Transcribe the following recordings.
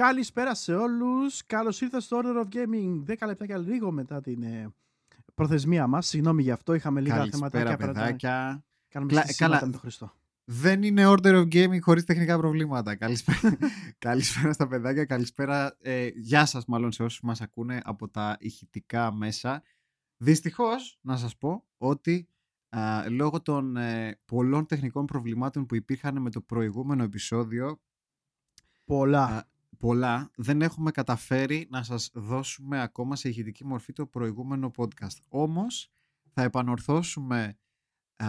Καλησπέρα σε όλους. Καλώς ήρθατε στο Order of Gaming. 10 λεπτάκια λίγο μετά την ε, προθεσμία μας. Συγγνώμη για αυτό. Είχαμε λίγα Καλησπέρα, θεματάκια. παιδάκια. Κάνουμε Κλα- συστήματα καλά. με τον Χριστό. Δεν είναι Order of Gaming χωρίς τεχνικά προβλήματα. Καλησπέρα, καλησπέρα στα παιδάκια. Καλησπέρα. Ε, γεια σας μάλλον σε όσους μας ακούνε από τα ηχητικά μέσα. Δυστυχώς να σας πω ότι α, λόγω των ε, πολλών τεχνικών προβλημάτων που υπήρχαν με το προηγούμενο επεισόδιο Πολλά. Α, πολλά δεν έχουμε καταφέρει να σας δώσουμε ακόμα σε ηχητική μορφή το προηγούμενο podcast. Όμως θα επανορθώσουμε α,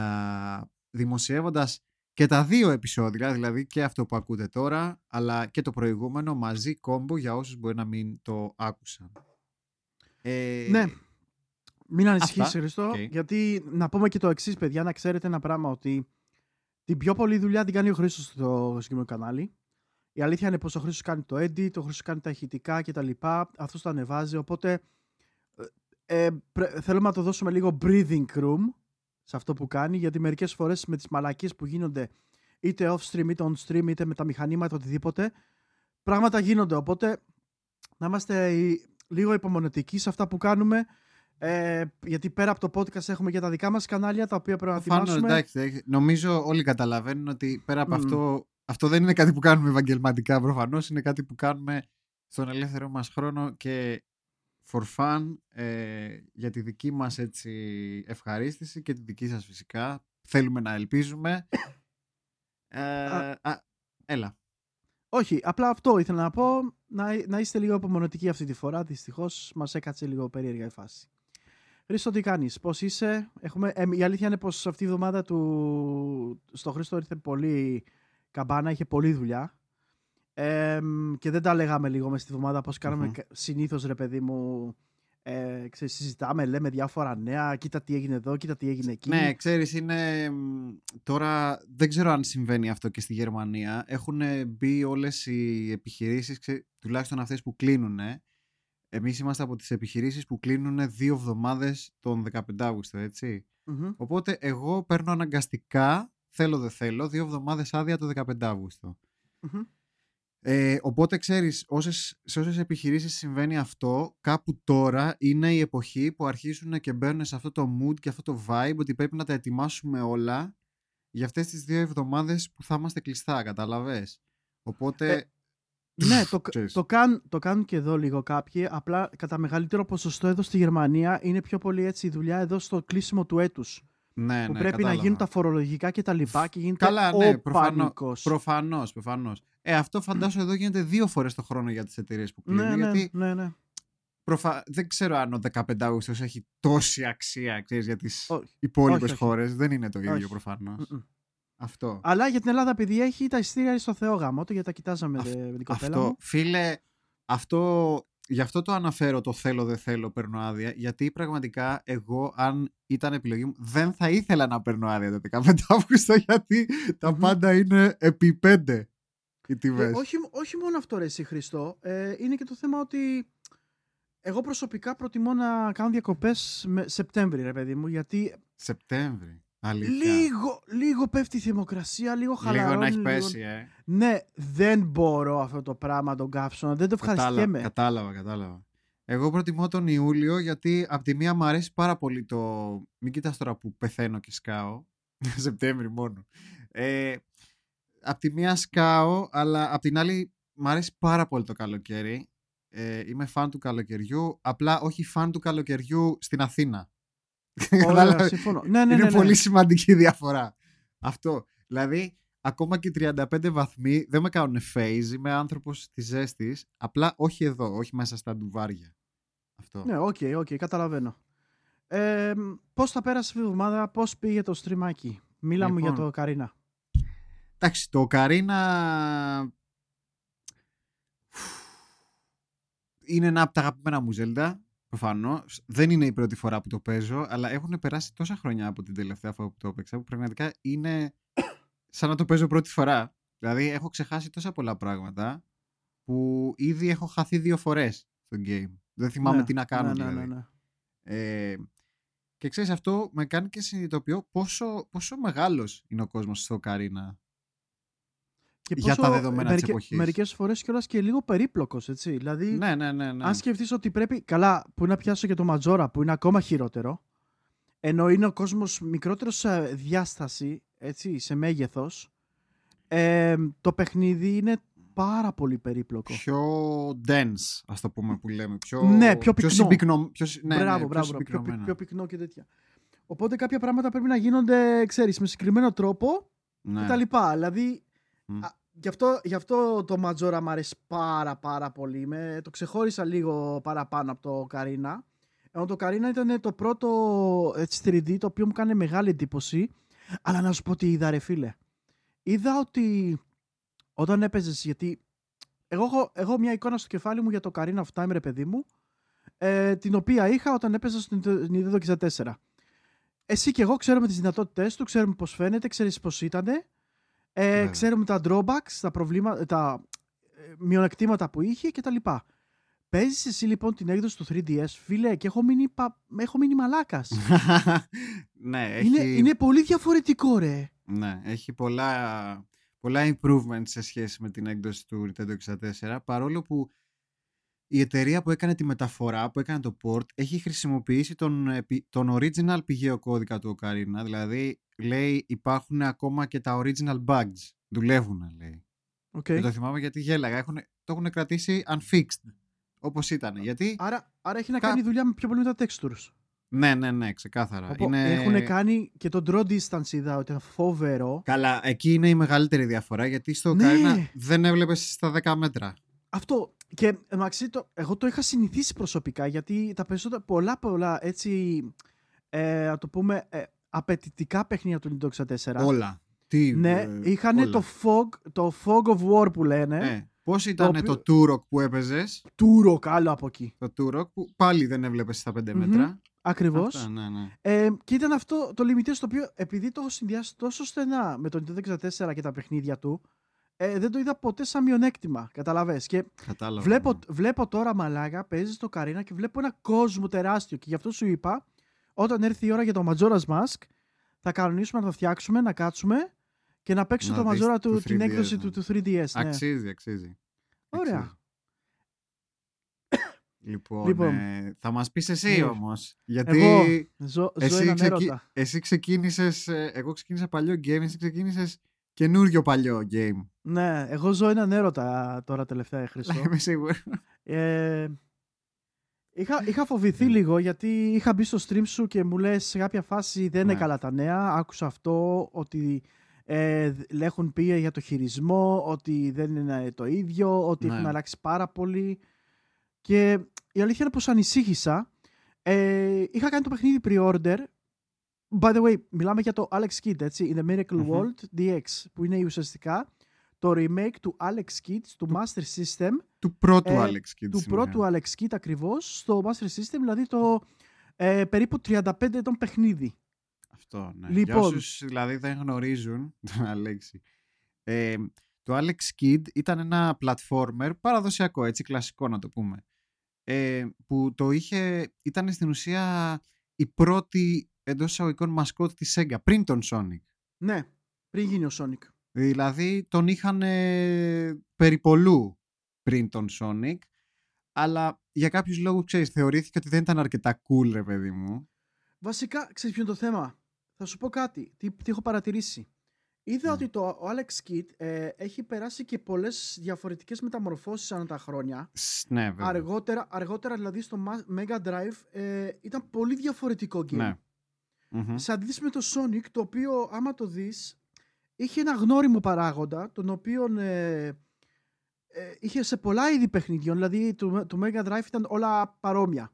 δημοσιεύοντας και τα δύο επεισόδια, δηλαδή και αυτό που ακούτε τώρα, αλλά και το προηγούμενο μαζί combo για όσους μπορεί να μην το άκουσαν. Ε, Ναι. Μην ανησυχείς αυτά. Χριστό, Οκ. γιατί να πούμε και το εξής, παιδιά, να ξέρετε ένα πράγμα ότι την πιο πολλή δουλειά την κάνει ο Χρήστος στο συγκεκριμένο κανάλι. Η αλήθεια είναι πως ο Χρήστος κάνει το edit, ο Χρήστος κάνει τα ηχητικά κτλ. Αυτός το ανεβάζει, οπότε ε, ε, πρέ- θέλουμε να το δώσουμε λίγο breathing room σε αυτό που κάνει, γιατί μερικές φορές με τις μαλακίες που γίνονται είτε off stream είτε on stream είτε με τα μηχανήματα οτιδήποτε, πράγματα γίνονται, οπότε να είμαστε ε, λίγο υπομονετικοί σε αυτά που κάνουμε ε, γιατί πέρα από το podcast έχουμε και τα δικά μας κανάλια τα οποία πρέπει να Προφανώς, ετοιμάσουμε. εντάξει, εντάξει. νομίζω όλοι καταλαβαίνουν ότι πέρα από Μμμ. αυτό, αυτό δεν είναι κάτι που κάνουμε επαγγελματικά προφανώς, είναι κάτι που κάνουμε στον ελεύθερο μας χρόνο και for fun ε, για τη δική μας έτσι ευχαρίστηση και τη δική σας φυσικά. Θέλουμε να ελπίζουμε. Ε, Α. α, έλα. Όχι, απλά αυτό ήθελα να πω, να, να είστε λίγο υπομονετικοί αυτή τη φορά. Δυστυχώς μας έκατσε λίγο περίεργα η φάση. Χρήστο, τι κάνεις, πώς είσαι; Έχουμε, ε, η αλήθεια είναι πως αυτή η εβδομάδα του, στο Χρήστο ήρθε πολύ καμπάνα, είχε πολλή δουλειά. Ε, και δεν τα λέγαμε λίγο μες στη εβδομάδα πώς κάναμε Μμμ. κα- συνήθως ρε παιδί μου. Ε, ξέρεις, συζητάμε, λέμε διάφορα νέα, κοίτα τι έγινε εδώ, κοίτα τι έγινε εκεί. Ναι, ξέρεις, είναι... μ, Τώρα δεν ξέρω αν συμβαίνει αυτό και στη Γερμανία. Έχουν μπει όλες οι επιχειρήσεις, ξέ- τουλάχιστον αυτές που κλείνουν. Εμείς είμαστε από τις επιχειρήσεις που κλείνουν δύο εβδομάδες τον 15 Αύγουστο, έτσι. Μμμ. Οπότε εγώ παίρνω αναγκαστικά, θέλω δεν θέλω, δύο εβδομάδες άδεια το 15 Αύγουστο. Μμμ. Ε, οπότε ξέρεις, όσες, σε όσες επιχειρήσεις συμβαίνει αυτό, κάπου τώρα είναι η εποχή που αρχίζουν και μπαίνουν σε αυτό το mood και αυτό το vibe ότι πρέπει να τα ετοιμάσουμε όλα για αυτές τις δύο εβδομάδες που θα είμαστε κλειστά, καταλαβες; Οπότε, Ε, Ναι, το, ξέρεις. το, κάν, το κάνουν και εδώ λίγο κάποιοι. Απλά κατά μεγαλύτερο ποσοστό εδώ στη Γερμανία είναι πιο πολύ έτσι η δουλειά εδώ στο κλείσιμο του έτους. Ναι, που ναι, πρέπει να κατάλαβα. γίνουν τα φορολογικά και τα λοιπά και γίνεται Καλά, ο ναι, προφανώ- πανικός. Προφανώς, προφανώς. Ε, αυτό φαντάζομαι εδώ γίνεται δύο φορές το χρόνο για τις εταιρείες που κλείνουν, Ναι, ναι, γιατί ναι, ναι. προφα... δεν ξέρω αν ο 15 Αύγουστος έχει τόση αξία, ξέρεις, για τις Όχι, υπόλοιπες όχι, όχι. χώρες. Δεν είναι το ίδιο Όχι. προφανώς. Μμμ. Αυτό. Αλλά για την Ελλάδα, επειδή έχει τα ειστήρια στο Θεό γάμο, το γιατί τα κοιτάζαμε Αυ- δε, με την κοπέλα Αυτό, μου. φίλε, αυτό, γι' αυτό το αναφέρω το θέλω δεν θέλω παίρνω άδεια, γιατί πραγματικά εγώ αν ήταν επιλογή μου δεν θα ήθελα να παίρνω άδεια το 15 Αύγουστο γιατί τα Μμμ. πάντα είναι επί πέντε οι Ε, τιμές. όχι, όχι μόνο αυτό ρε εσύ Χριστό, ε, είναι και το θέμα ότι εγώ προσωπικά προτιμώ να κάνω διακοπές με Σεπτέμβρη ρε παιδί μου, γιατί Σεπτέμβρη. Αλήθεια. λίγο, λίγο πέφτει η θερμοκρασία, λίγο χαλαρώνει. Λίγο να έχει λίγο- πέσει, ε. Ναι, δεν μπορώ αυτό το πράγμα τον καύσωνα, δεν το Κατάλαβα, ευχαριστιέμαι. κατάλαβα, κατάλαβα. Εγώ προτιμώ τον Ιούλιο γιατί από τη μία μου αρέσει πάρα πολύ το... Μην κοιτάς τώρα που πεθαίνω και σκάω. Σεπτέμβρη μόνο. Ε, απ' τη μία σκάω, αλλά απ' την άλλη μου αρέσει πάρα πολύ το καλοκαίρι. Ε, είμαι φαν του καλοκαιριού, απλά όχι φαν του καλοκαιριού στην Αθήνα. Ωραία, Κατάλαβες; συμφωνώ. Ναι, ναι, Είναι ναι, ναι. πολύ σημαντική διαφορά. Αυτό. Δηλαδή, ακόμα και 35 βαθμοί δεν με κάνουν faze. Είμαι άνθρωπος της ζέστης. Απλά όχι εδώ, όχι μέσα στα ντουβάρια. Αυτό. Ναι, ok, ok, καταλαβαίνω. Ε, πώς θα πέρασε αυτή η εβδομάδα, πώς πήγε το στριμάκι; Μίλα μου για Λοιπόν. το Καρίνα. Εντάξει, το Καρίνα. Είναι ένα από τα αγαπημένα μου Zelda. Προφανώς. Δεν είναι η πρώτη φορά που το παίζω, αλλά έχουν περάσει τόσα χρόνια από την τελευταία φορά που το έπαιξα που πραγματικά είναι σαν να το παίζω πρώτη φορά. Δηλαδή έχω ξεχάσει τόσα πολλά πράγματα που ήδη έχω χαθεί δύο φορές στο game. Δεν θυμάμαι Ναι, τι να κάνω ναι, ναι, δηλαδή. ναι, ναι. Ε, και ξέρεις αυτό με κάνει και συνειδητοποιώ πόσο, πόσο μεγάλος είναι ο κόσμος στο Καρίνα. Και Για τα δεδομένα της εποχής. Μερικές φορές κιόλας και λίγο περίπλοκος, έτσι. Δηλαδή, Ναι, ναι, ναι. ναι. αν σκεφτείς ότι πρέπει... Καλά, που να πιάσω και το Ματζόρα, που είναι ακόμα χειρότερο, ενώ είναι ο κόσμος μικρότερος σε διάσταση, έτσι, σε μέγεθος, ε, το παιχνίδι είναι πάρα πολύ περίπλοκο. Πιο dense, ας το πούμε που λέμε. Πιο, Ναι, πιο πυκνό. συμπυκνο- πιο συ- ναι, ναι, μπράβο, πιο μπράβο, πιο, πυ- συμπυκνωμένο. πιο πυκνό και τέτοια. Οπότε κάποια πράγματα πρέπει να γίνονται, ξέρεις, με συγκεκριμένο τρόπο Ναι. και τα λοιπά. Δηλαδή, Μμ. α, γι, αυτό, γι' αυτό το Ματζόρα μου αρέσει πάρα πάρα πολύ. Με, το ξεχώρισα λίγο παραπάνω από το Καρίνα. Ενώ το Καρίνα ήταν το πρώτο έτσι, 3D το οποίο μου κάνει μεγάλη εντύπωση. Αλλά να σου πω τι είδα ρε φίλε. Είδα ότι όταν έπαιζες, γιατί εγώ έχω, εγώ μια εικόνα στο κεφάλι μου για το Καρίνα of Time ρε παιδί μου ε, την οποία είχα όταν έπαιζα στο Nintendo 64. Εσύ και εγώ ξέρουμε τις δυνατότητές του, ξέρουμε πώς φαίνεται, ξέρεις πώς ήταν. Ε, Βέβαια. ξέρουμε τα drawbacks, τα προβλήματα, τα ε, μειονεκτήματα που είχε και τα λοιπά. Παίζεις εσύ λοιπόν την έκδοση του 3DS, φίλε, και έχω μείνει, πα... έχω μείνει μαλάκας. ναι, έχει, είναι, είναι πολύ διαφορετικό ρε. ναι, έχει πολλά, πολλά improvements σε σχέση με την έκδοση του Nintendo 64 παρόλο που η εταιρεία που έκανε τη μεταφορά, που έκανε το port, έχει χρησιμοποιήσει τον, επι- τον original πηγαίο κώδικα του Ocarina. Δηλαδή, λέει, υπάρχουν ακόμα και τα original bugs. Δουλεύουν, λέει. Okay. Και το θυμάμαι γιατί γέλαγα. Έχουνε- το έχουν κρατήσει unfixed. Όπως ήταν. Γιατί, Άρα, άρα έχει να Κα- κάνει δουλειά με πιο πολύ με τα textures. ναι, ναι, ναι, ξεκάθαρα. Οπό- Είναι... Έχουν κάνει και το draw distance είδα ότι ήταν φοβερό. Καλά, εκεί είναι η μεγαλύτερη διαφορά γιατί στο Ναι. Ocarina δεν έβλεπες στα 10 μέτρα. Αυτό. Και μεταξύ το, εγώ το είχα συνηθίσει προσωπικά γιατί τα περισσότερα, πολλά πολλά έτσι, ε, να το πούμε, ε, απαιτητικά παιχνίδια του Nintendo 64. Όλα. Τι, Ναι, ε, είχαν όλα. το fog, το fog of war που λένε. Ε, πώς ήταν το, οποίο- Turok που έπαιζες, Τούρο άλλο από εκεί. το Turok που πάλι δεν έβλεπες στα 5 Μμμ. μέτρα. Ακριβώς. Αυτά, ναι, ναι. Ε, και ήταν αυτό το limited στο οποίο επειδή το έχω συνδυάσει τόσο στενά με το Nintendo 64 και τα παιχνίδια του, ε, δεν το είδα ποτέ σαν μειονέκτημα. Καταλαβες. Και Κατάλαβα. Βλέπω, ναι. βλέπω τώρα μαλάκα, παίζει στο Καρίνα και βλέπω ένα κόσμο τεράστιο. Και γι' αυτό σου είπα, όταν έρθει η ώρα για το Majora's Mask, θα κανονίσουμε να το φτιάξουμε, να κάτσουμε και να παίξω Να το δεις Majora το του, την 3DS, έκδοση ναι. του, του 3DS. Ναι. Αξίζει, αξίζει. Ωραία. Αξίζει. Λοιπόν, Λοιπόν. ε, θα μας πεις εσύ Ε, όμως. Γιατί Εγώ ζω, ζω εσύ, έναν ξεκι- έρωτα. εσύ ξεκίνησες, ε, εγώ ξεκίνησα παλιό game, εσύ ξεκίνησες καινούριο παλιό game. Ναι, εγώ ζω έναν έρωτα τώρα τελευταία, Χρήστο. Είμαι σίγουρος. ε, είχα, είχα φοβηθεί Ναι. λίγο γιατί είχα μπει στο stream σου και μου λες σε κάποια φάση δεν είναι Ναι. καλά τα νέα. Άκουσα αυτό ότι ε, δ- έχουν πει για το χειρισμό, ότι δεν είναι το ίδιο, ότι Ναι. έχουν αλλάξει πάρα πολύ. Και η αλήθεια είναι πως ανησύχησα. Ε, είχα κάνει το παιχνίδι pre-order. By the way, μιλάμε για το Alex Kidd, έτσι, in the Miracle Μμμ. World DX, που είναι ουσιαστικά το remake του Alex Kidd του Master System του πρώτου Ε, Alex Kidd. του στην πρώτου ουσία. Alex Kidd ακριβώς στο Master System, δηλαδή το ε, περίπου 35 ετών παιχνίδι. Αυτό, ναι. Λοιπόν. Για όσους δηλαδή δεν γνωρίζουν τον Αλέξη. Ε, το Alex Kidd ήταν ένα platformer παραδοσιακό, έτσι κλασικό να το πούμε. Ε, που το είχε, ήταν στην ουσία η πρώτη εντός εισαγωγικών μασκότ της Sega πριν τον Sonic. Ναι, πριν γίνει ο Sonic. Δηλαδή τον είχαν ε, περιπολού πριν τον Sonic αλλά για κάποιους λόγους ξέρεις θεωρήθηκε ότι δεν ήταν αρκετά cool ρε παιδί μου. Βασικά, ξέρεις ποιο είναι το θέμα; Θα σου πω κάτι, τι, τι έχω παρατηρήσει. Είδα Ναι. ότι το ο Alex Kidd ε, έχει περάσει και πολλές διαφορετικές μεταμορφώσεις ανά τα χρόνια. Σ, Ναι βέβαια. Αργότερα, αργότερα δηλαδή στο Ma- Mega Drive ε, ήταν πολύ διαφορετικό game. Ναι. Μμμ. Σε αντίθεση με το Sonic, το οποίο άμα το δεις, είχε ένα γνώριμο παράγοντα, τον οποίο ε, ε, είχε σε πολλά είδη παιχνιδιών, δηλαδή το, το Mega Drive ήταν όλα παρόμοια.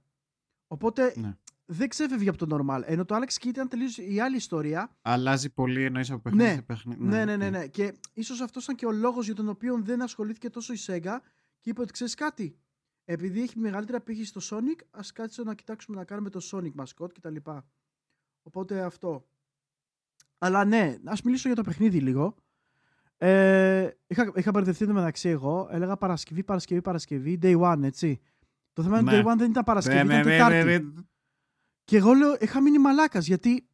Οπότε Ναι. δεν ξέφευγε από το normal. Ενώ το Alex Kidd ήταν τελείως η άλλη ιστορία. Αλλάζει πολύ εννοείς από παιχνίδι Ναι. σε παιχνίδι. Ναι, ναι, ναι, οκ. ναι. Και ίσως αυτός ήταν και ο λόγος για τον οποίο δεν ασχολήθηκε τόσο η Sega και είπε ότι ξέρεις κάτι. Επειδή έχει μεγαλύτερη απήχηση στο Sonic, ας κάτσουμε να κοιτάξουμε να κάνουμε το Sonic mascot κτλ. Οπότε αυτό. Αλλά ναι, ας μιλήσω για το παιχνίδι λίγο. Ε, είχα, είχα μπερδευτεί το μεταξύ εγώ. Έλεγα Παρασκευή, Παρασκευή, Παρασκευή, day one, έτσι. Το θέμα είναι Ναι. ότι day one δεν ήταν Παρασκευή, Ναι, ήταν ναι, ναι, Τετάρτη. ναι, ναι. Και εγώ λέω, είχα μείνει μαλάκας γιατί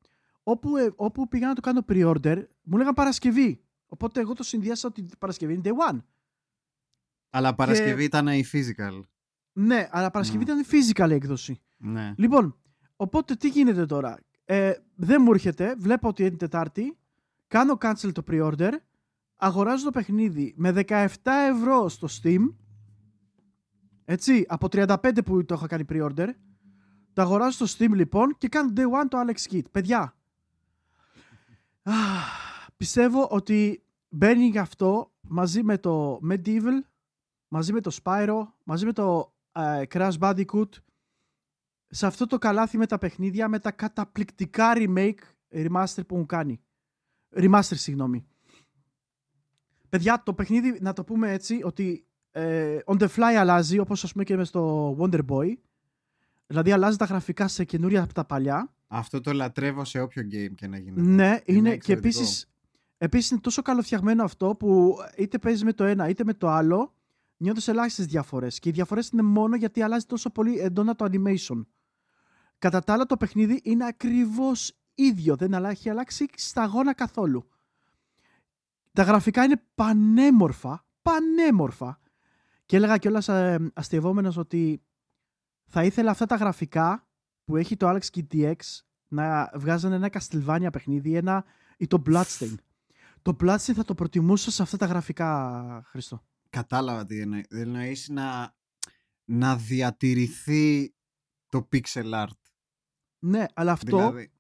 όπου, ε, όπου πήγα να το κάνω pre-order, μου λέγαν Παρασκευή. Οπότε εγώ το συνδυάσα ότι η Παρασκευή είναι day one. Αλλά Παρασκευή ήταν η physical. Ναι, αλλά Παρασκευή Ναι. ήταν η physical έκδοση. Ναι. Λοιπόν, οπότε τι γίνεται τώρα; Ε, δεν μου έρχεται, βλέπω ότι είναι Τετάρτη, κάνω cancel το pre-order, αγοράζω το παιχνίδι με 17 ευρώ στο Steam, έτσι, από 35 που το είχα κάνει pre-order, το αγοράζω στο Steam λοιπόν και κάνω day one το Alex Kidd. Παιδιά, αχ, πιστεύω ότι μπαίνει αυτό μαζί με το Medieval, μαζί με το Spyro, μαζί με το ε, Crash Bandicoot, σε αυτό το καλάθι με τα παιχνίδια, με τα καταπληκτικά remake, remaster που μου κάνει. Remaster, συγγνώμη. Παιδιά, το παιχνίδι, να το πούμε έτσι, ότι ε, on the fly αλλάζει, όπως ας πούμε και με στο Wonder Boy. Δηλαδή αλλάζει τα γραφικά σε καινούρια από τα παλιά. Αυτό το λατρεύω σε όποιο game και να γίνεται. Ναι, είναι και εξαιρετικό. επίσης, επίσης είναι τόσο καλοφτιαγμένο αυτό που είτε παίζεις με το ένα είτε με το άλλο, νιώθεις ελάχιστες διαφορές. Και οι διαφορές είναι μόνο γιατί αλλάζει τόσο πολύ εντόνα το animation. Κατά τα άλλα το παιχνίδι είναι ακριβώς ίδιο, δεν αλλά έχει αλλάξει σταγόνα καθόλου. Τα γραφικά είναι πανέμορφα, πανέμορφα. Και έλεγα κιόλας ε, αστειευόμενος ότι θα ήθελα αυτά τα γραφικά που έχει το Alex Kid DX να βγάζανε ένα Castlevania παιχνίδι ένα, ή το Bloodstain. Το Bloodstain θα το προτιμούσα σε αυτά τα γραφικά, Χριστό. Κατάλαβα τι εννοεί. Εννοείς να, να διατηρηθεί το pixel art. Ναι, αλλά αυτό Δηλαδή,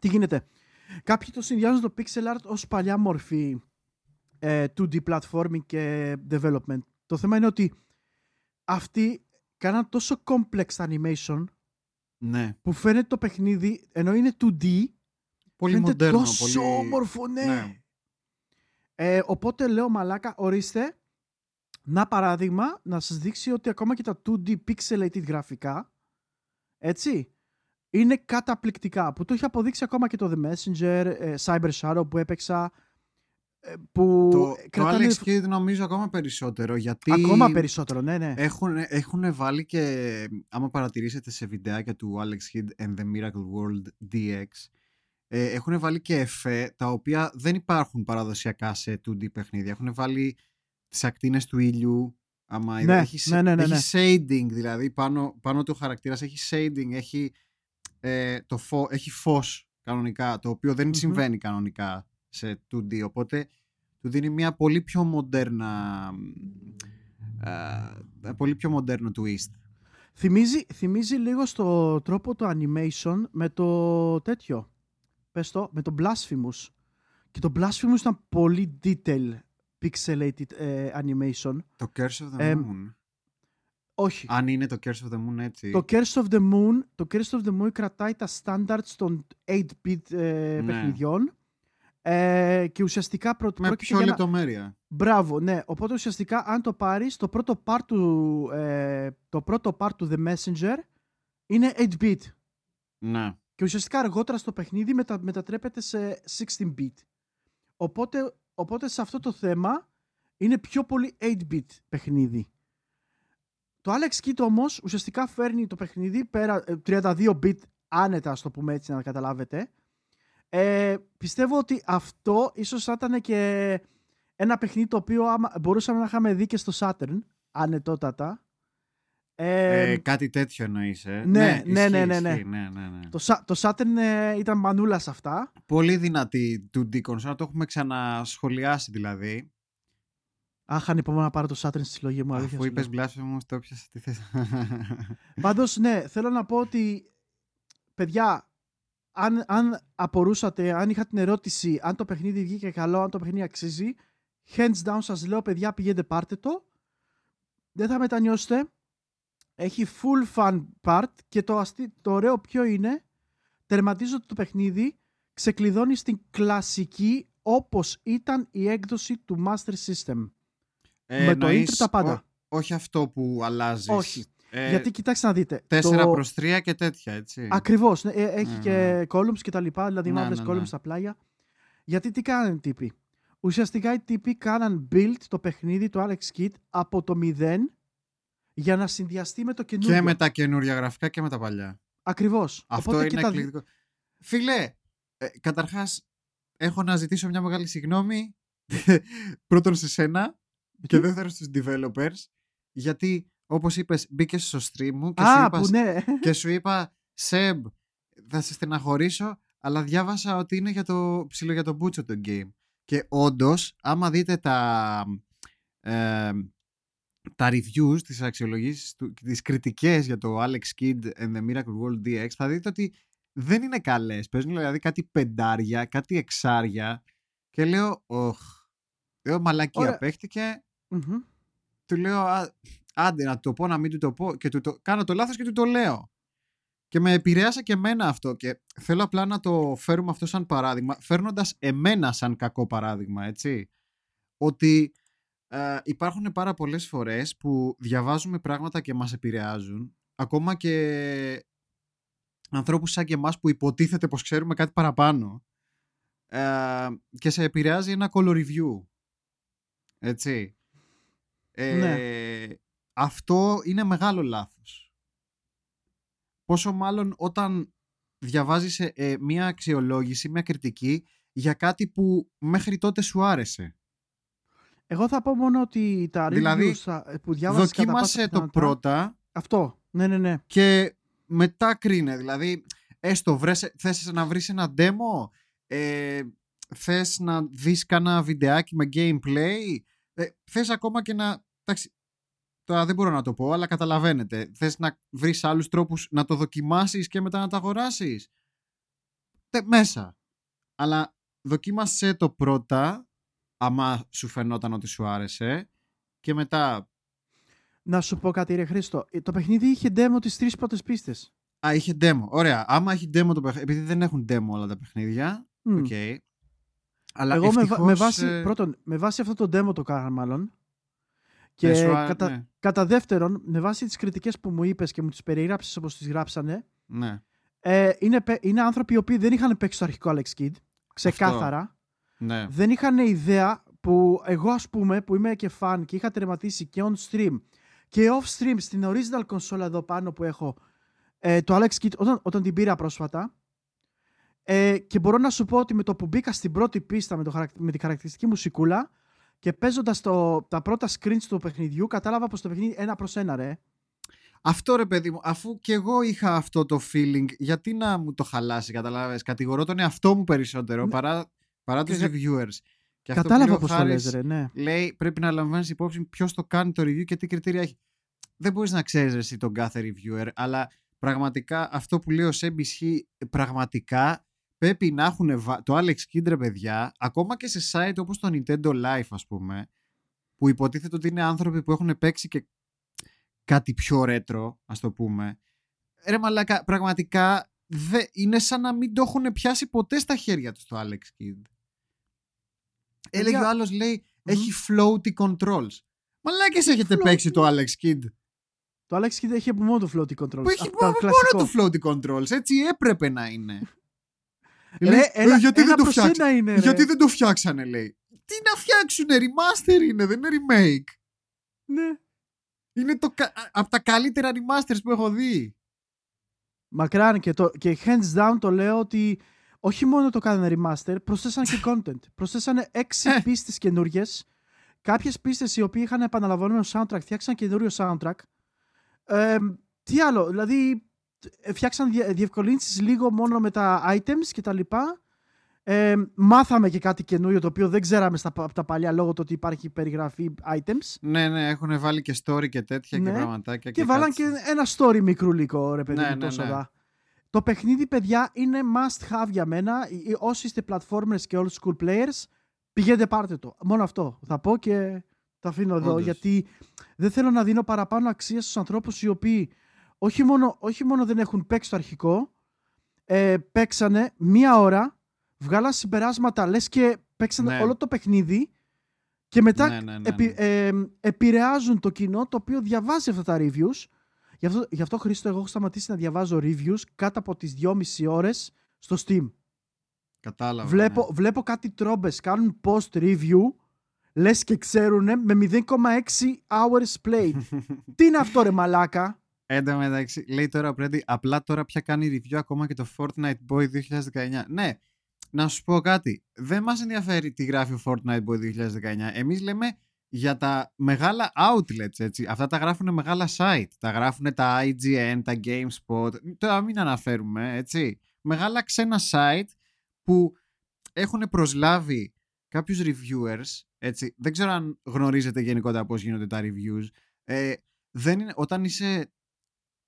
τι γίνεται; Κάποιοι το συνδυάζουν το pixel art ως παλιά μορφή ε, 2D platforming και development. Το θέμα είναι ότι αυτοί κάναν τόσο complex animation ναι. που φαίνεται το παιχνίδι, ενώ είναι 2D, Πολύ φαίνεται μοντέρνο. τόσο πολύ... όμορφο, ναι. Ναι. Ε, οπότε λέω μαλάκα, ορίστε, να παράδειγμα, να σας δείξει ότι ακόμα και τα 2D pixelated γραφικά, έτσι, είναι καταπληκτικά. Που το έχει αποδείξει ακόμα και το The Messenger, ε, Cyber Shadow που έπαιξα, ε, που Το, το κρατάνε Alex Kidd νομίζω ακόμα περισσότερο γιατί ακόμα περισσότερο, ναι, ναι. έχουν, έχουν βάλει και άμα παρατηρήσετε σε βιντεάκια του Alex Kidd and the Miracle World DX ε, έχουν βάλει και εφέ τα οποία δεν υπάρχουν παραδοσιακά σε 2D παιχνίδια. Έχουν βάλει τις ακτίνες του ήλιου άμα είδα, Ναι, έχει, ναι, ναι, ναι, έχει shading δηλαδή πάνω, πάνω του χαρακτήρας έχει shading, έχει, ε, το φω, έχει φως κανονικά το οποίο δεν Μμμ. συμβαίνει κανονικά σε 2D οπότε του δίνει μια πολύ πιο μοντέρνα ε, πολύ πιο μοντέρνο twist. Θυμίζει, θυμίζει λίγο στο τρόπο το animation με το τέτοιο. Πες το, με το Blasphemous. Και το Blasphemous ήταν πολύ detail pixelated ε, animation. Το Curse of the Ε, Moon. Όχι. Αν είναι το Curse of the Moon έτσι. Το Curse of the Moon, το Curse of the Moon κρατάει τα standards των 8-bit ε, Ναι. παιχνιδιών ε, και ουσιαστικά προ, με πρόκειται πιο για ένα- λεπτομέρεια. Μπράβο, ναι. Οπότε ουσιαστικά αν το πάρεις, το πρώτο part του, ε, το πρώτο part του The Messenger είναι 8-bit. Ναι. Και ουσιαστικά αργότερα στο παιχνίδι μετα, μετατρέπεται σε 16-bit. Οπότε, οπότε σε αυτό το θέμα είναι πιο πολύ 8-bit παιχνίδι. Το Alex Kidd όμως ουσιαστικά φέρνει το παιχνίδι πέρα ε, 32-bit άνετα, ας το πούμε έτσι να καταλάβετε. Ε, πιστεύω ότι αυτό ίσως θα ήταν και ένα παιχνίδι το οποίο άμα, μπορούσαμε να είχαμε δει και στο Saturn, ανετότατα. Ε, Ε, κάτι τέτοιο εννοείς, ε. ναι, ναι, ισχύει, ναι, ναι, ναι. ισχύει, ναι, ναι, ναι. το, Sa- το Saturn ε, ήταν μανούλας σε αυτά. Πολύ δυνατή 2D console, το έχουμε ξανασχολιάσει δηλαδή. Αχ, ανυπομονώ να πάρω το Saturn στη συλλογή μου. αλήθεια Αφού σου είπες λέω. Blasphemous, το έπιασα τι θες. Πάντως, ναι, θέλω να πω ότι, παιδιά, αν, αν απορούσατε, αν είχα την ερώτηση αν το παιχνίδι βγήκε καλό, αν το παιχνίδι αξίζει, hands down σας λέω, παιδιά, πηγαίνετε πάρτε το. Δεν θα μετανιώσετε. Έχει full fun part και το, αστεί, το ωραίο ποιο είναι, τερματίζοντα το παιχνίδι, ξεκλειδώνει στην κλασική όπως ήταν η έκδοση του Master System. Ε, Με το εννοείς intro τα πάντα. ο- όχι αυτό που αλλάζεις. Όχι. Ε, Γιατί κοιτάξτε να δείτε. 4 το... προς 3 και τέτοια, έτσι. Ακριβώς. ναι, ε, έχει Ναι, και columns και τα λοιπά, δηλαδή Ναι, μαύρες ναι, columns ναι. στα πλάγια. Γιατί τι κάνανε οι τύποι; Ουσιαστικά οι τύποι κάναν build το παιχνίδι του Alex Kidd από το 0 για να συνδυαστεί με το καινούργιο. και με τα καινούργια γραφικά και με τα παλιά. Ακριβώς. Αυτό Οπότε είναι και τα δι- εκπληκτικό. Φίλε, ε, καταρχάς έχω να ζητήσω μια μεγάλη συγγνώμη. πρώτον σε σένα και Τι; δεύτερον στους developers γιατί όπως είπες μπήκες στο stream μου και, σου Α, είπας, που ναι. και σου είπα Σεμ θα σε στεναχωρήσω αλλά διάβασα ότι είναι για το ψηλό για το μπούτσο το game και όντως, άμα δείτε τα ε, τα reviews, τις αξιολογήσεις, του- τις κριτικές για το Alex Kidd and the Miracle World DX θα δείτε ότι δεν είναι καλές. Παίζουν δηλαδή κάτι πεντάρια, κάτι εξάρια και λέω, οχ, λέω μαλακία Ωραία. παίχτηκε, Μμμ. του λέω «Α, άντε να του το πω, να μην του το πω και του το, κάνω το λάθος και του το λέω. Και με επηρέασα και εμένα αυτό και θέλω απλά να το φέρουμε αυτό σαν παράδειγμα, φέρνοντας εμένα σαν κακό παράδειγμα, έτσι. Ότι ε, υπάρχουν πάρα πολλές φορές που διαβάζουμε πράγματα και μας επηρεάζουν, ακόμα και ανθρώπους σαν και εμάς που υποτίθεται πως ξέρουμε κάτι παραπάνω ε, και σε επηρεάζει ένα color review. Έτσι. Ε, Αυτό είναι μεγάλο λάθος. Πόσο μάλλον όταν διαβάζεις ε, ε, μία αξιολόγηση, μία κριτική για κάτι που μέχρι τότε σου άρεσε. Εγώ θα πω μόνο ότι τα Δηλαδή, reviews θα- που διάβασες κατά πάσα Δοκίμασε το πιθανότητα- πρώτα Αυτό. Ναι, ναι, ναι. και μετά κρίνε. Δηλαδή, έστω βρες, θες να βρεις ένα demo, ε, θες να δεις κάνα βιντεάκι με gameplay, ε, θες ακόμα και να... Εντάξει, τώρα δεν μπορώ να το πω, αλλά καταλαβαίνετε. Θες να βρεις άλλους τρόπους να το δοκιμάσεις και μετά να το αγοράσεις. Τε, μέσα. Αλλά δοκίμασε το πρώτα, άμα σου φαινόταν ότι σου άρεσε, και μετά Να σου πω κάτι, ρε Χρήστο. Ε, Το παιχνίδι είχε demo τις τρεις πρώτες πίστες. Α, είχε demo. Ωραία. Άμα έχει demo το παιχνίδι. Επειδή δεν έχουν demo όλα τα παιχνίδια. Μμ. Οκ. Αλλά Εγώ με, βα- ευτυχώς, με βάση, ε, πρώτον, με βάση αυτό το demo το κάναν μάλλον. Και δεν σου α- κατά, Ναι, κατά δεύτερον, με βάση τις κριτικές που μου είπες και μου τις περιγράψεις όπως τις γράψανε, ναι. ε, είναι, παι- είναι άνθρωποι οι οποίοι δεν είχαν παίξει το αρχικό Alex Kidd. Ξεκάθαρα. ναι. Δεν είχαν ιδέα που εγώ ας πούμε που είμαι και fan και είχα τερματίσει και on stream και off stream στην original console εδώ πάνω που έχω ε, το Alex Kidd όταν, όταν την πήρα πρόσφατα ε, και μπορώ να σου πω ότι με το που μπήκα στην πρώτη πίστα με, το, χαρακ- με τη χαρακτηριστική μουσικούλα και παίζοντας το, τα πρώτα screens του παιχνιδιού κατάλαβα πως το παιχνίδι ένα προς ένα ρε. Αυτό ρε παιδί μου, αφού και εγώ είχα αυτό το feeling, γιατί να μου το χαλάσει, καταλάβες. Κατηγορώ τον εαυτό μου περισσότερο Ναι. παρά, παρά τους Και- reviewers. Και αυτό που Κατάλαβα λέει ο πως το Χάρης, λες ρε, ναι. Λέει πρέπει να λαμβάνεις υπόψη ποιος το κάνει το review και τι κριτήρια έχει. Δεν μπορείς να ξέρεις εσύ τον κάθε reviewer, αλλά πραγματικά αυτό που λέει ο Σέμπ ισχύει πραγματικά πρέπει να έχουν βα- το Alex Kidd ρε παιδιά, ακόμα και σε site όπως το Nintendo Life ας πούμε, που υποτίθεται ότι είναι άνθρωποι που έχουν παίξει και κάτι πιο retro, ας το πούμε. Ρε μαλάκα, πραγματικά δε, είναι σαν να μην το έχουν πιάσει ποτέ στα χέρια τους το Alex Kidd. Έλεγε Παιδιά, ο άλλος, λέει, έχει floaty controls. Μαλάκες έχετε Floaty. παίξει το Alex Kidd. Το Alex Kidd έχει από μόνο το floating controls. Που έχει Αυτό το μόνο κλασικό. το floaty controls. Έτσι έπρεπε να είναι. Ρε, Λέει, έλα- «Ε, γιατί, ένα δεν το προς φτιάξανε, ένα είναι, ρε. γιατί δεν το φτιάξανε, λέει. Τι να φτιάξουνε, remaster είναι, δεν είναι remake. Ναι. Είναι το, κα- από τα καλύτερα remasters που έχω δει. Μακράν και, το, και hands down το λέω ότι όχι μόνο το κάνανε remaster, προσθέσανε και content. προσθέσανε έξι Ε. πίστες καινούριες. Κάποιες πίστες οι οποίοι είχαν επαναλαμβανόμενο soundtrack, φτιάξαν καινούριο soundtrack. Ε, τι άλλο, δηλαδή ε, φτιάξαν διε, διευκολύνσεις λίγο μόνο με τα items και τα λοιπά. Ε, μάθαμε και κάτι καινούριο το οποίο δεν ξέραμε στα, από τα παλιά λόγω του ότι υπάρχει περιγραφή items. Ναι, ναι, έχουν βάλει και story και τέτοια Ναι. και πραγματάκια. Και, βάλαν και κάτι- ένα story μικρούλικο, ρε παιδί Ναι, μου, ναι, τόσο ναι. δα. Το παιχνίδι, παιδιά, είναι must have για μένα. Ε, ε, Όσοι είστε platformers και old school players, πηγαίνετε πάρτε το. Μόνο αυτό θα πω και το αφήνω εδώ, Όντως. γιατί δεν θέλω να δίνω παραπάνω αξία στους ανθρώπους οι οποίοι όχι μόνο, όχι μόνο δεν έχουν παίξει το αρχικό, ε, παίξανε μία ώρα, βγάλαν συμπεράσματα, λες και παίξανε Ναι. όλο το παιχνίδι και μετά Ναι, ναι, ναι, επι- ναι. ε, επηρεάζουν το κοινό το οποίο διαβάζει αυτά τα reviews. Γι' αυτό, γι' αυτό Χρήστο, εγώ έχω σταματήσει να διαβάζω reviews κάτω από τις 2,5 ώρες στο Steam. Κατάλαβα. Βλέπω, ναι. βλέπω κάτι τρόμπες κάνουν post review, λες και ξέρουν με 0,6 hours played. Τι είναι αυτό ρε μαλάκα; Εν τω μεταξύ, λέει τώρα ο Πρέντι, απλά τώρα πια κάνει review ακόμα και το Fortnite Boy 2019. Ναι, να σου πω κάτι. Δεν μας ενδιαφέρει τι γράφει ο Fortnite Boy 2019. Εμείς λέμε για τα μεγάλα outlets, έτσι. Αυτά τα γράφουν μεγάλα site. Τα γράφουν τα IGN, τα GameSpot. Τώρα μην αναφέρουμε, έτσι. Μεγάλα ξένα site που έχουν προσλάβει κάποιους reviewers, έτσι. Δεν ξέρω αν γνωρίζετε γενικότερα πώς γίνονται τα reviews. Ε, δεν είναι, όταν είσαι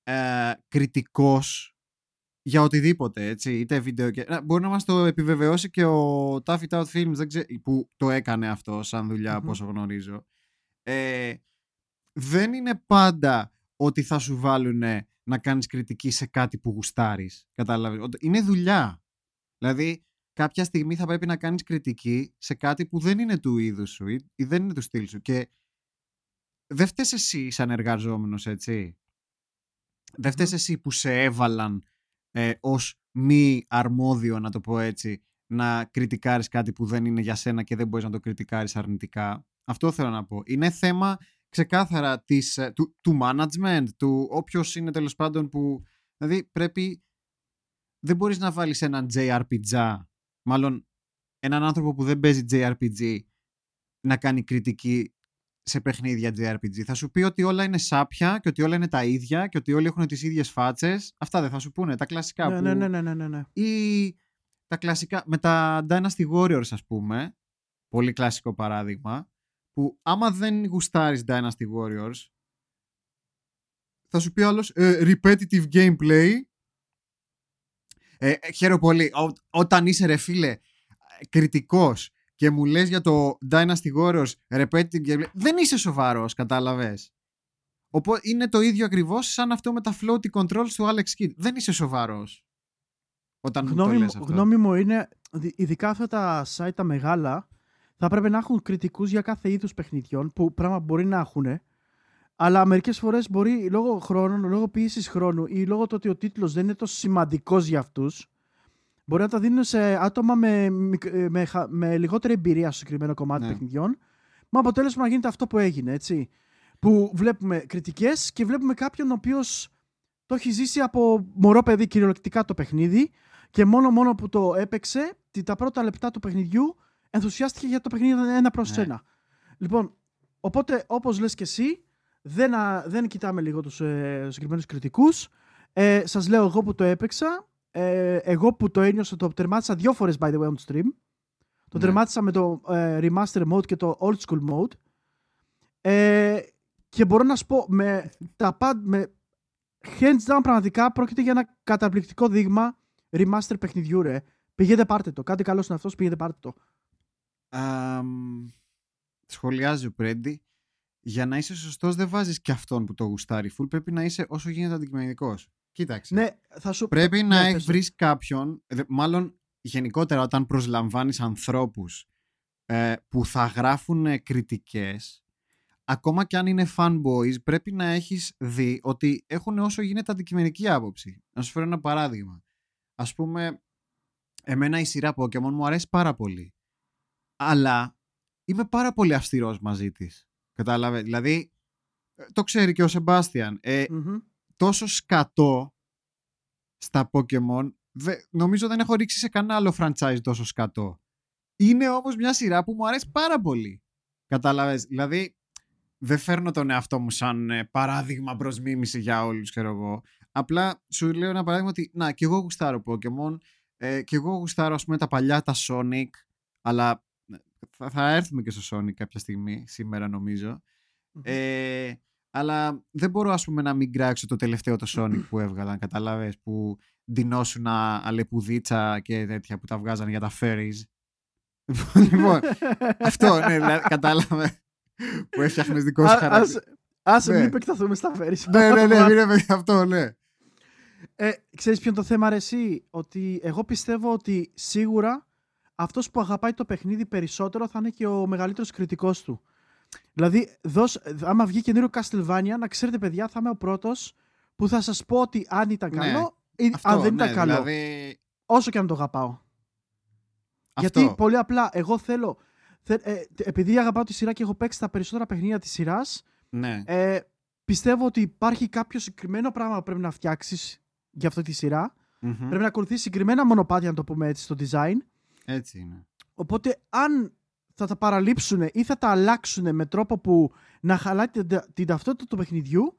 ε, κριτικός για οτιδήποτε, έτσι, είτε βίντεο και... Μπορεί να μας το επιβεβαιώσει και ο Taffy Tout Films δεν ξέ... που το έκανε αυτό σαν δουλειά, mm-hmm. όσο γνωρίζω. Ε, δεν είναι πάντα ότι θα σου βάλουν να κάνεις κριτική σε κάτι που γουστάρεις. Κατάλαβες. Είναι δουλειά. Δηλαδή, κάποια στιγμή θα πρέπει να κάνεις κριτική σε κάτι που δεν είναι του είδους σου ή, ή δεν είναι του στυλ σου. Και δεν φταίς εσύ σαν εργαζόμενος, έτσι. Δεν φταίς εσύ που σε έβαλαν ε, ως μη αρμόδιο, να το πω έτσι, να κριτικάρεις κάτι που δεν είναι για σένα και δεν μπορείς να το κριτικάρεις αρνητικά; Αυτό θέλω να πω. Είναι θέμα ξεκάθαρα της, ε, του, του management, του όποιος είναι τέλος πάντων που... Δηλαδή πρέπει... Δεν μπορείς να βάλεις έναν JRPG, μάλλον έναν άνθρωπο που δεν παίζει JRPG, να κάνει κριτική σε παιχνίδια JRPG. Θα σου πει ότι όλα είναι σάπια και ότι όλα είναι τα ίδια και ότι όλοι έχουν τις ίδιες φάτσες. Αυτά δεν θα σου πούνε, τα κλασικά. Ναι, που... ναι, ναι, ναι, ναι, ναι. Ή τα κλασικά, με τα Dynasty Warriors ας πούμε, πολύ κλασικό παράδειγμα, που άμα δεν γουστάρεις Dynasty Warriors, θα σου πει άλλος ε, repetitive gameplay. Ε, ε χαίρομαι πολύ. όταν είσαι ρε φίλε κριτικός και μου λες για το Dynasty Warriors repetitive gameplay, δεν είσαι σοβαρός, κατάλαβες. Οπότε είναι το ίδιο ακριβώς σαν αυτό με τα floaty controls του Alex Kidd. Δεν είσαι σοβαρός. Όταν γνώμη, το λες αυτό. γνώμη μου είναι, ειδικά αυτά τα site τα μεγάλα, θα πρέπει να έχουν κριτικούς για κάθε είδους παιχνιδιών, που πράγμα μπορεί να έχουν, αλλά μερικές φορές μπορεί λόγω χρόνου, λόγω πίεσης χρόνου ή λόγω του ότι ο τίτλος δεν είναι τόσο σημαντικός για αυτούς, μπορεί να τα δίνουν σε άτομα με, με, με λιγότερη εμπειρία στο συγκεκριμένο κομμάτι ναι. παιχνιδιών. Με αποτέλεσμα να γίνεται αυτό που έγινε, έτσι. Που βλέπουμε κριτικές και βλέπουμε κάποιον ο οποίος το έχει ζήσει από μωρό παιδί κυριολεκτικά το παιχνίδι και μόνο μόνο που το έπαιξε, τα πρώτα λεπτά του παιχνιδιού ενθουσιάστηκε για το παιχνίδι ένα προς ναι. ένα. Λοιπόν, οπότε όπως λες και εσύ, δεν, δεν κοιτάμε λίγο τους ε, συγκεκριμένους κριτικούς. Ε, σας λέω εγώ που το έπαιξα, ε, εγώ που το ένιωσα, το τερμάτισα δύο φορές by the way on stream. Το ναι. τερμάτισα με το ε, remaster mode και το old school mode. Ε, και μπορώ να σου πω με τα με hands down πραγματικά πρόκειται για ένα καταπληκτικό δείγμα remaster παιχνιδιού ρε. Πηγαίνετε πάρτε το. Κάτι καλό είναι αυτός, πηγαίνετε πάρτε το. Um, σχολιάζει ο Πρέντι. Για να είσαι σωστός δεν βάζεις και αυτόν που το γουστάρει full. Πρέπει να είσαι όσο γίνεται αντικειμενικός. Κοίταξε. Ναι, θα σου... Πρέπει να ναι, βρει κάποιον, μάλλον γενικότερα όταν προσλαμβάνεις ανθρώπους ε, που θα γράφουν κριτικές, ακόμα και αν είναι fanboys, πρέπει να έχεις δει ότι έχουν όσο γίνεται αντικειμενική άποψη. Να σου φέρω ένα παράδειγμα. Ας πούμε, εμένα η σειρά Pokemon μου αρέσει πάρα πολύ. Αλλά είμαι πάρα πολύ αυστηρός μαζί της. Κατάλαβε. Δηλαδή, ε, το ξέρει και ο Σεμπάστιαν. Ε, Τόσο σκατό στα Pokemon, δε, νομίζω δεν έχω ρίξει σε κανένα άλλο franchise τόσο σκατό. Είναι όμως μια σειρά που μου αρέσει πάρα πολύ. Κατάλαβες. Δηλαδή, δεν φέρνω τον εαυτό μου σαν ε, παράδειγμα προς μίμηση για όλους, ξέρω εγώ. Απλά σου λέω ένα παράδειγμα ότι, να, και εγώ γουστάρω Pokemon, ε, και εγώ γουστάρω, ας πούμε, τα παλιά, τα Sonic, αλλά θα, θα έρθουμε και στο Sonic κάποια στιγμή, σήμερα Ε, αλλά δεν μπορώ ας πούμε να μην κράξω το τελευταίο το Sonic που έβγαλαν, καταλάβες, που ντυνώσουν αλεπουδίτσα και τέτοια που τα βγάζαν για τα fairies. λοιπόν, αυτό, ναι, δηλαδή, κατάλαβε που έφτιαχνες δικό σου χαρακτήρα. Άσε ναι. μην επεκταθούμε στα fairies. ναι, ναι, ναι, μην αυτό, ναι. Ε, ξέρεις ποιο είναι το θέμα ρε εσύ, ότι εγώ πιστεύω ότι σίγουρα αυτός που αγαπάει το παιχνίδι περισσότερο θα είναι και ο μεγαλύτερος κριτικός του. Δηλαδή, δώσ, άμα βγει καινούριο Castlevania, να ξέρετε, παιδιά, θα είμαι ο πρώτος που θα σας πω ότι αν ήταν ναι. καλό ή αν δεν ήταν ναι, καλό. Δηλαδή... Όσο και αν το αγαπάω. Αυτό. Γιατί πολύ απλά, εγώ θέλω. Θε, ε, επειδή αγαπάω τη σειρά και έχω παίξει τα περισσότερα παιχνίδια της σειράς, ναι. ε, πιστεύω ότι υπάρχει κάποιο συγκεκριμένο πράγμα που πρέπει να φτιάξεις για αυτή τη σειρά. Mm-hmm. Πρέπει να ακολουθείς συγκεκριμένα μονοπάτια, να το πούμε έτσι, στο design Έτσι είναι. Οπότε αν θα τα παραλείψουν ή θα τα αλλάξουν με τρόπο που να χαλάει την, την ταυτότητα του παιχνιδιού,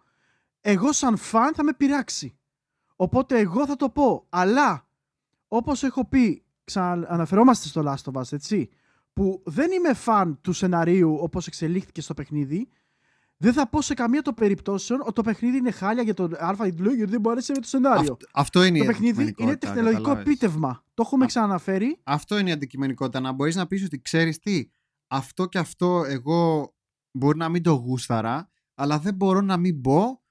εγώ σαν φαν θα με πειράξει. Οπότε εγώ θα το πω. Αλλά, όπως έχω πει, ξαναναφερόμαστε στο Last of Us, έτσι, που δεν είμαι φαν του σεναρίου όπως εξελίχθηκε στο παιχνίδι, δεν θα πω σε καμία των περιπτώσεων ότι το παιχνίδι είναι χάλια για τον Α γιατί δεν μου αρέσει με το σενάριο. Αυτό, αυτό είναι το η παιχνίδι είναι τεχνολογικό καταλάβες. επίτευγμα. Το έχουμε Α- ξαναναφέρει. Αυτό είναι η αντικειμενικότητα. Να μπορείς να πεις ότι ξέρεις τι, αυτό και αυτό εγώ μπορεί να μην το γούσταρα, αλλά δεν μπορώ να μην πω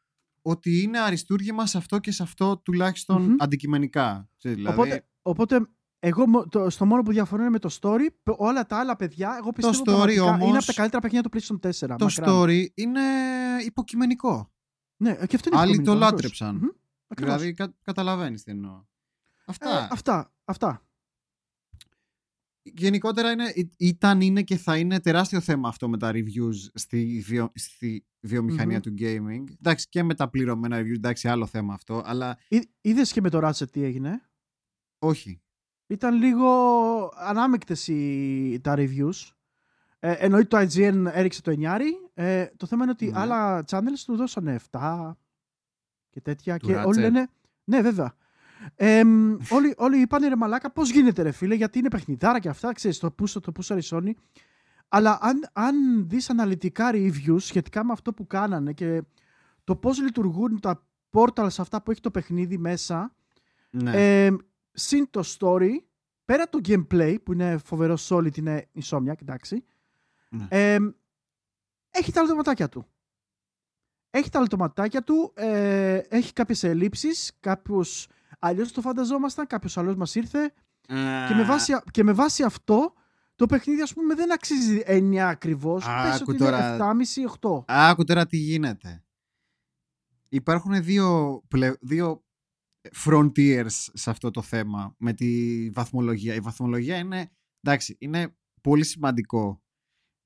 ότι είναι αριστούργημα σε αυτό και σε αυτό τουλάχιστον Μμμ. αντικειμενικά. Ξέρεις, Δηλαδή, Οπότε, οπότε εγώ μο- το, στο μόνο που διαφωνώ είναι με το story. π- Όλα τα άλλα παιδιά, εγώ πιστεύω story πραγματικά όμως- είναι από τα καλύτερα παιχνίδια του PlayStation 4. το μακράν. story είναι υποκειμενικό. Ναι, και αυτό είναι Άλλοι το υποκειμενικό, ακριβώς. λάτρεψαν. Μμμ, ακριβώς. Δηλαδή κα, καταλαβαίνεις τι εννοώ. Αυτά. Ε, αυτά. Αυτά. Γενικότερα είναι, ή- ήταν, είναι και θα είναι τεράστιο θέμα αυτό με τα reviews στη, βιο, στη βιομηχανια Μμμ. του gaming. Εντάξει και με τα πληρωμένα reviews, εντάξει άλλο θέμα αυτό, αλλά Είδες και με το Ratchet τι έγινε; όχι. Ήταν λίγο ανάμεκτες οι, τα reviews. Ε, εννοείται το IGN έριξε το 9. Ε, το θέμα είναι ότι Ναι. άλλα channels του δώσανε 7 και τέτοια. Του και όλοι Ratchet. λένε. Ναι, βέβαια. Ε, μ, όλοι, όλοι είπαν ρε μαλάκα πώς γίνεται ρε φίλε γιατί είναι παιχνιδάρα και αυτά ξέρεις το πούσο το πούσαρε η Sony αλλά αν, αν δεις αναλυτικά reviews σχετικά με αυτό που κάνανε και το πώς λειτουργούν τα portals αυτά που έχει το παιχνίδι μέσα Ναι. ε, συν το story, πέρα το gameplay που είναι φοβερό solid, είναι Insomniac, εντάξει. Ναι. Ε, έχει τα λεπτοματάκια του. Έχει τα λεπτοματάκια του, ε, έχει κάποιες ελλείψεις, κάποιος αλλιώς το φανταζόμασταν, κάποιος άλλος μας ήρθε και, με βάση, και με βάση αυτό το παιχνίδι ας πούμε δεν αξίζει 9 ακριβώς, Α, πες άκου ότι είναι τώρα. 7,5-8. Άκου τώρα τι γίνεται. Υπάρχουν δύο, πλε... δύο frontiers σε αυτό το θέμα με τη βαθμολογία. Η βαθμολογία είναι, εντάξει, είναι πολύ σημαντικό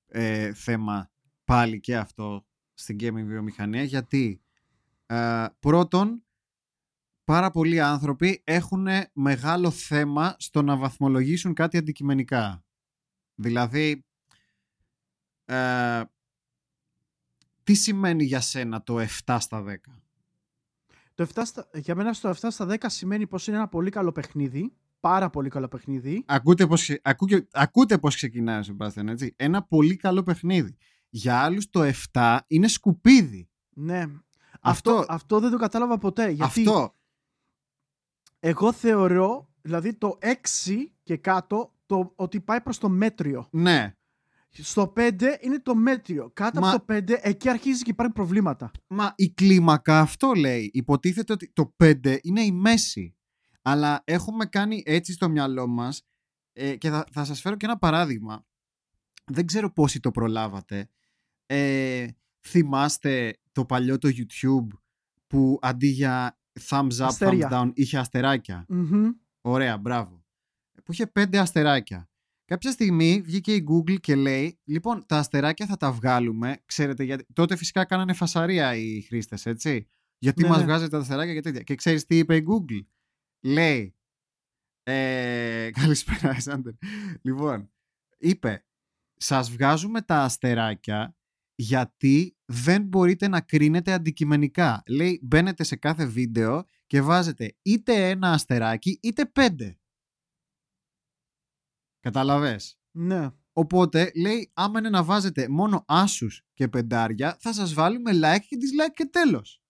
ε, θέμα πάλι και αυτό στην gaming βιομηχανία γιατί ε, πρώτον πάρα πολλοί άνθρωποι έχουν μεγάλο θέμα στο να βαθμολογήσουν κάτι αντικειμενικά. Δηλαδή ε, τι σημαίνει για σένα το 7 στα 10. Το 7 στα, για μένα στο 7 στα 10 σημαίνει πως είναι ένα πολύ καλό παιχνίδι, πάρα πολύ καλό παιχνίδι. Ακούτε πώς, ξε- ακού- ακούτε πώς ξεκινάει ο Σεμπάστιαν, έτσι. Ένα πολύ καλό παιχνίδι. Για άλλους το 7 είναι σκουπίδι. Ναι. Αυτό, Αυτό- αυτό, δεν το κατάλαβα ποτέ. Γιατί Αυτό. εγώ θεωρώ, δηλαδή το 6 και κάτω, το, ότι πάει προς το μέτριο. Ναι. Στο 5 είναι το μέτριο. Κάτω Μα- από το 5 εκεί αρχίζει και υπάρχουν προβλήματα. Μα η κλίμακα αυτό λέει. Υποτίθεται ότι το 5 είναι η μέση. Αλλά έχουμε κάνει έτσι στο μυαλό μας ε, και θα, θα σας φέρω και ένα παράδειγμα. Δεν ξέρω πόσοι το προλάβατε. Ε, θυμάστε το παλιό το YouTube που αντί για thumbs up, Αστέρια. thumbs down είχε αστεράκια; Μμμ. Ωραία, μπράβο. Που είχε πέντε αστεράκια. Κάποια στιγμή βγήκε η Google και λέει: Λοιπόν, τα αστεράκια θα τα βγάλουμε. Ξέρετε, γιατί... τότε φυσικά κάνανε φασαρία οι χρήστες, έτσι. Γιατί Ναι, μας ναι. βγάζετε τα αστεράκια και τέτοια. Και ξέρεις τι είπε η Google; Λέει. Ε, καλησπέρα, Εσάντερ. Λοιπόν, είπε: Σας βγάζουμε τα αστεράκια γιατί δεν μπορείτε να κρίνετε αντικειμενικά. Λέει, μπαίνετε σε κάθε βίντεο και βάζετε είτε ένα αστεράκι είτε πέντε. Καταλαβες. Ναι. Οπότε λέει, άμα είναι να βάζετε μόνο άσους και πεντάρια, θα σας βάλουμε like και dislike και τέλος.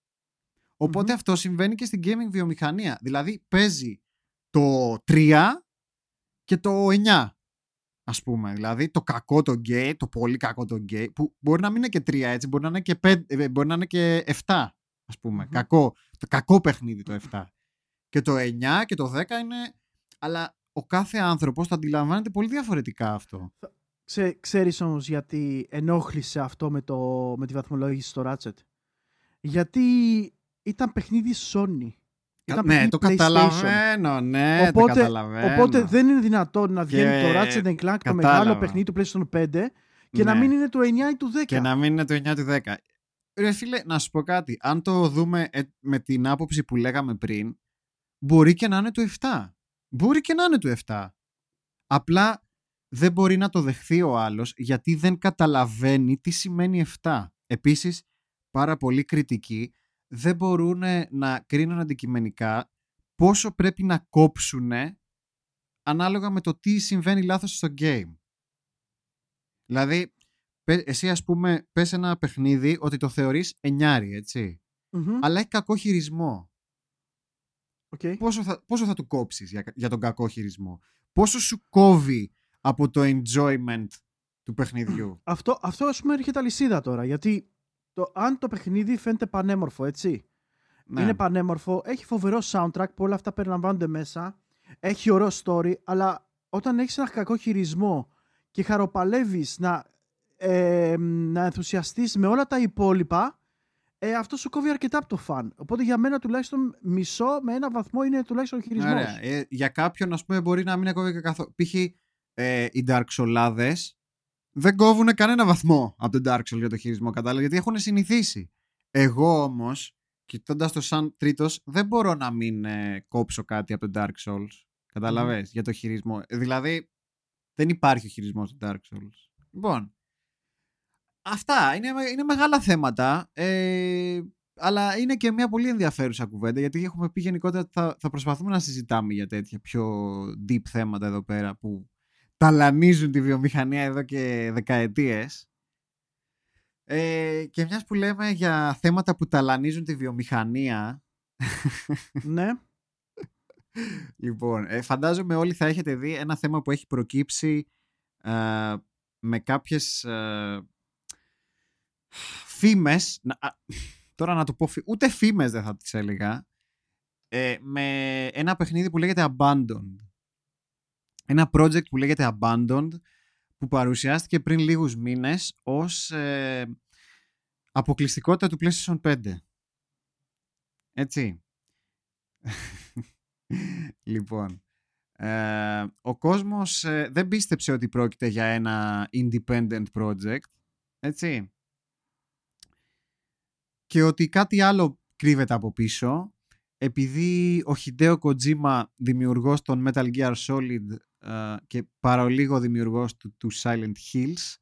Οπότε Μμμ. αυτό συμβαίνει και στην gaming βιομηχανία. Δηλαδή παίζει το 3 και το 9. Ας πούμε, δηλαδή το κακό το gay, το πολύ κακό το gay, που μπορεί να μην είναι και 3 έτσι, μπορεί να είναι και, 5, ε, μπορεί να είναι και 7, ας πούμε. Μμμ. Κακό, το κακό παιχνίδι το 7. Και το 9 και το 10 είναι... Αλλά ο κάθε άνθρωπος το αντιλαμβάνεται πολύ διαφορετικά αυτό. Ξέ, ξέρεις όμως γιατί ενόχλησε αυτό με, το, με τη βαθμολόγηση στο Ratchet; Γιατί ήταν παιχνίδι Sony. Ήταν ναι, παιχνίδι το PlayStation. καταλαβαίνω, ναι, το Οπότε- καταλαβαίνω. Οπότε δεν είναι δυνατόν να βγαίνει Και- το Ratchet Clank, το κατάλαβα. μεγάλο παιχνίδι του PlayStation 5 και να Ναι. μην είναι το 9 ή του 10. Και να μην είναι το 9 του 10. Ρε φίλε, να σου πω κάτι. Αν το δούμε ε, με την άποψη που λέγαμε πριν, μπορεί και να είναι του 7. Μπορεί και να είναι του 7. Απλά δεν μπορεί να το δεχθεί ο άλλος γιατί δεν καταλαβαίνει τι σημαίνει 7. Επίσης, πάρα πολύ κριτικοί δεν μπορούν να κρίνουν αντικειμενικά πόσο πρέπει να κόψουν ανάλογα με το τι συμβαίνει λάθος στο game. Δηλαδή, εσύ ας πούμε πες ένα παιχνίδι ότι το θεωρείς εννιάρι, Αλλά έχει κακό χειρισμό. Okay. Πόσο, θα, πόσο θα του κόψεις για, για τον κακό χειρισμό; Πόσο σου κόβει από το enjoyment του παιχνιδιού; Αυτό, αυτό ας πούμε έρχεται αλυσίδα τώρα, γιατί το, αν το παιχνίδι φαίνεται πανέμορφο, έτσι. Ναι. Είναι πανέμορφο, έχει φοβερό soundtrack που όλα αυτά περιλαμβάνονται μέσα, έχει ωραίο story, αλλά όταν έχεις ένα κακό χειρισμό και χαροπαλεύεις να, ε, να ενθουσιαστείς με όλα τα υπόλοιπα, ε, αυτό σου κόβει αρκετά από το φαν. Οπότε για μένα τουλάχιστον μισό με ένα βαθμό είναι τουλάχιστον ο χειρισμός. Ε, για κάποιον, ας πούμε, μπορεί να μην κόβει καθόλου. Π.χ. Ε, οι Dark Soulades δεν κόβουν κανένα βαθμό από τον Dark Souls για το χειρισμό, κατάλαβες, γιατί έχουν συνηθίσει. Εγώ όμως, κοιτώντας το σαν τρίτος, δεν μπορώ να μην ε, κόψω κάτι από τον Dark Souls. Κατάλαβες, για το χειρισμό. Δηλαδή, δεν υπάρχει ο χειρισμός του Dark Souls. Λοιπόν, αυτά είναι, είναι μεγάλα θέματα. Ε, αλλά είναι και μια πολύ ενδιαφέρουσα κουβέντα γιατί έχουμε πει γενικότερα ότι θα, θα προσπαθούμε να συζητάμε για τέτοια πιο deep θέματα εδώ πέρα που ταλανίζουν τη βιομηχανία εδώ και δεκαετίες. Ε, και μιας που λέμε για θέματα που ταλανίζουν τη βιομηχανία. ναι. λοιπόν, ε, φαντάζομαι όλοι θα έχετε δει ένα θέμα που έχει προκύψει ε, με κάποιες ε, φήμες. τώρα να το πω, ούτε φήμες δεν θα τις έλεγα. Ε, με ένα παιχνίδι που λέγεται Abandoned ένα project που λέγεται Abandoned που παρουσιάστηκε πριν λίγους μήνες ως ε, αποκλειστικότητα του PlayStation 5. Έτσι. λοιπόν, ε, ο κόσμος ε, δεν πίστεψε ότι πρόκειται για ένα independent project, έτσι. Και ότι κάτι άλλο κρύβεται από πίσω, επειδή ο Hideo Kojima, δημιουργός των Metal Gear Solid, ε, και παρολίγο δημιουργός του, του Silent Hills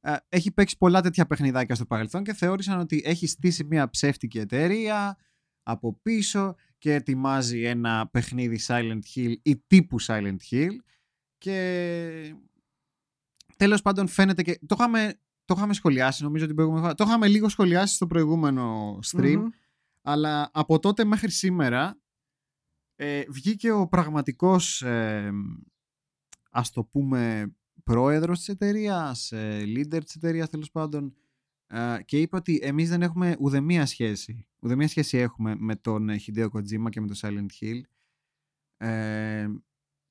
ε, έχει παίξει πολλά τέτοια παιχνιδάκια στο παρελθόν και θεώρησαν ότι έχει στήσει μια ψεύτικη εταιρεία από πίσω και ετοιμάζει ένα παιχνίδι Silent Hill ή τύπου Silent Hill. Και τέλος πάντων φαίνεται και το είχαμε, το είχαμε σχολιάσει νομίζω την προηγούμενη φορά. Το είχαμε λίγο σχολιάσει στο προηγούμενο stream αλλά από τότε μέχρι σήμερα ε, βγήκε ο πραγματικός ε, ας το πούμε πρόεδρος της εταιρείας, ε, leader της εταιρείας τέλος πάντων ε, και είπε ότι εμείς δεν έχουμε ουδεμία σχέση ουδεμία σχέση έχουμε με τον Hideo Kojima και με τον Silent Hill. Ε,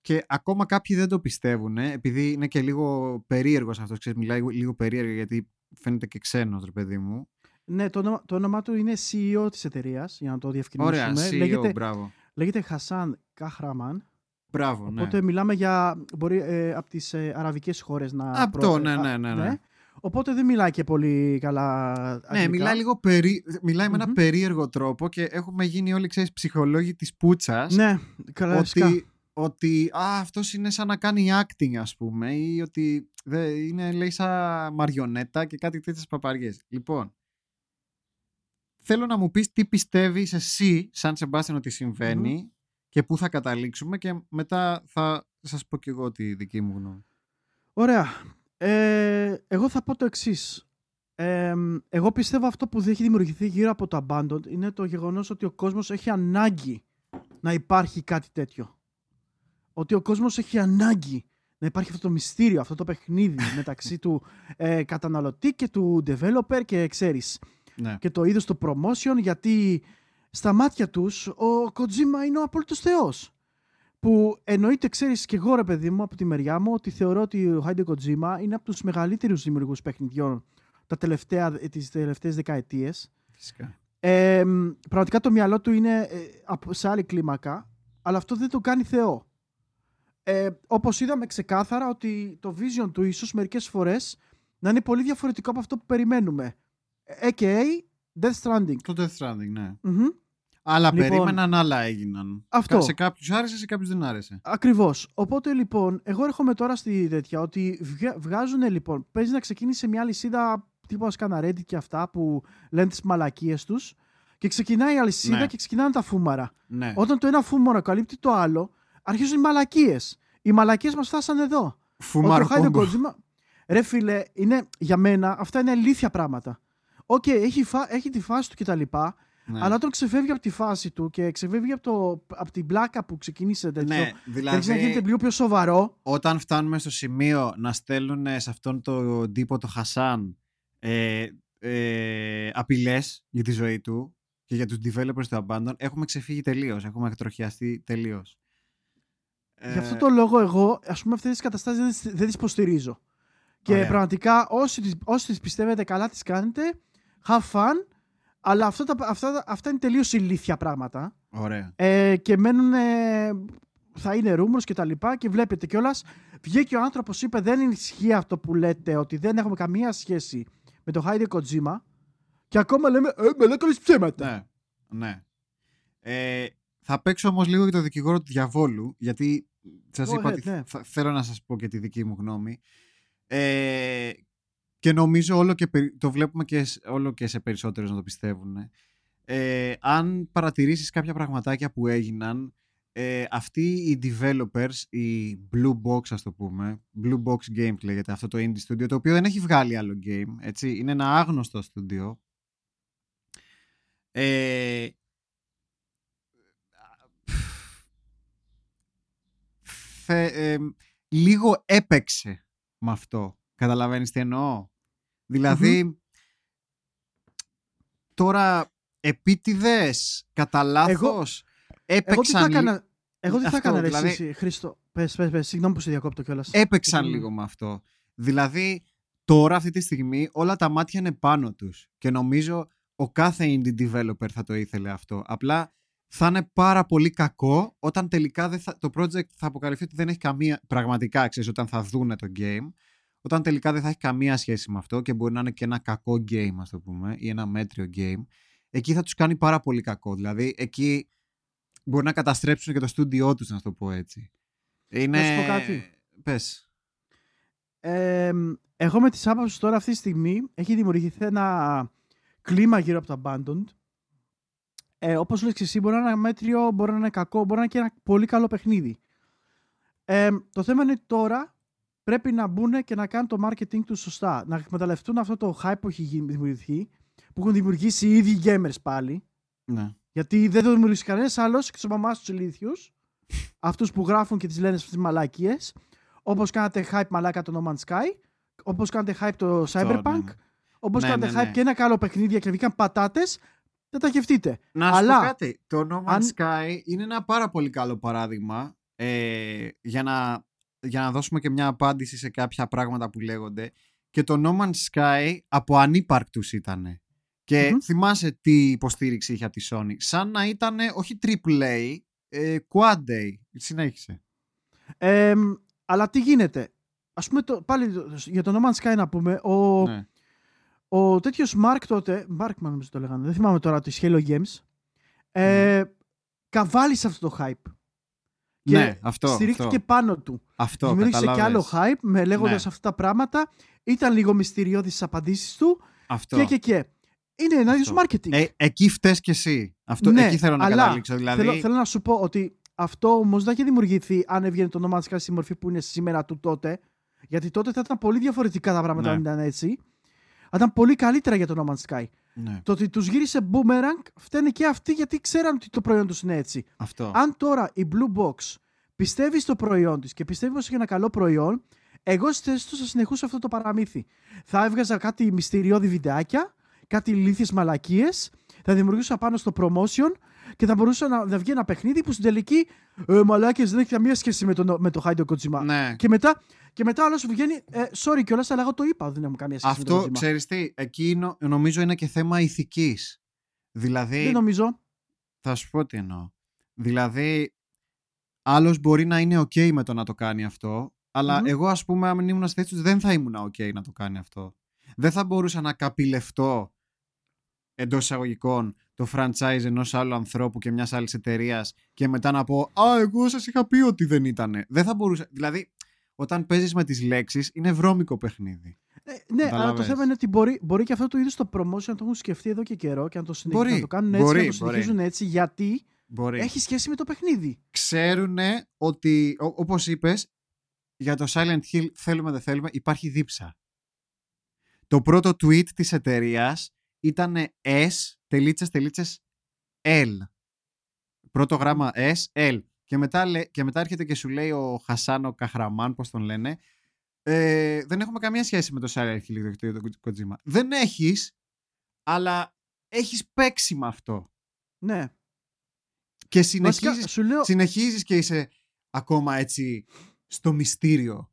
και ακόμα κάποιοι δεν το πιστεύουν επειδή είναι και λίγο περίεργος αυτός ξέρεις, μιλάει λίγο περίεργο γιατί φαίνεται και ξένος ρε παιδί μου ναι, το όνομα, το όνομά του είναι CEO της εταιρείας, για να το διευκρινίσουμε. Ωραία, CEO, λέγεται, μπράβο. Λέγεται Χασάν Καχραμάν. Μπράβο, ναι. Οπότε μιλάμε για μπορεί ε, από τις ε, αραβικές χώρες να... Αυτό, ναι, ναι, ναι, ναι. Οπότε δεν μιλάει και πολύ καλά αγγλικά. Ναι, μιλάει λίγο περί... μιλάει με ένα περίεργο τρόπο και έχουμε γίνει όλοι, ξέρεις, ψυχολόγοι της πούτσας. Ναι, καλά ότι, ότι α, αυτός είναι σαν να κάνει acting, ας πούμε, ή ότι δε, είναι, λέει, σαν μαριονέτα και κάτι τέτοιες παπαριές. Λοιπόν, θέλω να μου πεις τι πιστεύεις εσύ, σαν Σεμπάστιαν, ότι συμβαίνει και πού θα καταλήξουμε και μετά θα σας πω και εγώ τη δική μου γνώμη. Ωραία. Ε, εγώ θα πω το εξής. Ε, εγώ πιστεύω αυτό που έχει δημιουργηθεί γύρω από το Abandoned είναι το γεγονός ότι ο κόσμος έχει ανάγκη να υπάρχει κάτι τέτοιο. Ότι ο κόσμος έχει ανάγκη να υπάρχει αυτό το μυστήριο, αυτό το παιχνίδι μεταξύ του ε, καταναλωτή και του developer και ξέρεις. Ναι. Και το είδος του promotion γιατί στα μάτια τους ο Κοτζίμα είναι ο απόλυτος θεός. Που εννοείται, ξέρεις και εγώ ρε παιδί μου από τη μεριά μου ότι θεωρώ ότι ο Χάιντε Κοτζίμα είναι από τους μεγαλύτερους δημιουργούς παιχνιδιών τα τελευταία, τις τελευταίες δεκαετίες. Φυσικά. Ε, πραγματικά το μυαλό του είναι ε, σε άλλη κλίμακα, αλλά αυτό δεν το κάνει θεό. Ε, όπως είδαμε ξεκάθαρα ότι το vision του ίσως μερικές φορές να είναι πολύ διαφορετικό από αυτό που περιμένουμε. A.K.A. Death Stranding. Το Death Stranding, ναι. Αλλά Λοιπόν, περίμεναν, άλλα έγιναν. αυτό. Σε κάποιους άρεσε, σε κάποιους δεν άρεσε. Ακριβώς. Οπότε λοιπόν, εγώ έρχομαι τώρα στη τέτοια ότι βγάζουν λοιπόν. Παίζει να ξεκίνησε μια λυσίδα τύπου Ασκάνα Reddit και αυτά που λένε τις μαλακίες τους. Και ξεκινάει η αλυσίδα Ναι. και ξεκινάνε τα φούμαρα. Ναι. Όταν το ένα φούμαρο καλύπτει το άλλο, αρχίζουν οι μαλακίες. Οι μαλακίες μας φτάσαν εδώ. Φουμάρ Ότι ο Hideo κόμπο. Kojima- Ρε φίλε, είναι, για μένα αυτά είναι αλήθεια πράγματα. Οκ, έχει, φα- έχει τη φάση του κτλ. Ναι. Αλλά όταν ξεφεύγει από τη φάση του και ξεφεύγει από, το, από την πλάκα που ξεκίνησε τέτοιο. Ναι, και αρχίζει να δηλαδή γίνεται λίγο πιο σοβαρό. όταν φτάνουμε στο σημείο να στέλνουν σε αυτόν τον τύπο το Χασάν ε, ε, απειλές για τη ζωή του και για τους developers του Abandon έχουμε ξεφύγει τελείως, έχουμε εκτροχιαστεί τελείως. Γι' αυτό το λόγο εγώ, ας πούμε, αυτές τις καταστάσεις δεν τις, δεν τις υποστηρίζω. Και Ωραία. πραγματικά όσοι τις, όσοι τις πιστεύετε καλά τις κάνετε, have fun, αλλά αυτά, τα, αυτά, τα- αυτά είναι τελείως ηλίθια πράγματα. Ωραία. Ε, και μένουν, ε, θα είναι rumors και τα λοιπά και βλέπετε κιόλας. Βγήκε ο άνθρωπος είπε δεν ισχύει αυτό που λέτε ότι δεν έχουμε καμία σχέση με το Hideo Kojima και ακόμα λέμε ε, με λέτε ψέματα. Ναι, ναι. Ε, θα παίξω όμως λίγο για το δικηγόρο του διαβόλου, γιατί σας Go είπα ahead, ότι ναι. θα- θέλω να σας πω και τη δική μου γνώμη. Ε, και νομίζω όλο και, περι- το βλέπουμε και, σ- όλο και σε περισσότερους να το πιστεύουν. Ε, αν παρατηρήσεις κάποια πραγματάκια που έγιναν, ε, αυτοί οι developers, οι Blue Box ας το πούμε, Blue Box Games λέγεται αυτό το indie studio, το οποίο δεν έχει βγάλει άλλο game, έτσι, είναι ένα άγνωστο studio. Ε, θε- ε, λίγο έπαιξε με αυτό. Καταλαβαίνεις τι εννοώ; Δηλαδή, τώρα επίτηδες, κατά λάθος, Εγώ τι θα έπαιξαν, λι- έκανα, εγώ τι θα Αυτό, έκανα ρε, δηλαδή- εσύ, Χρήστο. Πες, πες, πες, συγγνώμη που σε διακόπτω κιόλας. έπαιξαν Γιατί- λίγο με αυτό. Δηλαδή, τώρα αυτή τη στιγμή όλα τα μάτια είναι πάνω τους και νομίζω ο κάθε indie developer θα το ήθελε αυτό. Απλά θα είναι πάρα πολύ κακό όταν τελικά δεν θα, το project θα αποκαλυφθεί ότι δεν έχει καμία, πραγματικά ξέρεις, όταν θα δούνε το game, όταν τελικά δεν θα έχει καμία σχέση με αυτό και μπορεί να είναι και ένα κακό game, ας το πούμε, ή ένα μέτριο game, εκεί θα τους κάνει πάρα πολύ κακό. Δηλαδή, εκεί μπορεί να καταστρέψουν και το στούντιό τους, να το πω έτσι. Είναι... Να σου πω κάτι. Πες. Ε, εγώ με τις άποψεις τώρα αυτή τη στιγμή έχει δημιουργηθεί ένα κλίμα γύρω από το Abandoned. Ε, όπως λες και εσύ, μπορεί να είναι μέτριο, μπορεί να είναι κακό, μπορεί να είναι και ένα πολύ καλό παιχνίδι. Ε, το θέμα είναι τώρα πρέπει να μπουν και να κάνουν το marketing τους σωστά. Να εκμεταλλευτούν αυτό το hype που έχει γίνει- δημιουργηθεί, που έχουν δημιουργήσει οι ίδιοι gamers πάλι. Ναι. Γιατί δεν το δημιουργήσει κανένας άλλος και τους μαμάς τους ηλίθιους. Αυτούς που γράφουν και τις λένε στις μαλάκιε. Όπως κάνατε hype μαλάκα το No Man's Sky. Όπως κάνατε hype το Cyberpunk. ναι, ναι. Όπως Ναι, κάνατε ναι, ναι. hype και ένα καλό παιχνίδι και βγήκαν πατάτες. Δεν τα γευτείτε. Να σου Αλλά- πω κάτι. Το No Man's αν- Sky είναι ένα πάρα πολύ καλό παράδειγμα ε, για, να, για να δώσουμε και μια απάντηση σε κάποια πράγματα που λέγονται. Και το No Man's Sky από ανύπαρκτους ήταν. Και Μμμ. θυμάσαι τι υποστήριξη είχε από τη Sony. Σαν να ήταν όχι AAA, ε, Quad A. Συνέχισε. Ε, αλλά τι γίνεται. Α πούμε το, πάλι το- για το No Man's Sky να πούμε. Ο, Ναι. Ο τέτοιος Mark τότε. Mark, νομίζω το λέγανε. Δεν θυμάμαι τώρα τη Halo Games. Ε, Καβάλισε αυτό το hype. Και ναι, αυτό. στηρίχθηκε αυτό, πάνω του. αυτό Δημιούργησε και άλλο καταλάβες. hype με λέγοντας Ναι. αυτά τα πράγματα. Ήταν λίγο μυστηριώδη στι απαντήσεις του. Αυτό. Και, και, και. Είναι ένα είδος Αυτό. marketing. Ε, εκεί φταίς και εσύ. Αυτό, Ναι, εκεί θέλω να αλλά καταλήξω. Δηλαδή, θέλω, θέλω να σου πω ότι αυτό όμως δεν έχει δημιουργηθεί αν έβγαινε το No Man's Sky στη μορφή που είναι σήμερα του τότε. Γιατί τότε θα ήταν πολύ διαφορετικά τα πράγματα Ναι. αν ήταν έτσι. Θα ήταν πολύ καλύτερα για το No Man's Sky. ναι, Το ότι τους γύρισε boomerang φταίνε και αυτοί γιατί ξέραν ότι το προϊόν τους είναι έτσι. αυτό. Αν τώρα η Blue Box πιστεύει στο προϊόν της και πιστεύει πως έχει ένα καλό προϊόν, εγώ στη θέση του θα συνεχούσα αυτό το παραμύθι. Θα έβγαζα κάτι μυστηριώδη βιντεάκια, κάτι ηλίθιες μαλακίες, θα δημιουργούσα πάνω στο promotion και θα μπορούσε να, να βγει ένα παιχνίδι που στην τελική ε, μαλάκες δεν έχει καμία σχέση με το, με το Hideo Kojima. ναι. Και μετά, και μετά ο άλλος σου βγαίνει, ε, sorry κιόλας, αλλά εγώ το είπα, δεν έχουμε καμία σχέση με Αυτό, το Kojima. ξέρεις τι, εκεί νο- νομίζω είναι και θέμα ηθικής. Δηλαδή, Δεν νομίζω. θα σου πω τι εννοώ. Δηλαδή, άλλος μπορεί να είναι ok με το να το κάνει αυτό, αλλά Μμμ. εγώ ας πούμε, αν ήμουν στη θέση τους, δεν θα ήμουν ok να το κάνει αυτό. Δεν θα μπορούσα να καπηλευτώ εντός εισαγωγικών το franchise ενός άλλου ανθρώπου και μιας άλλης εταιρείας και μετά να πω «Α, εγώ σας είχα πει ότι δεν ήτανε». Δεν θα μπορούσα... Δηλαδή, όταν παίζεις με τις λέξεις, είναι βρώμικο παιχνίδι. Ε, ναι, αλλά το Καταλαβες. θέμα είναι ότι μπορεί, μπορεί και αυτό το είδος το promotion να το έχουν σκεφτεί εδώ και καιρό και να το, συνεχίσουν, Μπορεί, να το κάνουν έτσι μπορεί, και να το συνεχίζουν έτσι γιατί Μπορεί. έχει σχέση με το παιχνίδι. Ξέρουν ότι, ό- όπως είπες, για το Silent Hill θέλουμε δεν θέλουμε, υπάρχει δίψα. Το πρώτο tweet της εταιρείας ήταν S, τελίτσες, τελίτσες, L. Πρώτο γράμμα S, L. Και μετά, λέ- και μετά έρχεται και σου λέει ο Χασάνο Καχραμάν, πώς τον λένε, ε, δεν έχουμε καμία σχέση με το Silent Hill και το Kojima. Δεν έχεις, αλλά έχεις παίξει με αυτό. Ναι. Και Βασικά, συνεχίζεις σου λέω, συνεχίζεις και είσαι ακόμα έτσι στο μυστήριο.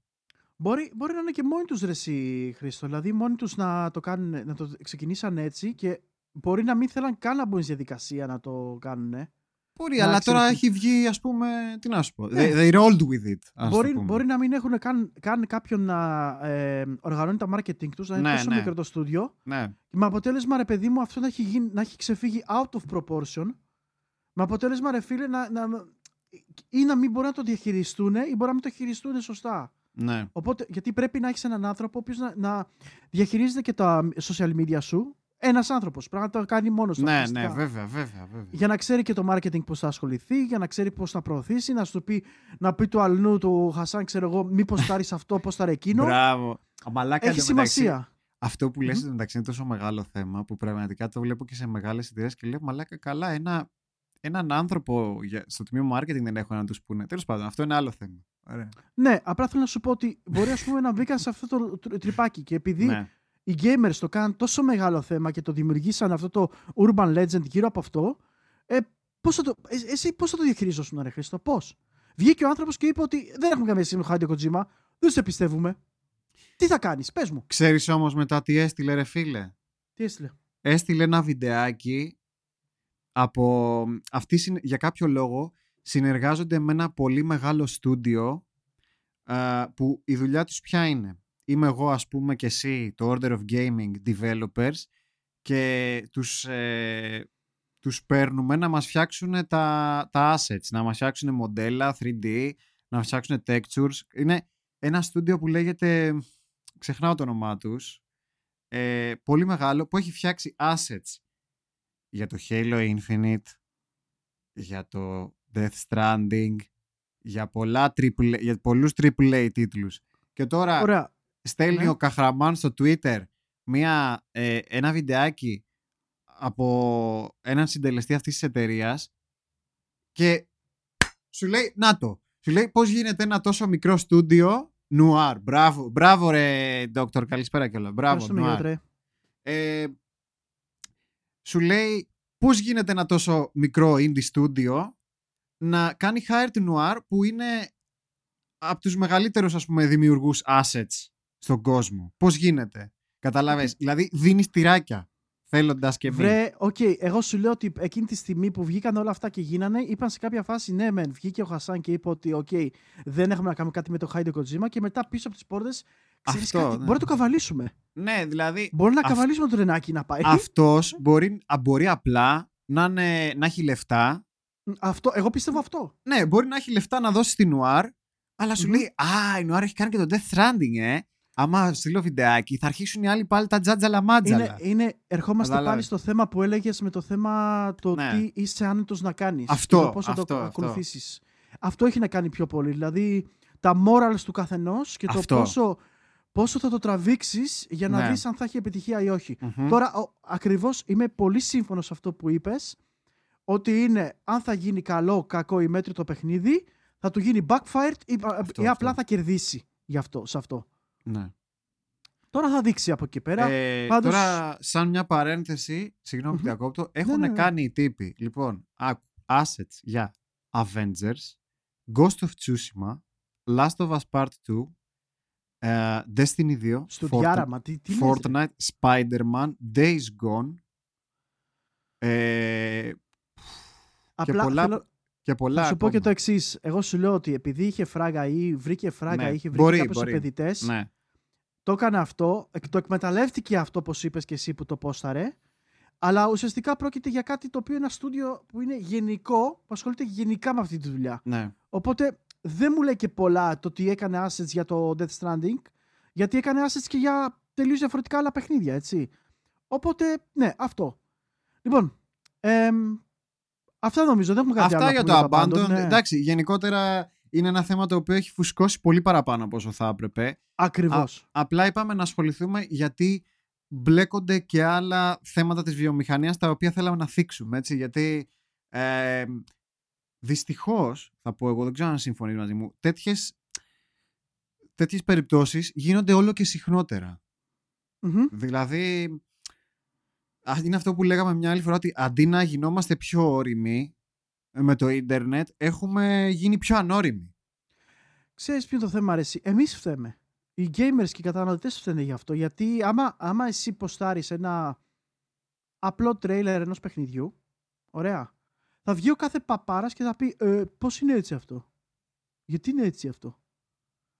μπορεί, μπορεί να είναι και μόνοι τους ρε εσύ, Χρήστο. Δηλαδή, μόνοι τους να το, κάνουν, να το ξεκινήσαν έτσι και μπορεί να μην θέλαν καν να μπουν στη διαδικασία να το κάνουν. Μπορεί, Να αλλά τώρα ξέρεις έχει βγει, ας πούμε, τι να σου πω. Ναι. They, they rolled with it, ας Μπορεί, το πούμε. μπορεί να μην έχουν καν, καν κάποιον να ε, οργανώνει τα marketing τους, να είναι Ναι, τόσο ναι. μικρό το στούντιο. Ναι, Με αποτέλεσμα, ρε παιδί μου, αυτό να έχει, γίνει, να έχει ξεφύγει out of proportion. Με αποτέλεσμα, ρε φίλε, να, να, ή να μην μπορούν να το διαχειριστούν ή μπορεί να μην το χειριστούν σωστά. ναι. Οπότε, γιατί πρέπει να έχεις έναν άνθρωπο ο οποίος να, να διαχειρίζεται και τα social media σου. Ένας άνθρωπος. Πρέπει να το κάνει μόνος του. Ναι, αποκλειστικά. ναι, βέβαια, βέβαια, βέβαια. Για να ξέρει και το marketing πώς θα ασχοληθεί, για να ξέρει πώς θα προωθήσει, να σου πει, να πει του αλλού του Χασάν, ξέρω εγώ, μήπως θα αυτό, πώς θα εκείνο. Μπράβο. Μαλάκα, Έχει εντωμεταξύ, σημασία. Αυτό που λες Μμμ. εντωμεταξύ είναι τόσο μεγάλο θέμα που πραγματικά το βλέπω και σε μεγάλες εταιρείε και λέω μαλάκα καλά ένα, έναν άνθρωπο για, στο τμήμα marketing δεν έχω να τους πούνε. Τέλος πάντων, αυτό είναι άλλο θέμα. Ωραία. Ναι, απλά θέλω να σου πω ότι μπορεί ας πούμε, να μπήκαν σε αυτό το τρ- τρυπάκι και επειδή Ναι. Οι gamers το κάνουν τόσο μεγάλο θέμα και το δημιουργήσαν αυτό το urban legend γύρω από αυτό, ε, πώς θα το, ε, εσύ πώς θα το διαχειριζόσουν, ρε Χρήστο, πώς; Βγήκε ο άνθρωπος και είπε ότι δεν έχουμε καμία σχέση με το Hideo Kojima, δεν σε πιστεύουμε. Τι θα κάνεις, πες μου. Ξέρεις όμως μετά τι έστειλε ρε φίλε; Τι έστειλε; έστειλε ένα βιντεάκι από αυτοί συν- για κάποιο λόγο συνεργάζονται με ένα πολύ μεγάλο στούντιο α, που η δουλειά τους ποια είναι; Είμαι εγώ ας πούμε και εσύ το Order of Gaming Developers και τους, ε, τους παίρνουμε να μας φτιάξουν τα, τα assets, να μας φτιάξουν μοντέλα 3D, να μας φτιάξουν textures. Είναι ένα στούντιο που λέγεται, ξεχνάω το όνομά τους, ε, πολύ μεγάλο που έχει φτιάξει assets για το Halo Infinite, για το Death Stranding, για, πολλά triple, για πολλούς AAA τίτλους. Και τώρα Ωραία. Στέλνει Ναι. ο Καχραμάν στο Twitter μια, ε, ένα βιντεάκι από έναν συντελεστή αυτής της εταιρείας και σου λέει, να το, σου λέει πώς γίνεται ένα τόσο μικρό στούντιο νουάρ. Μπράβο, μπράβο ρε Ντόκτορ, καλησπέρα κιόλας. Μπράβο, Ευχαριστούμε, νουάρ. Γιώτρε. Ε, σου λέει πώς γίνεται ένα τόσο μικρό indie studio να κάνει hire το Nuare που είναι από τους μεγαλύτερους ας πούμε δημιουργούς assets στον κόσμο. Πώς γίνεται. Καταλάβες. Δηλαδή δίνεις τυράκια θέλοντας και μη. Βρε, οκ, εγώ σου λέω ότι εκείνη τη στιγμή που βγήκαν όλα αυτά και γίνανε, είπαν σε κάποια φάση ναι, μεν. Βγήκε ο Χασάν και είπε ότι, οκ, δεν έχουμε να κάνουμε κάτι με το Hideo Kojima και μετά πίσω από τις πόρτες. Ξέρεις Αυτό, κάτι, ναι. μπορεί να το καβαλήσουμε. Ναι, δηλαδή Μπορεί να Αυ- καβαλήσουμε το τρενάκι να πάει. αυτός μπορεί, α, μπορεί απλά να, είναι, να έχει λεφτά. αυτό, εγώ πιστεύω αυτό. Ναι, μπορεί να έχει λεφτά να δώσει στην Νουάρ, αλλά σου Μμμ. λέει Α, η Νουάρ έχει κάνει και το Death Stranding, ε. Άμα στείλω βιντεάκι, θα αρχίσουν οι άλλοι πάλι τα τζάτζαλα μάτζαλα. Είναι, είναι, ερχόμαστε Κατάλαβες. πάλι στο θέμα που έλεγες με το θέμα το Ναι. τι είσαι άνετος να κάνεις. Αυτό, Πώς θα αυτό, το αυτό. ακολουθήσεις. Αυτό έχει να κάνει πιο πολύ. Δηλαδή τα morals του καθενός και το Αυτό. πόσο, πόσο θα το τραβήξεις για να Ναι. δεις αν θα έχει επιτυχία ή όχι. Μμμ. Τώρα, ο- ακριβώς είμαι πολύ σύμφωνος σε αυτό που είπες, ότι είναι αν θα γίνει καλό, κακό ή μέτρητο παιχνίδι, θα του γίνει backfired ή, Αυτό, ή απλά αυτό. θα κερδίσει γι' αυτό, σε αυτό. Ναι. Τώρα θα δείξει από εκεί πέρα. Ε, πάντως- Τώρα, σαν μια παρένθεση, συγγνώμη που Μμμ. διακόπτω, έχουν ναι, ναι. κάνει οι τύποι. Λοιπόν, άκου, assets για Avengers, Ghost of Tsushima, Last of Us Part 2, ε, Destiny 2, στο Fortnite, διάραμα, τι, τι λες, ρε; Fortnite, Spider-Man, Days Gone ε, Απλά πολλά- θέλω και πολλά να σου πω και το ακόμα. εξής. Εγώ σου λέω ότι επειδή είχε φράγα ή βρήκε φράγα Ναι, ή είχε βρει μπορεί, κάποιους μπορεί. επενδυτές, Ναι, το έκανε αυτό, εκ- το εκμεταλλεύτηκε αυτό όπως είπες και εσύ που το πόσταρε, Αλλά ουσιαστικά πρόκειται για κάτι το οποίο είναι ένα στούντιο που είναι γενικό, που ασχολείται γενικά με αυτή τη δουλειά. Ναι. Οπότε δεν μου λέει και πολλά το ότι έκανε assets για το Death Stranding, γιατί έκανε assets και για τελείως διαφορετικά άλλα παιχνίδια, έτσι. Οπότε, ναι, αυτό. Λοιπόν, εμ, αυτά νομίζω, δεν έχουμε κάτι Αυτά άλλο για να το πούμε Abandon. Abandon, ναι. Εντάξει, γενικότερα είναι ένα θέμα το οποίο έχει φουσκώσει πολύ παραπάνω από όσο θα έπρεπε. Ακριβώς. Απλά είπαμε να ασχοληθούμε γιατί μπλέκονται και άλλα θέματα της βιομηχανίας τα οποία θέλαμε να θίξουμε, έτσι, γιατί ε, δυστυχώς, θα πω εγώ, δεν ξέρω αν συμφωνείς μαζί μου, τέτοιες, τέτοιες περιπτώσεις γίνονται όλο και συχνότερα. Μμμ. Δηλαδή, α, είναι αυτό που λέγαμε μια άλλη φορά ότι αντί να γινόμαστε πιο όριμοι ε, με το ίντερνετ, έχουμε γίνει πιο ανώριμοι. Ξέρεις ποιο είναι το θέμα, αρέσει. Εμείς φταίμε. Οι gamers και οι καταναλωτές φταίνε γι' αυτό. Γιατί άμα, άμα εσύ ποστάρεις ένα απλό τρέιλερ ενός παιχνιδιού, ωραία, θα βγει ο κάθε παπάρας και θα πει ε, πώς είναι έτσι αυτό; Γιατί είναι έτσι αυτό;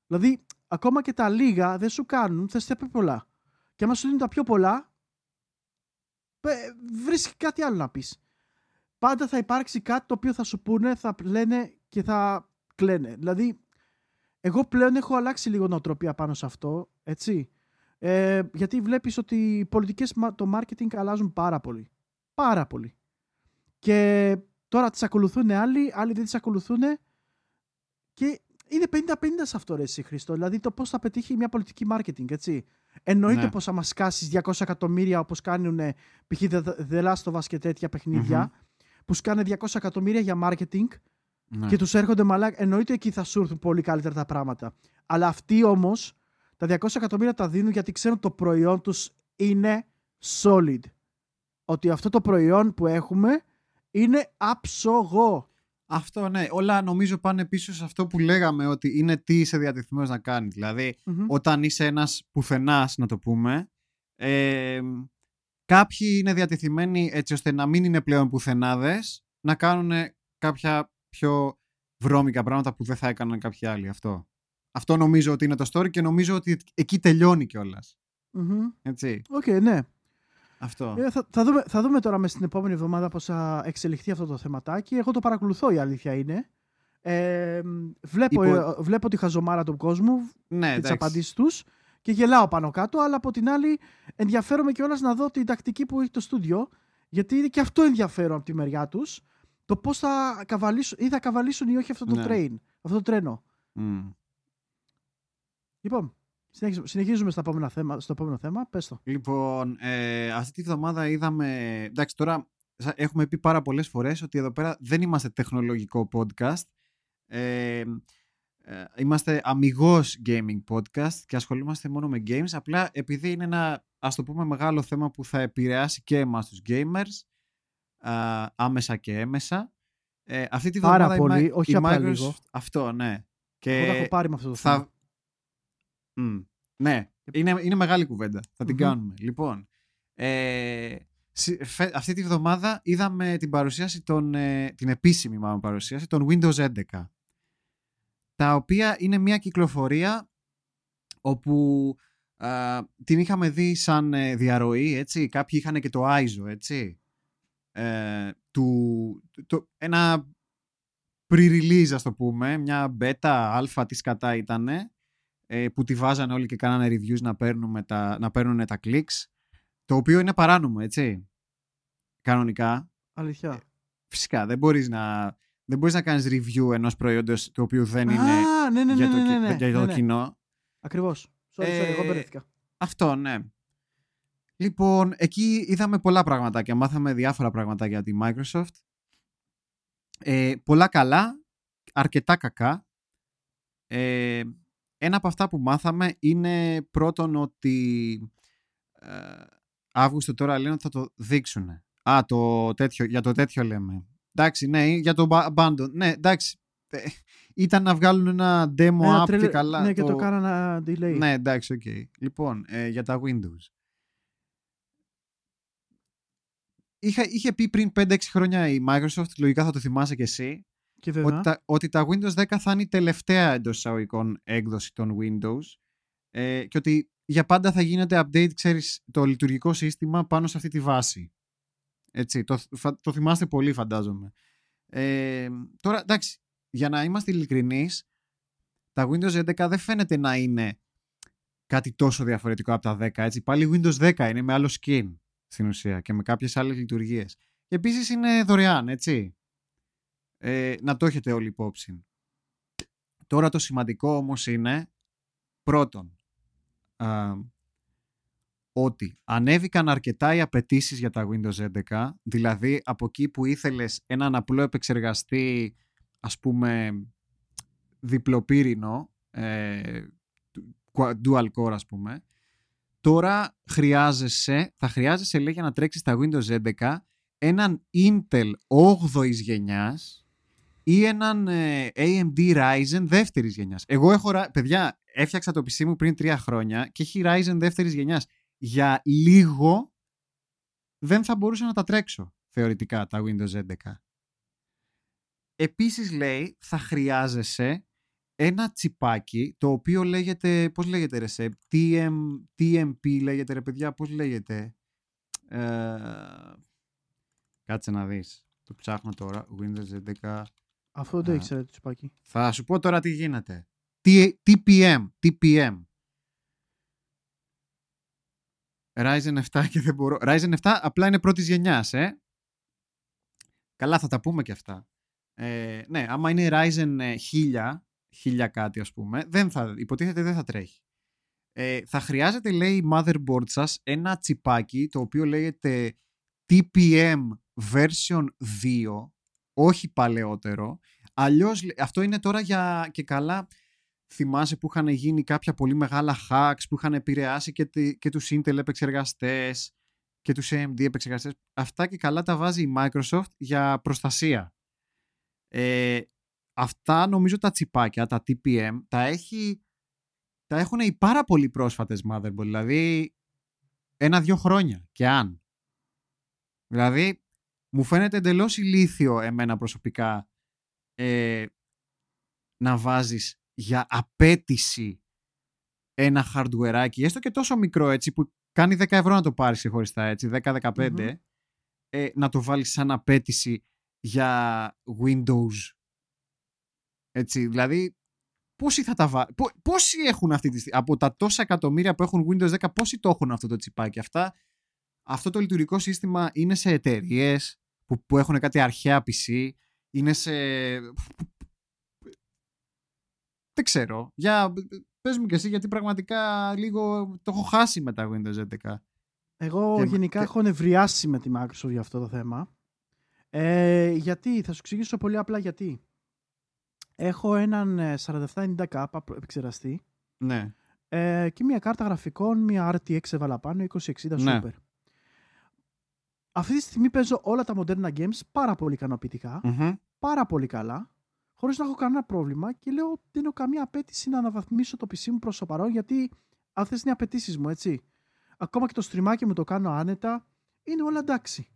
Δηλαδή, ακόμα και τα λίγα δεν σου κάνουν, θες τα πιο πολλά. Και άμα σου δίνουν τα πιο πολλά, ε, βρίσκει κάτι άλλο να πεις. Πάντα θα υπάρξει κάτι το οποίο θα σου πούνε, θα λένε και θα κλαίνε. Δηλαδή, εγώ πλέον έχω αλλάξει λίγο νοοτροπία πάνω σε αυτό, έτσι. Ε, γιατί βλέπεις ότι οι πολιτικές, μα- το marketing αλλάζουν πάρα πολύ. Πάρα πολύ. Και τώρα τις ακολουθούν άλλοι, άλλοι δεν τις ακολουθούν. Και είναι 50-50 σε αυτό, ρε εσύ Χριστό. Δηλαδή το πώς θα πετύχει μια πολιτική marketing, έτσι. Εννοείται Ναι. πως θα μας σκάσεις 200 εκατομμύρια όπως κάνουν ε, π.χ. The, The Last of Us και τέτοια παιχνίδια, που σκάνε 200 εκατομμύρια για marketing Ναι. και τους έρχονται μαλάκα. Εννοείται εκεί θα σου έρθουν πολύ καλύτερα τα πράγματα. Αλλά αυτοί όμως τα 200 εκατομμύρια τα δίνουν γιατί ξέρουν το προϊόν τους είναι solid. Ότι αυτό το προϊόν που έχουμε είναι άψογο. Αυτό ναι, όλα νομίζω πάνε πίσω σε αυτό που λέγαμε ότι είναι τι είσαι διατεθειμένος να κάνεις. Δηλαδή, Μμμ. όταν είσαι ένας πουθενάς, να το πούμε, ε, κάποιοι είναι διατεθειμένοι έτσι ώστε να μην είναι πλέον πουθενάδες, να κάνουν κάποια πιο βρώμικα πράγματα που δεν θα έκαναν κάποιοι άλλοι. Αυτό. Αυτό νομίζω ότι είναι το story και νομίζω ότι εκεί τελειώνει κιόλας. Μμμ. Έτσι. Οκ, ναι. Αυτό. Ε, θα, θα, δούμε, θα δούμε τώρα μες στην επόμενη εβδομάδα πώς θα εξελιχθεί αυτό το θεματάκι. Εγώ το παρακολουθώ η αλήθεια είναι. Ε, βλέπω, Υπό- ε, βλέπω τη χαζομάρα του κόσμου ναι, και τις εντάξει. απαντήσεις τους και γελάω πάνω κάτω, αλλά από την άλλη ενδιαφέρομαι κιόλας να δω την τακτική που έχει το στούντιο, γιατί είναι και αυτό ενδιαφέρον από τη μεριά τους. Το πώς θα καβαλήσουν ή θα καβαλήσουν ή όχι αυτό το Ναι. train, αυτό το τρένο. Μμ. Λοιπόν, συνεχίζουμε, συνεχίζουμε στο, επόμενο θέμα, στο επόμενο θέμα. Πες το. Λοιπόν, ε, αυτή τη βδομάδα είδαμε. Εντάξει, τώρα σα- έχουμε πει πάρα πολλές φορές ότι εδώ πέρα δεν είμαστε τεχνολογικό podcast. Ε, ε, είμαστε αμυγός gaming podcast και ασχολούμαστε μόνο με games. Απλά επειδή είναι ένα, ας το πούμε, μεγάλο θέμα που θα επηρεάσει και εμάς τους gamers, α, άμεσα και έμεσα. Ε, αυτή τη Πάρα βδομάδα η πολύ, Mi- όχι η απλά Microsoft- λίγο. Αυτό, ναι. Και Εγώ τα έχω πάρει με αυτό το θέμα. Θα... Μμ, ναι, είναι, είναι μεγάλη κουβέντα. Θα την Μμμ. κάνουμε. Λοιπόν, ε, συ- φε- αυτή τη βδομάδα είδαμε την παρουσίαση των, ε, την επίσημη μάλλον παρουσίαση των Windows 11 τα οποία είναι μια κυκλοφορία όπου α, την είχαμε δει σαν ε, διαρροή, έτσι. Κάποιοι είχαν και το ISO, έτσι. Ε, του, το, ένα pre-release, ας το πούμε, μια beta, αλφα, τι σκατά ήτανε, ε, που τη βάζανε όλοι και κάνανε reviews να παίρνουν τα, να παίρνουν τα clicks, το οποίο είναι παράνομο, έτσι. Κανονικά. Αλήθεια. Φυσικά, δεν μπορείς να, δεν μπορείς να κάνεις review ενός προϊόντος το οποίο δεν είναι Α, ναι, ναι, ναι, για το, ναι, κι- ναι, ναι, για το ναι, ναι. κοινό. Ακριβώς. Sorry, sorry, εγώ Ε, μπερδεύτηκα. Αυτό, ναι. Λοιπόν, εκεί είδαμε πολλά πραγματάκια. Μάθαμε διάφορα πραγματάκια για τη Microsoft. Ε, πολλά καλά, αρκετά κακά. Ε, ένα από αυτά που μάθαμε είναι πρώτον ότι ε, Αύγουστο τώρα λένε ότι θα το δείξουν. Α, το τέτοιο, για το τέτοιο λέμε. Εντάξει, ναι, για το ba- Abandon. Ναι, εντάξει. Ε, Ήταν να βγάλουν ένα demo Ένα app και trailer- καλά. Ναι, και το κάνανε delay. Ναι, εντάξει, οκ. Λοιπόν, ε, για τα Windows. Είχα, είχε πει πριν 5-6 χρόνια η Microsoft, λογικά θα το θυμάσαι κι εσύ, Και βέβαια. Ότι τα, ότι τα Windows 10 θα είναι η τελευταία εντός εισαγωγικών έκδοση των Windows ε, και ότι για πάντα θα γίνεται update, ξέρεις, το λειτουργικό σύστημα πάνω σε αυτή τη βάση. Έτσι, το, φα- το θυμάστε πολύ φαντάζομαι. Ε, τώρα, εντάξει, για να είμαστε ειλικρινείς, τα Windows 11 δεν φαίνεται να είναι κάτι τόσο διαφορετικό από τα 10. Έτσι. Πάλι Windows 10 είναι με άλλο skin στην ουσία και με κάποιες άλλες λειτουργίες. Και επίσης είναι δωρεάν, έτσι. Ε, να το έχετε όλοι υπόψη. Τώρα το σημαντικό όμως είναι πρώτον α, ότι ανέβηκαν αρκετά οι απαιτήσεις για τα Windows 11, δηλαδή από εκεί που ήθελες έναν απλό επεξεργαστή, ας πούμε, διπλοπύρινο, ε, dual core ας πούμε, τώρα χρειάζεσαι, θα χρειάζεσαι λέει για να τρέξεις τα Windows 11 έναν Intel 8ης γενιάς ή έναν ε, AMD Ryzen δεύτερης γενιάς. Εγώ έχω, παιδιά, έφτιαξα το PC μου πριν τρία χρόνια και έχει Ryzen δεύτερης γενιάς. Για λίγο δεν θα μπορούσα να τα τρέξω θεωρητικά τα Windows 11. Επίσης λέει θα χρειάζεσαι ένα τσιπάκι το οποίο λέγεται, πώς λέγεται ρε σε, TM, TMP λέγεται ρε παιδιά, πώς λέγεται. Ε, κάτσε να δεις. Το ψάχνω τώρα, Windows 11. Αυτό δεν το ήξερα το τσιπάκι. Θα σου πω τώρα τι γίνεται. TPM, TPM. Ryzen 7 και δεν μπορώ. Ryzen 7 απλά είναι πρώτης γενιάς, ε. Καλά, θα τα πούμε και αυτά. Ε, ναι, άμα είναι Ryzen 1000, 1000 κάτι ας πούμε, δεν θα, υποτίθεται δεν θα τρέχει. Ε, θα χρειάζεται, λέει η motherboard σας, ένα τσιπάκι το οποίο λέγεται TPM version 2, όχι παλαιότερο. Αλλιώς, αυτό είναι τώρα για και καλά θυμάσαι που είχαν γίνει κάποια πολύ μεγάλα hacks που είχαν επηρεάσει και, τη, και τους Intel επεξεργαστές και τους AMD επεξεργαστές. Αυτά και καλά τα βάζει η Microsoft για προστασία. Ε, αυτά νομίζω τα τσιπάκια, τα TPM, τα, έχει, τα έχουν οι πάρα πολύ πρόσφατες motherboard, δηλαδή ένα-δυο χρόνια και αν. Δηλαδή, μου φαίνεται εντελώς ηλίθιο εμένα προσωπικά ε, να βάζεις για απέτηση ένα hardware έστω και τόσο μικρό έτσι που κάνει 10 ευρώ να το πάρεις ξεχωριστά έτσι, 10-15 ε, να το βάλεις σαν απέτηση για Windows. Έτσι, δηλαδή πόσοι θα τα βάλουν, πόσοι έχουν αυτή τη στιγμή, από τα τόσα εκατομμύρια που έχουν Windows 10 πόσοι το έχουν αυτό το τσιπάκι; Αυτά αυτό το λειτουργικό σύστημα είναι σε εταιρείες που, που έχουν κάτι αρχαία PC είναι σε δεν ξέρω. Για, πες μου και εσύ γιατί πραγματικά λίγο το έχω χάσει με τα Windows 11. Εγώ και, γενικά και... έχω νευριάσει με τη Microsoft για αυτό το θέμα. Ε, γιατί, θα σου εξηγήσω πολύ απλά γιατί. Έχω έναν 4790K επεξεργαστή. Ναι. Ε, και μια κάρτα γραφικών, μια RTX έβαλα πάνω, 2060 ναι. Super. Αυτή τη στιγμή παίζω όλα τα μοντέρνα games πάρα πολύ ικανοποιητικά, mm-hmm. πάρα πολύ καλά χωρίς να έχω κανένα πρόβλημα και λέω δεν έχω καμία απέτηση να αναβαθμίσω το PC μου προς το παρόν γιατί αυτέ είναι οι απαιτήσεις μου, έτσι. Ακόμα και το στριμάκι μου το κάνω άνετα, είναι όλα εντάξει.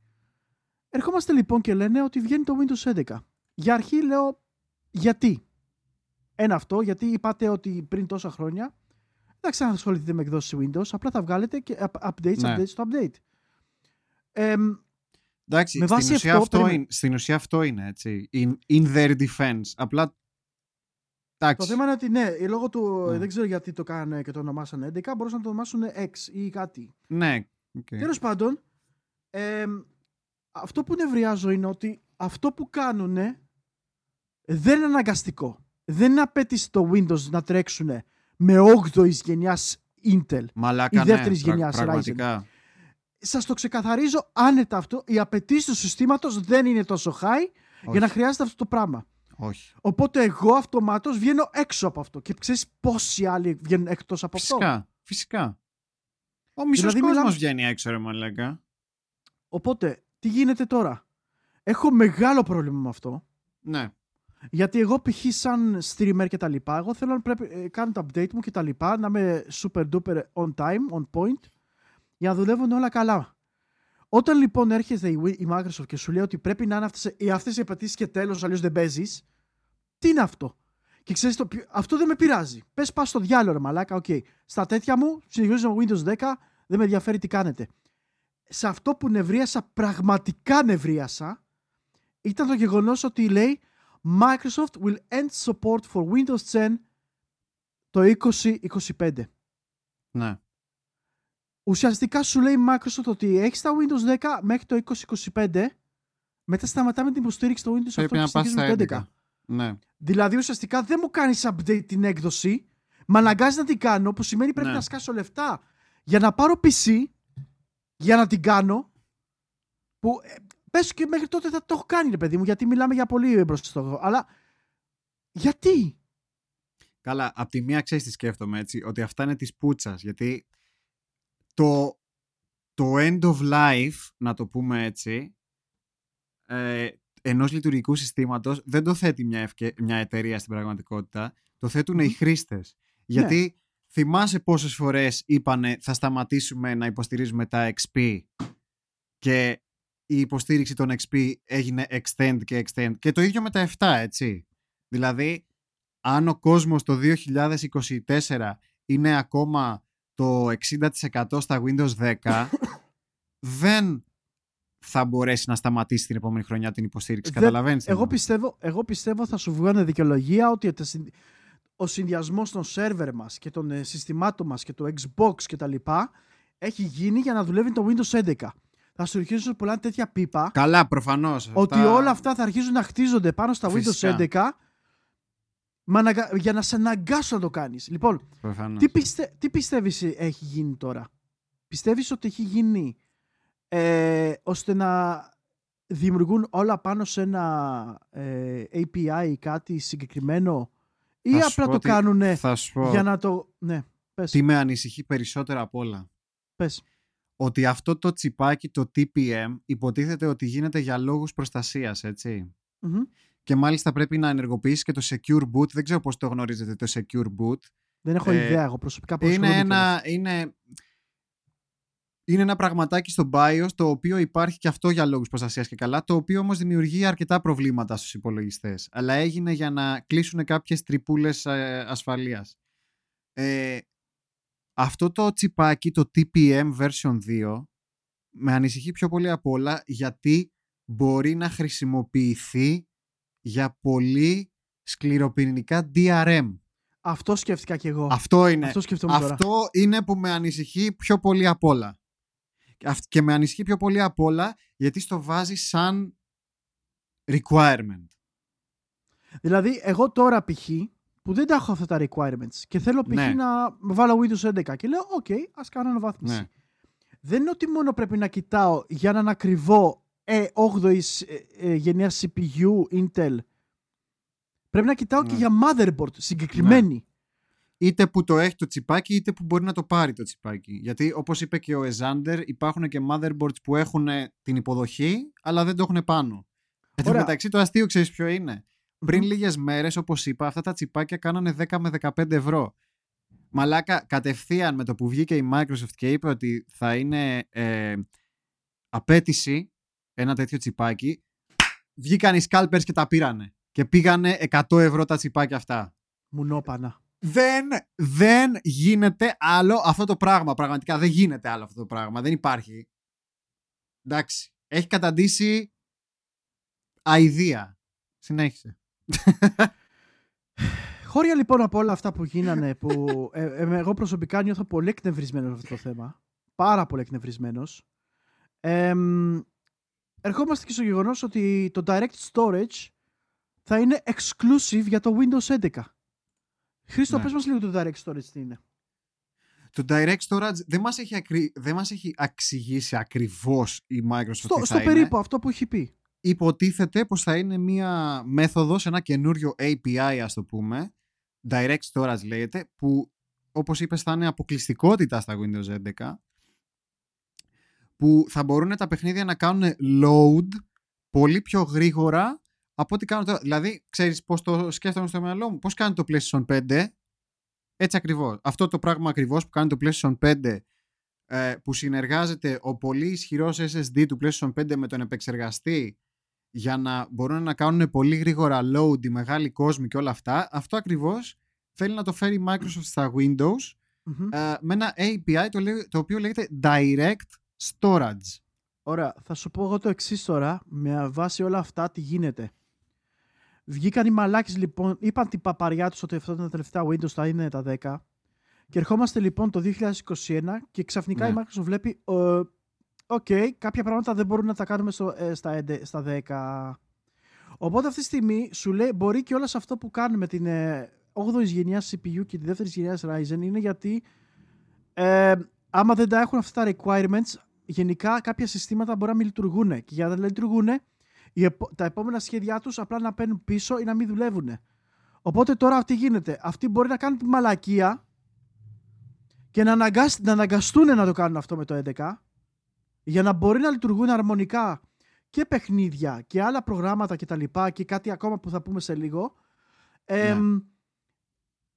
Ερχόμαστε λοιπόν και λένε ότι βγαίνει το Windows 11. Για αρχή λέω γιατί; Ένα αυτό, γιατί είπατε ότι πριν τόσα χρόνια δεν ξανασχοληθείτε με εκδόσεις Windows, απλά θα βγάλετε και updates, ναι. updates στο update. Ε, Εντάξει, με στην, ουσία αυτό, αυτό είναι, στην ουσία αυτό είναι, έτσι. In, in their defense. Απλά Το θέμα είναι ότι ναι, λόγω του. Ναι. Δεν ξέρω γιατί το κάνανε και το ονομάσανε 11, μπορούσαν να το ονομάσουν X ή κάτι. Ναι. Okay. Τέλος πάντων, ε, αυτό που νευριάζω είναι ότι αυτό που κάνουν δεν είναι αναγκαστικό. Δεν είναι απέτηση το Windows να τρέξουν με 8η γενιάς Intel Μαλάκα, ή δεύτερης ναι, γενιάς Ryzen σας το ξεκαθαρίζω άνετα αυτό. Οι απαιτήσεις του συστήματος δεν είναι τόσο high για να χρειάζεται αυτό το πράγμα. Όχι. Οπότε εγώ αυτομάτως βγαίνω έξω από αυτό. Και ξέρεις πόσοι άλλοι βγαίνουν εκτός από φυσικά, αυτό. Φυσικά. Φυσικά. Ο μισός δηλαδή, κόσμος βγαίνει έξω, ρε Μαλάκα. Οπότε, τι γίνεται τώρα; Έχω μεγάλο πρόβλημα με αυτό. Ναι. Γιατί εγώ π.χ. σαν streamer και τα λοιπά, εγώ θέλω να πρέπει, ε, κάνω το update μου και τα λοιπά, να είμαι super duper on time, on point για να δουλεύουν όλα καλά. Όταν λοιπόν έρχεται η Microsoft και σου λέει ότι πρέπει να είναι αυτέ οι απαιτήσεις και τέλος, αλλιώς δεν παίζεις, τι είναι αυτό; Και ξέρεις, αυτό δεν με πειράζει. Πες, πας στο διάολο, μαλάκα, ok. Okay. Στα τέτοια μου, συνεχίζω με Windows 10, δεν με ενδιαφέρει τι κάνετε. σε αυτό που νευρίασα, πραγματικά νευρίασα, ήταν το γεγονός ότι λέει Microsoft will end support for Windows 10 το 2025. Ναι. Ουσιαστικά σου λέει Microsoft ότι έχεις τα Windows 10 μέχρι το 2025, μετά σταματάμε την υποστήριξη στο Windows Πρέπει 8 να και πας συνεχίζουμε στα το 11. 11. Ναι. Δηλαδή ουσιαστικά δεν μου κάνεις update την έκδοση, με αναγκάζει να την κάνω, που σημαίνει πρέπει Ναι. να σκάσω λεφτά για να πάρω PC, για να την κάνω, που ε, πες και μέχρι τότε θα το έχω κάνει ρε παιδί μου, γιατί μιλάμε για πολύ μπροστά αλλά γιατί, Καλά, απ' τη μία ξέρεις τι σκέφτομαι έτσι, ότι αυτά είναι της πούτσας. Γιατί το, το end of life, να το πούμε έτσι, ε, ενός λειτουργικού συστήματος δεν το θέτει μια, ευκαι- μια εταιρεία στην πραγματικότητα, το θέτουν οι Μμμ. χρήστες. Γιατί θυμάσαι πόσες φορές είπανε θα σταματήσουμε να υποστηρίζουμε τα XP και η υποστήριξη των XP έγινε extend και extend και το ίδιο με τα 7 έτσι. Δηλαδή αν ο κόσμος το 2024 είναι ακόμα το 60% στα Windows 10 δεν θα μπορέσει να σταματήσει την επόμενη χρονιά την υποστήριξη. Δεν- Καταλαβαίνεις. τι εγώ εννοώ. πιστεύω, εγώ πιστεύω θα σου βγάλουν δικαιολογία ότι τα συν- ο συνδυασμός των σερβερ μας και των ε, συστημάτων μας και το Xbox και τα λοιπά έχει γίνει για να δουλεύει το Windows 11. Θα σου αρχίσουν πολλά τέτοια πίπα Καλά, προφανώς. ότι Αυτά- όλα αυτά θα αρχίζουν να χτίζονται πάνω στα Φυσικά. Windows 11 μα αναγκα- για να σε αναγκάσουν να το κάνεις. Λοιπόν, Προφανώς. τι, πιστε... τι πιστεύεις ε, έχει γίνει τώρα; Πιστεύεις ότι έχει γίνει ε, ώστε να δημιουργούν όλα πάνω σε ένα ε, API ή κάτι συγκεκριμένο; Ή Θα σου απλά πω το ότι- κάνουν Θα σου πω για να το... Ναι, πες, τι με ανησυχεί περισσότερο απ' όλα. πες. Ότι αυτό το τσιπάκι, το TPM, υποτίθεται ότι γίνεται για λόγους προστασίας, έτσι. Μμμ. Και μάλιστα πρέπει να ενεργοποιήσεις και το Secure Boot. Δεν ξέρω πώς το γνωρίζετε το Secure Boot. Δεν έχω Ε, ιδέα εγώ προσωπικά πώς είναι ασχολούμαι κιόλας. ένα, είναι, είναι ένα πραγματάκι στο BIOS το οποίο υπάρχει και αυτό για λόγους προστασίας και καλά το οποίο όμως δημιουργεί αρκετά προβλήματα στους υπολογιστές αλλά έγινε για να κλείσουν κάποιες τρυπούλες ε, ασφαλείας ε, αυτό το τσιπάκι το TPM version 2 με ανησυχεί πιο πολύ από όλα γιατί μπορεί να χρησιμοποιηθεί για πολύ σκληροπυρηνικά DRM Αυτό σκέφτηκα κι εγώ. αυτό είναι Αυτό σκεφτόμουν τώρα. αυτό είναι που με ανησυχεί πιο πολύ απ' όλα. Και αυ- Και με ανησυχεί πιο πολύ απ' όλα γιατί στο βάζει σαν requirement. Δηλαδή, εγώ τώρα π.χ. που δεν τα έχω αυτά τα requirements και θέλω π.χ. Ναι. να βάλω Windows 11 και λέω, OK, ας κάνω αναβάθμιση. Ναι. Δεν είναι ότι μόνο πρέπει να κοιτάω για έναν ακριβό ε, 8η ε, ε, γενιάς CPU Intel. Πρέπει να κοιτάω και Ναι. για motherboard συγκεκριμένη. Είτε που το έχει το τσιπάκι είτε που μπορεί να το πάρει το τσιπάκι. Γιατί όπως είπε και ο Εζάντερ υπάρχουν και motherboards που έχουν την υποδοχή αλλά δεν το έχουν πάνω. Εν τω Ωραία. μεταξύ το αστείο ξέρεις ποιο είναι. Πριν Μμμ. λίγες μέρες όπως είπα αυτά τα τσιπάκια κάνανε 10 με 15 ευρώ. Μαλάκα κατευθείαν με το που βγήκε η Microsoft και είπε ότι θα είναι ε, απέτηση ένα τέτοιο τσιπάκι βγήκαν οι scalpers και τα πήρανε και πήγανε 100 ευρώ τα τσιπάκια αυτά. Μουνόπανα. Δεν, δεν γίνεται άλλο αυτό το πράγμα. Πραγματικά δεν γίνεται άλλο αυτό το πράγμα. Δεν υπάρχει. Εντάξει. Έχει καταντήσει αηδία. Συνέχισε. Χώρια λοιπόν από όλα αυτά που γίνανε, που ε, ε, εγώ προσωπικά νιώθω πολύ εκνευρισμένος αυτό το θέμα. Πάρα πολύ εκνευρισμένος. Ερχόμαστε και στο γεγονός ότι το Direct Storage θα είναι exclusive για το Windows 11. Χρήστο, Ναι. πες μας λίγο το Direct Storage τι είναι. Το Direct Storage δεν μας έχει, ακρι... δεν μας έχει εξηγήσει ακριβώς η Microsoft Στο, τι στο θα περίπου είναι. αυτό που έχει πει. Υποτίθεται πως θα είναι μία μέθοδος, ένα καινούριο API ας το πούμε, Direct Storage λέγεται, που όπως είπες θα είναι αποκλειστικότητα στα Windows 11, που θα μπορούν τα παιχνίδια να κάνουν load πολύ πιο γρήγορα από ό,τι κάνουν τώρα. Δηλαδή, ξέρεις πώς το σκέφτομαι στο μυαλό μου, πώς κάνει το PlayStation 5, έτσι ακριβώς. Αυτό το πράγμα ακριβώς που κάνει το PlayStation 5 ε, που συνεργάζεται ο πολύ ισχυρός SSD του PlayStation 5 με τον επεξεργαστή για να μπορούν να κάνουν πολύ γρήγορα load οι μεγάλοι κόσμοι και όλα αυτά, αυτό ακριβώς θέλει να το φέρει η Microsoft στα Windows Μμμ. ε, με ένα API το, λέ- το οποίο λέγεται Direct storage. Ωραία, θα σου πω εγώ το εξής τώρα, με βάση όλα αυτά τι γίνεται. Βγήκαν οι μαλάκες λοιπόν, είπαν την παπαριά τους ότι αυτά τα τελευταία Windows θα είναι τα 10 και ερχόμαστε λοιπόν το 2021 και ξαφνικά Ναι. η Microsoft βλέπει ε, οκ, κάποια πράγματα δεν μπορούμε να τα κάνουμε στο, ε, στα, 11 στα 10. Οπότε αυτή τη στιγμή σου λέει μπορεί και όλα σε αυτό που κάνουμε με την ε, 8η γενιάς CPU και τη δεύτερης γενιάς Ryzen είναι γιατί ε, άμα δεν τα έχουν αυτά τα requirements γενικά κάποια συστήματα μπορεί να μην λειτουργούν και για να δεν λειτουργούν οι επο- τα επόμενα σχέδιά τους απλά να παίρνουν πίσω ή να μην δουλεύουν. Οπότε τώρα τι γίνεται; Αυτοί μπορεί να κάνουν τη μαλακία και να, αναγκάσ- να αναγκαστούν να το κάνουν αυτό με το 11 για να μπορεί να λειτουργούν αρμονικά και παιχνίδια και άλλα προγράμματα και τα λοιπά και κάτι ακόμα που θα πούμε σε λίγο εμ,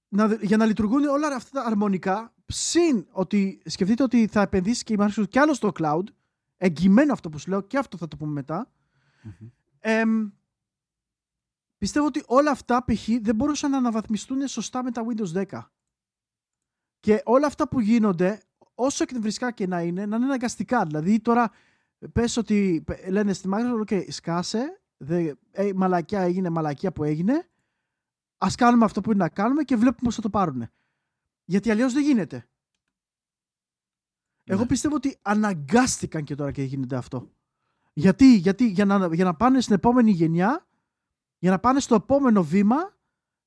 να, δ- για να λειτουργούν όλα αυτά τα αρμονικά συν ότι σκεφτείτε ότι θα επενδύσεις και η Microsoft κι άλλο στο cloud εγγυημένο αυτό που σου λέω και αυτό θα το πούμε μετά Εμ, πιστεύω ότι όλα αυτά π.χ. δεν μπορούσαν να αναβαθμιστούν σωστά με τα Windows 10. Και όλα αυτά που γίνονται, όσο εκνευριστικά και να είναι, να είναι αναγκαστικά. Δηλαδή τώρα πες ότι πε- λένε στη Microsoft, ok, σκάσε, δε, ε, μαλακιά έγινε, μαλακιά που έγινε, ας κάνουμε αυτό που είναι να κάνουμε και βλέπουμε πώς θα το πάρουν. Γιατί αλλιώς δεν γίνεται. Εγώ Ναι. πιστεύω ότι αναγκάστηκαν και τώρα και γίνεται αυτό. Γιατί, γιατί για, να, για να πάνε στην επόμενη γενιά, για να πάνε στο επόμενο βήμα,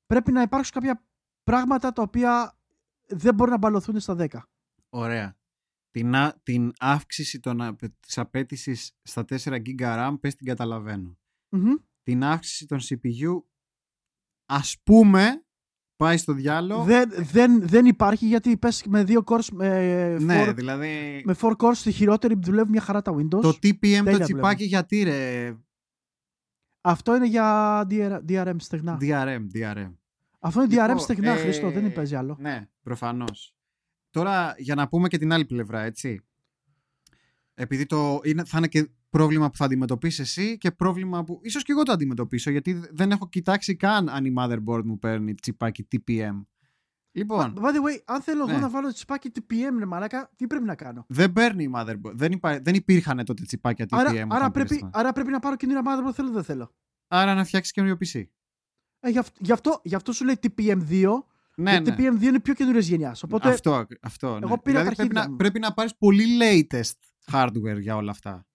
πρέπει να υπάρξουν κάποια πράγματα τα οποία δεν μπορούν να μπαλωθούν στα 10. Ωραία. Την, α- την αύξηση των, απαι- της απέτησης στα 4 GB RAM, πες την καταλαβαίνω. Μμμ. Την αύξηση των CPU, ας πούμε, πάει στο διάλογο. Δεν, δεν, δεν υπάρχει γιατί πες με δύο cores, με, ναι, four, δηλαδή με four cores στη χειρότερη δουλεύει μια χαρά τα Windows. το TPM το τέλεια τσιπάκι δουλεύουν. γιατί ρε; Αυτό είναι για DR, DRM στεγνά. DRM, DRM. Αυτό είναι DRM Λοιπόν, στεγνά, ε, Χριστό, δεν παίζει άλλο. Ναι, προφανώς. Τώρα για να πούμε και την άλλη πλευρά, έτσι. Επειδή το είναι, θα είναι και πρόβλημα που θα αντιμετωπίσεις εσύ και πρόβλημα που ίσως και εγώ το αντιμετωπίσω γιατί δεν έχω κοιτάξει καν αν η motherboard μου παίρνει τσιπάκι TPM. Λοιπόν, By the way, αν θέλω εγώ Ναι. να βάλω τσιπάκι TPM, ρε μαλάκα, τι πρέπει να κάνω; δεν παίρνει η motherboard. Δεν, υπά, δεν υπήρχαν τότε τσιπάκια TPM. Άρα, όταν άρα, πήρες πρέπει, το. άρα πρέπει να πάρω καινούργια motherboard, θέλω ή δεν θέλω; άρα να φτιάξεις καινούριο PC. Ε, γι, αυτό, γι, αυτό, γι' αυτό σου λέει TPM2. Ναι, γιατί ναι. TPM2 είναι πιο καινούργια γενιάς. Οπότε Αυτό, αυτό. Ναι. εγώ πήρα δηλαδή τα πρέπει αρχίδια να, μου. πρέπει να πάρεις πολύ latest hardware για όλα αυτά.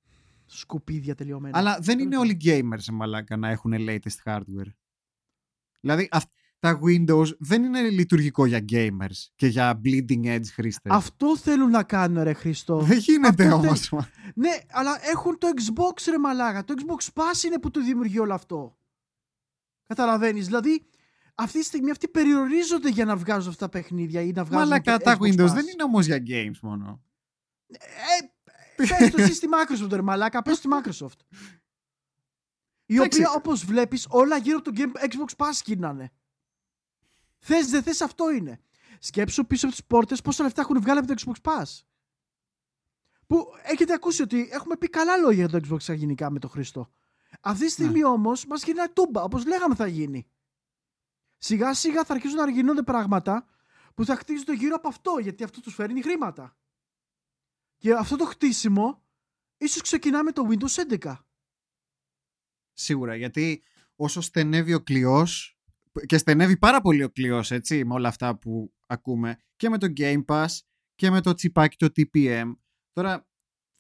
Σκουπίδια τελειωμένα. Αλλά δεν είναι Τέλος όλοι gamers σε μαλάκα να έχουν latest hardware. Δηλαδή αυ- τα Windows δεν είναι λειτουργικό για gamers και για bleeding edge χρήστες. Αυτό θέλουν να κάνουν, ρε Χριστό. Δεν γίνεται αυτό όμως. ναι, αλλά έχουν το Xbox, ρε μαλάκα. Το Xbox Pass είναι που το δημιουργεί όλο αυτό. Καταλαβαίνεις. Δηλαδή, αυτή τη στιγμή αυτοί περιορίζονται για να βγάζουν αυτά τα παιχνίδια ή να βγάζουν. Μαλάκα το τα Xbox Windows Pass. δεν είναι όμως για games μόνο. Ε, πες το εσύ στη Microsoft, ρε μαλάκα. Πες στη Microsoft. Η Εντάξει. οποία, όπως βλέπεις, όλα γύρω από το Game- Xbox Pass γίνανε. Θες, δεν θες, αυτό είναι. Σκέψου πίσω από τις πόρτες πόσα λεφτά έχουν βγάλει από το Xbox Pass. Που έχετε ακούσει ότι έχουμε πει καλά λόγια για το Xbox γενικά με το Χριστό. Αυτή τη στιγμή όμως μας γυρνάει τούμπα, όπως λέγαμε θα γίνει. Σιγά σιγά θα αρχίσουν να γίνονται πράγματα που θα χτίζονται γύρω από αυτό, γιατί αυτό τους φέρνει χρήματα. Και αυτό το χτίσιμο ίσως ξεκινά με το Windows 11. Σίγουρα, γιατί όσο στενεύει ο κλειός και στενεύει πάρα πολύ ο κλειός, έτσι, με όλα αυτά που ακούμε και με το Game Pass και με το τσιπάκι το TPM. Τώρα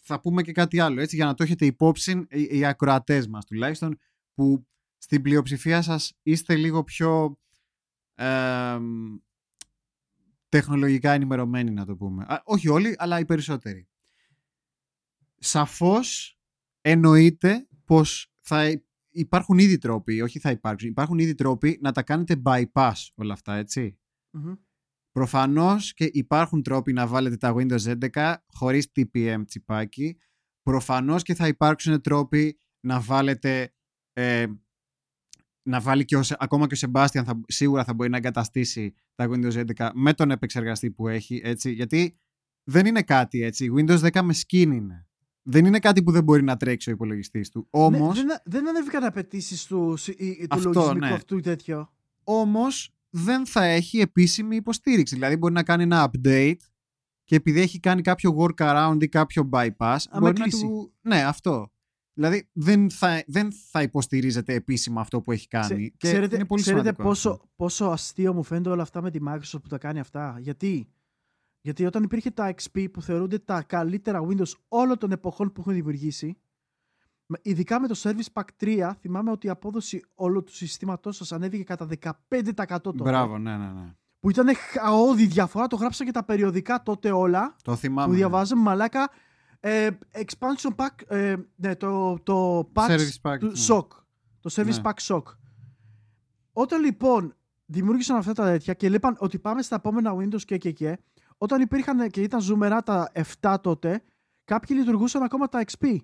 θα πούμε και κάτι άλλο, έτσι, για να το έχετε υπόψη οι, οι ακροατές μας τουλάχιστον, που στην πλειοψηφία σας είστε λίγο πιο εμ, τεχνολογικά ενημερωμένοι, να το πούμε. Α, όχι όλοι, αλλά οι περισσότεροι. Σαφώς εννοείται πως θα υπάρχουν ήδη τρόποι, όχι θα υπάρξουν, υπάρχουν ήδη τρόποι να τα κάνετε bypass όλα αυτά, έτσι. Μμμ. Προφανώς και υπάρχουν τρόποι να βάλετε τα Windows 11 χωρίς TPM τσιπάκι. Προφανώς και θα υπάρξουν τρόποι να βάλετε ε, να βάλει και ο, Σε- ακόμα και ο Sebastian θα, σίγουρα θα μπορεί να εγκαταστήσει τα Windows 11 με τον επεξεργαστή που έχει, έτσι, γιατί δεν είναι κάτι έτσι. Windows 10 με skin είναι. Δεν είναι κάτι που δεν μπορεί να τρέξει ο υπολογιστής του. Όμως, Ναι, δεν, δεν ανέβηκαν απαιτήσεις του, σι- ή- ή του Αυτό, λογισμικού ναι. αυτού ή τέτοιο. όμως δεν θα έχει επίσημη υποστήριξη. Δηλαδή μπορεί να κάνει ένα update και επειδή έχει κάνει κάποιο workaround ή κάποιο bypass. με μπορεί να κλείσει. του... Ναι, αυτό. Δηλαδή δεν θα, δεν θα υποστηρίζεται επίσημα αυτό που έχει κάνει. Ξε- και ξέρετε είναι πολύ ξέρετε σημαντικό πόσο, αυτό. πόσο αστείο μου φαίνεται όλα αυτά με τη Microsoft που τα κάνει αυτά. Γιατί, Γιατί όταν υπήρχε τα XP που θεωρούνται τα καλύτερα Windows όλων των εποχών που έχουν δημιουργήσει, με- ειδικά με το Service Pack 3, θυμάμαι ότι η απόδοση όλου του συστήματός σας ανέβηκε κατά 15% τότε. Μπράβο, ναι, ναι, ναι. Που ήταν χαόδη διαφορά, το γράψα και τα περιοδικά τότε όλα, Το θυμάμαι. που ναι. διαβάζαμε μαλάκα. Ε, expansion pack, ε, ναι, το, το patch Service pack, του ναι. shock. Το service Ναι. pack shock. Όταν λοιπόν δημιούργησαν αυτά τα τέτοια και είπαν ότι πάμε στα επόμενα Windows και και και, όταν υπήρχαν και ήταν ζουμερά τα 7 τότε, κάποιοι λειτουργούσαν ακόμα τα XP.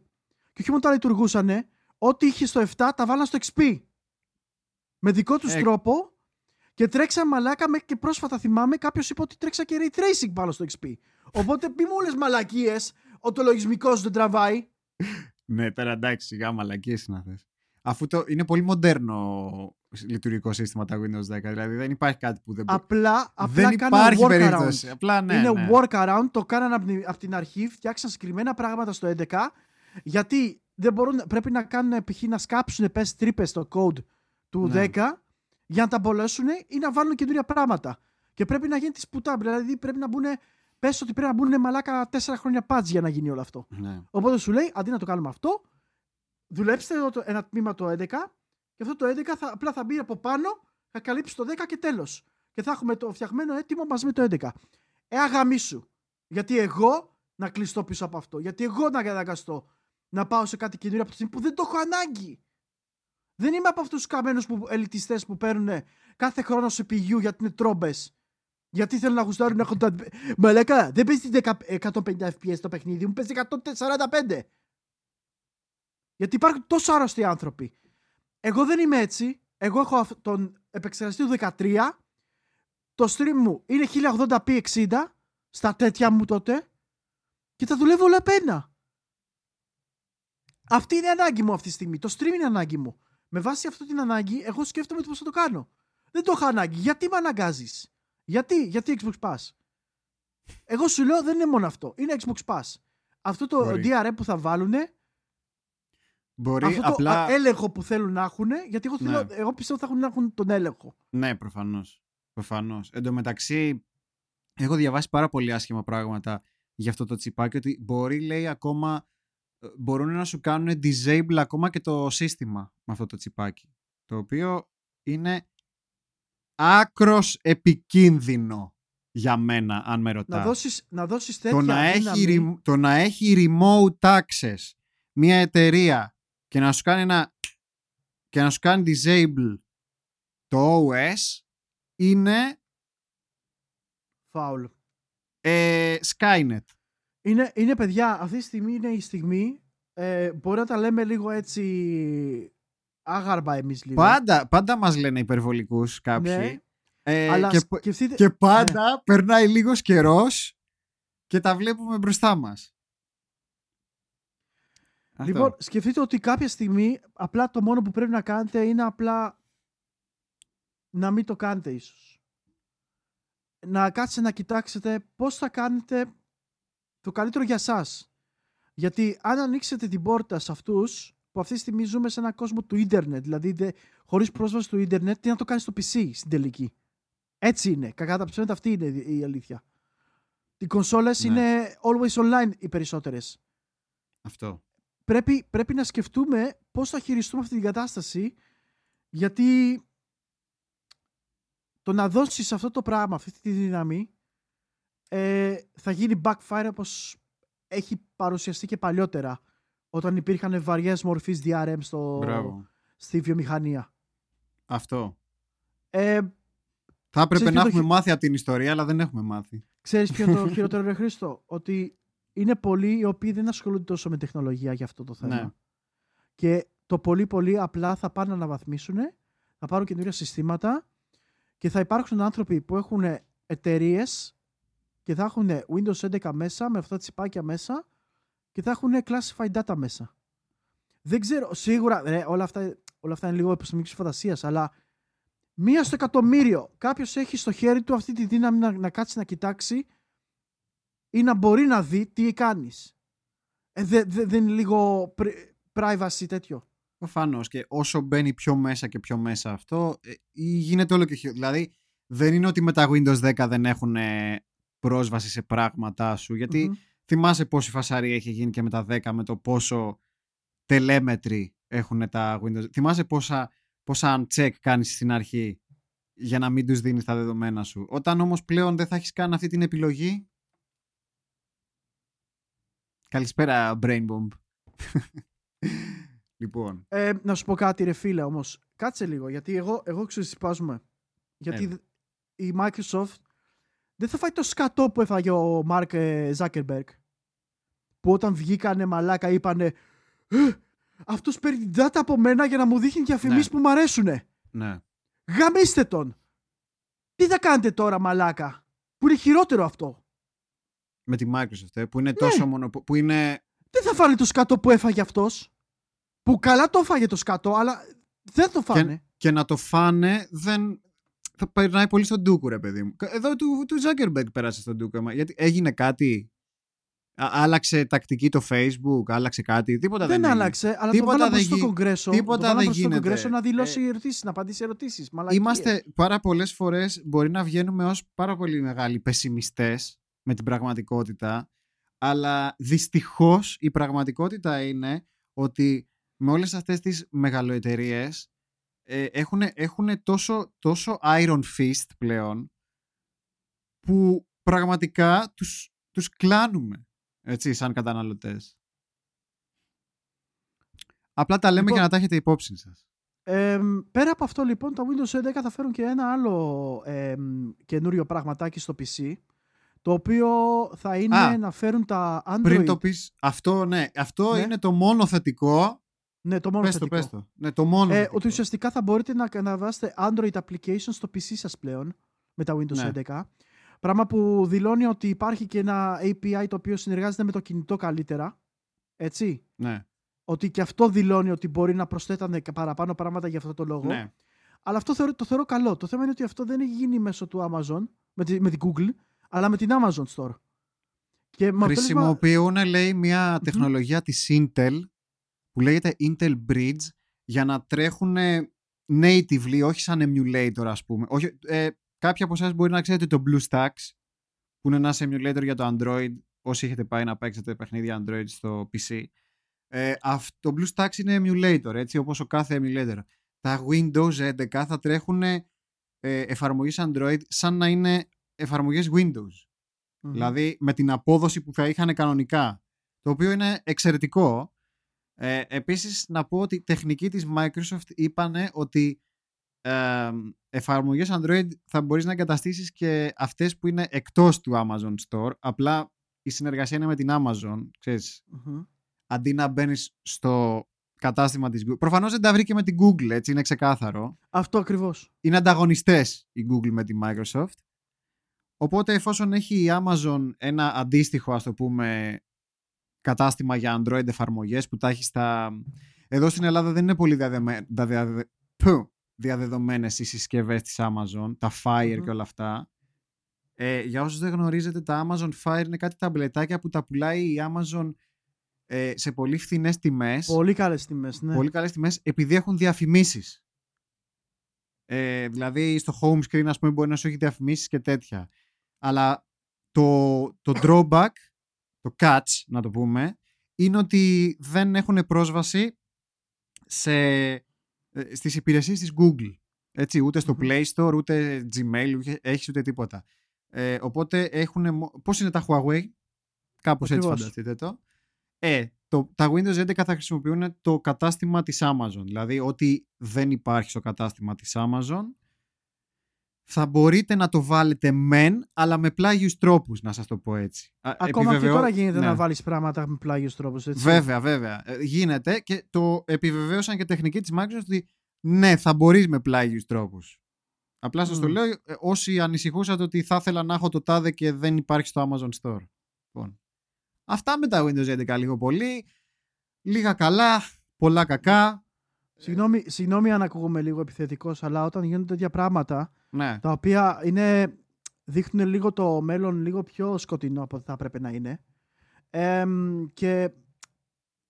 Και όχι μόνο τα λειτουργούσαν, ό,τι είχε στο 7 τα βάλαν στο XP. Με δικό τους Ε, τρόπο και τρέξαν μαλάκα με και πρόσφατα θυμάμαι κάποιος είπε ότι τρέξα και ray tracing πάνω στο XP. Οπότε μη μου λες μαλακίες ότι ο λογισμικός δεν τραβάει. Ναι, τώρα εντάξει, σιγά μαλακίες να θες. Αφού το είναι πολύ μοντέρνο λειτουργικό σύστημα τα Windows 10, δηλαδή δεν υπάρχει κάτι που δεν μπορεί. Απλά, απλά Δεν κάναν υπάρχει workaround. περίπτωση. Απλά ναι, είναι ναι. workaround, το κάναν από την, απ' την αρχή, φτιάξαν συγκεκριμένα πράγματα στο 11, γιατί δεν μπορούν, πρέπει να κάνουν π.χ. να σκάψουν πες τρύπες στο code του Ναι. 10 για να τα απολέσουν ή να βάλουν καινούρια πράγματα. Και πρέπει να γίνει τη σπουτά, δηλαδή πρέπει να μπουν, πες ότι πρέπει να μπουν μαλάκα 4 χρόνια patch για να γίνει όλο αυτό. Ναι. Οπότε σου λέει, αντί να το κάνουμε αυτό, δουλέψτε εδώ το- ένα τμήμα το 11 και αυτό το 11 θα, απλά θα μπει από πάνω, θα καλύψει το 10 και τέλος. Και θα έχουμε το φτιαγμένο έτοιμο μαζί με το 11. Ε, αγαμίσου. Γιατί εγώ να κλειστώ πίσω από αυτό. Γιατί εγώ να καταγκαστώ να πάω σε κάτι καινούριο από τη στιγμή που δεν το έχω ανάγκη. Δεν είμαι από αυτούς τους καμένους που, ελιτιστές που παίρνουν κάθε χρόνο σε πηγιού γιατί είναι τρόμπες. Γιατί θέλουν να γουστάρουν να έχουν τα. Μαλάκα, δεν παίζει 10 150 FPS το παιχνίδι μου, παίζει 145. Γιατί υπάρχουν τόσο άρρωστοι άνθρωποι. Εγώ δεν είμαι έτσι. Εγώ έχω αυ- τον επεξεργαστή του 13. Το stream μου είναι 1080p 60 στα τέτοια μου τότε και τα δουλεύω όλα πένα. Αυτή είναι η ανάγκη μου αυτή τη στιγμή. Το stream είναι ανάγκη μου. Με βάση αυτή την ανάγκη, εγώ σκέφτομαι το πώς θα το κάνω. Δεν το έχω ανάγκη. Γιατί με αναγκάζεις; Γιατί, γιατί Xbox Pass; Εγώ σου λέω δεν είναι μόνο αυτό. Είναι Xbox Pass. Αυτό το Μπορεί. DRM που θα βάλουν, Μπορεί αυτό απλά. το α, έλεγχο που θέλουν να έχουν, γιατί εγώ, θέλω, Ναι. εγώ πιστεύω θα έχουν να έχουν τον έλεγχο. Ναι, προφανώς. Προφανώς. Εν τω μεταξύ, έχω διαβάσει πάρα πολύ άσχημα πράγματα για αυτό το τσιπάκι. Ότι μπορεί, λέει, ακόμα. ε, Μπορούν να σου κάνουν disable ακόμα και το σύστημα με αυτό το τσιπάκι. Το οποίο είναι άκρος επικίνδυνο για μένα, αν με ρωτάς. Να δώσεις, να δώσεις τέτοια το, να δύναμη, έχει, rem- το να έχει remote access μια εταιρεία και να σου κάνει ένα και να σου κάνει disable το OS είναι Φάουλ. ε, Skynet. Είναι, είναι παιδιά, αυτή τη στιγμή είναι η στιγμή. Ε, μπορεί να τα λέμε λίγο έτσι άγαρμα εμείς λίγο. Πάντα, πάντα μας λένε υπερβολικούς κάποιοι. Ναι, Ε, αλλά και, σκεφτείτε... και πάντα περνάει λίγος καιρός και τα βλέπουμε μπροστά μας. Αυτό. Λοιπόν, σκεφτείτε ότι κάποια στιγμή απλά το μόνο που πρέπει να κάνετε είναι απλά να μην το κάνετε ίσως. Να κάτσετε να κοιτάξετε πώς θα κάνετε το καλύτερο για σας. Γιατί αν ανοίξετε την πόρτα σε αυτούς που αυτή τη στιγμή ζούμε σε έναν κόσμο του ίντερνετ, δηλαδή δε, χωρίς πρόσβαση του ίντερνετ, τι να το κάνεις στο PC στην τελική. Έτσι είναι. Κακά τα ψέματα αυτή είναι η η αλήθεια. Οι κονσόλες Ναι. είναι always online οι περισσότερες Αυτό. Πρέπει, πρέπει να σκεφτούμε πώς θα χειριστούμε αυτή την κατάσταση γιατί το να δώσεις αυτό το πράγμα, αυτή τη δύναμη ε, θα γίνει backfire όπως έχει παρουσιαστεί και παλιότερα όταν υπήρχαν βαριές μορφής DRM στο, Μπράβο. στη βιομηχανία. Αυτό. Ε, Θα έπρεπε Ξέρεις να ποιο το έχουμε χει- μάθει από την ιστορία, αλλά δεν έχουμε μάθει. ξέρεις ποιο είναι το χειρότερο ρε Χρήστο, ότι είναι πολλοί οι οποίοι δεν ασχολούνται τόσο με τεχνολογία για αυτό το θέμα. Ναι. Και το πολύ πολύ απλά θα πάνε να αναβαθμίσουν, θα πάρουν καινούργια συστήματα και θα υπάρξουν άνθρωποι που έχουν εταιρείες και θα έχουν Windows 11 μέσα με αυτά τα τσιπάκια μέσα και θα έχουν classified data μέσα. Δεν ξέρω, σίγουρα ρε, όλα, αυτά, όλα αυτά είναι λίγο επιστημονικής φαντασίας, αλλά μία στο εκατομμύριο κάποιος έχει στο χέρι του αυτή τη δύναμη να, να κάτσει να κοιτάξει ή να μπορεί να δει τι κάνεις. Ε, δεν δε, δεν είναι λίγο privacy τέτοιο. Προφανώς και όσο μπαίνει πιο μέσα και πιο μέσα αυτό, ε, γίνεται όλο και χειρότερο. Δηλαδή, δεν είναι ότι με τα Windows 10 δεν έχουν πρόσβαση σε πράγματά σου. Γιατί mm-hmm. θυμάσαι πόση φασαρία έχει γίνει και με τα 10 με το πόσο τελέμετρη έχουν τα Windows. Θυμάσαι πόσα, πόσα uncheck κάνεις στην αρχή για να μην τους δίνεις τα δεδομένα σου. Όταν όμως πλέον δεν θα έχεις κάνει αυτή την επιλογή. Καλησπέρα Brain Bomb. λοιπόν. Ε, να σου πω κάτι ρε φίλε όμως. Κάτσε λίγο γιατί εγώ, εγώ ξεσυπάζουμε. Γιατί η Microsoft δεν θα φάει το σκατό που έφαγε ο Μάρκ Ζάκερμπεργκ. Που όταν βγήκανε μαλάκα είπανε «Ε, αυτός παίρνει data από μένα για να μου δείχνει διαφημίσεις ναι. που μου αρέσουνε. Ναι. Γαμίστε τον. Τι θα κάνετε τώρα μαλάκα. Που είναι χειρότερο αυτό. Με τη Microsoft, ε, που είναι ναι. τόσο μόνο. Που είναι... Δεν θα φάνε το σκατό που έφαγε αυτός. Που καλά το έφαγε το σκατό, αλλά δεν το φάνε. Και, και να το φάνε δεν, θα περνάει πολύ στον Ντούκου, ρε παιδί μου. Εδώ του, του Zuckerberg πέρασε στον Ντούκου. Γιατί έγινε κάτι. άλλαξε τακτική το Facebook, άλλαξε κάτι. Τίποτα δεν, δεν άλλαξε, αλλά τίποτα το βάλαμε στο Κογκρέσο. Τίποτα δεν γίνεται. Κογκρέσο να δηλώσει ε, ερωτήσεις, να απαντήσει ερωτήσεις. Είμαστε πάρα πολλές φορές μπορεί να βγαίνουμε ως πάρα πολύ μεγάλοι πεσημιστές με την πραγματικότητα. Αλλά δυστυχώς η πραγματικότητα είναι ότι με όλες αυτές τις μεγαλοεταιρείες ε, έχουν, τόσο, τόσο Iron Fist πλέον που πραγματικά τους, τους κλάνουμε έτσι, σαν καταναλωτές. Απλά τα λέμε λοιπόν, για να τα έχετε υπόψη σας. πέρα από αυτό λοιπόν τα Windows 11 θα φέρουν και ένα άλλο ε, καινούριο πραγματάκι στο PC το οποίο θα είναι να φέρουν τα Android. Πριν το πεις, αυτό, ναι, αυτό ναι. είναι το μόνο θετικό ναι, το μόνο πες το, πες το. Ναι, το μόνο ε, ότι ουσιαστικά θα μπορείτε να αναβάσετε Android application στο PC σας πλέον με τα Windows ναι. 11. Πράγμα που δηλώνει ότι υπάρχει και ένα API το οποίο συνεργάζεται με το κινητό καλύτερα. Έτσι; Ναι. Ότι και αυτό δηλώνει ότι μπορεί να προσθέτανε και παραπάνω πράγματα για αυτό το λόγο. Ναι. Αλλά αυτό θεωρώ, το θεωρώ καλό. Το θέμα είναι ότι αυτό δεν έχει γίνει μέσω του Amazon, με, τη, με την Google, αλλά με την Amazon Store. Και Χρησιμοποιούν, λέει, μια τεχνολογία mm-hmm. της Intel που λέγεται Intel Bridge για να τρέχουν natively, όχι σαν emulator ας πούμε. Όχι, ε, κάποιοι από εσάς μπορεί να ξέρετε το BlueStacks που είναι ένας emulator για το Android όσοι έχετε πάει να παίξετε παιχνίδια Android στο PC. Ε, αυτό, το BlueStacks είναι emulator, έτσι όπως ο κάθε emulator. Τα Windows 11 θα τρέχουν ε, εφαρμογές Android σαν να είναι εφαρμογές Windows. Δηλαδή με την απόδοση που θα είχαν κανονικά. Το οποίο είναι εξαιρετικό ε, επίσης να πω ότι η τεχνική της Microsoft είπανε ότι ε, εφαρμογές Android θα μπορείς να εγκαταστήσεις και αυτές που είναι εκτός του Amazon Store. Απλά η συνεργασία είναι με την Amazon, ξερεις Αντί να μπαίνεις στο κατάστημα της Google. Προφανώς δεν τα βρήκε με την Google, έτσι, είναι ξεκάθαρο. Αυτό ακριβώς. Είναι ανταγωνιστές η Google με τη Microsoft. Οπότε εφόσον έχει η Amazon ένα αντίστοιχο, ας το πούμε, κατάστημα για Android εφαρμογές που τα έχει στα... Εδώ στην Ελλάδα δεν είναι πολύ διαδεδομένε διαδε... διαδεδομένες οι συσκευές της Amazon, τα Fire και όλα αυτά. Ε, για όσους δεν γνωρίζετε, τα Amazon Fire είναι κάτι ταμπλετάκια που τα πουλάει η Amazon ε, σε πολύ φθηνές τιμές. Πολύ καλές τιμές, ναι. Πολύ καλές τιμές, επειδή έχουν διαφημίσεις. Ε, δηλαδή στο home screen, ας πούμε, μπορεί να σου έχει διαφημίσεις και τέτοια. Αλλά το, το drawback το catch, να το πούμε, είναι ότι δεν έχουν πρόσβαση σε, ε, στις υπηρεσίες της Google. Έτσι, ούτε στο Play Store, ούτε Gmail, ούτε, έχεις ούτε τίποτα. Ε, οπότε έχουν... Πώς είναι τα Huawei? Κάπως έτσι φανταστείτε το. Ε, το, τα Windows 11 θα χρησιμοποιούν το κατάστημα της Amazon. Δηλαδή, ό,τι δεν υπάρχει στο κατάστημα της Amazon θα μπορείτε να το βάλετε μεν, αλλά με πλάγιους τρόπους, να σας το πω έτσι. Ακόμα Επιβεβαιώ... και τώρα γίνεται ναι. να βάλεις πράγματα με πλάγιους τρόπους, έτσι. Βέβαια, βέβαια. Ε, γίνεται και το επιβεβαίωσαν και τεχνική της Microsoft ότι ναι, θα μπορείς με πλάγιους τρόπους. Απλά σας το λέω, ε, όσοι ανησυχούσατε ότι θα ήθελα να έχω το τάδε και δεν υπάρχει στο Amazon Store. Λοιπόν. Αυτά με τα Windows 11 λίγο πολύ. Λίγα καλά, πολλά κακά. Συγγνώμη, συγγνώμη αν ακούγομαι λίγο επιθετικός, αλλά όταν γίνονται τέτοια πράγματα ναι. τα οποία είναι δείχνουν λίγο το μέλλον λίγο πιο σκοτεινό από ό,τι θα έπρεπε να είναι. Εμ, και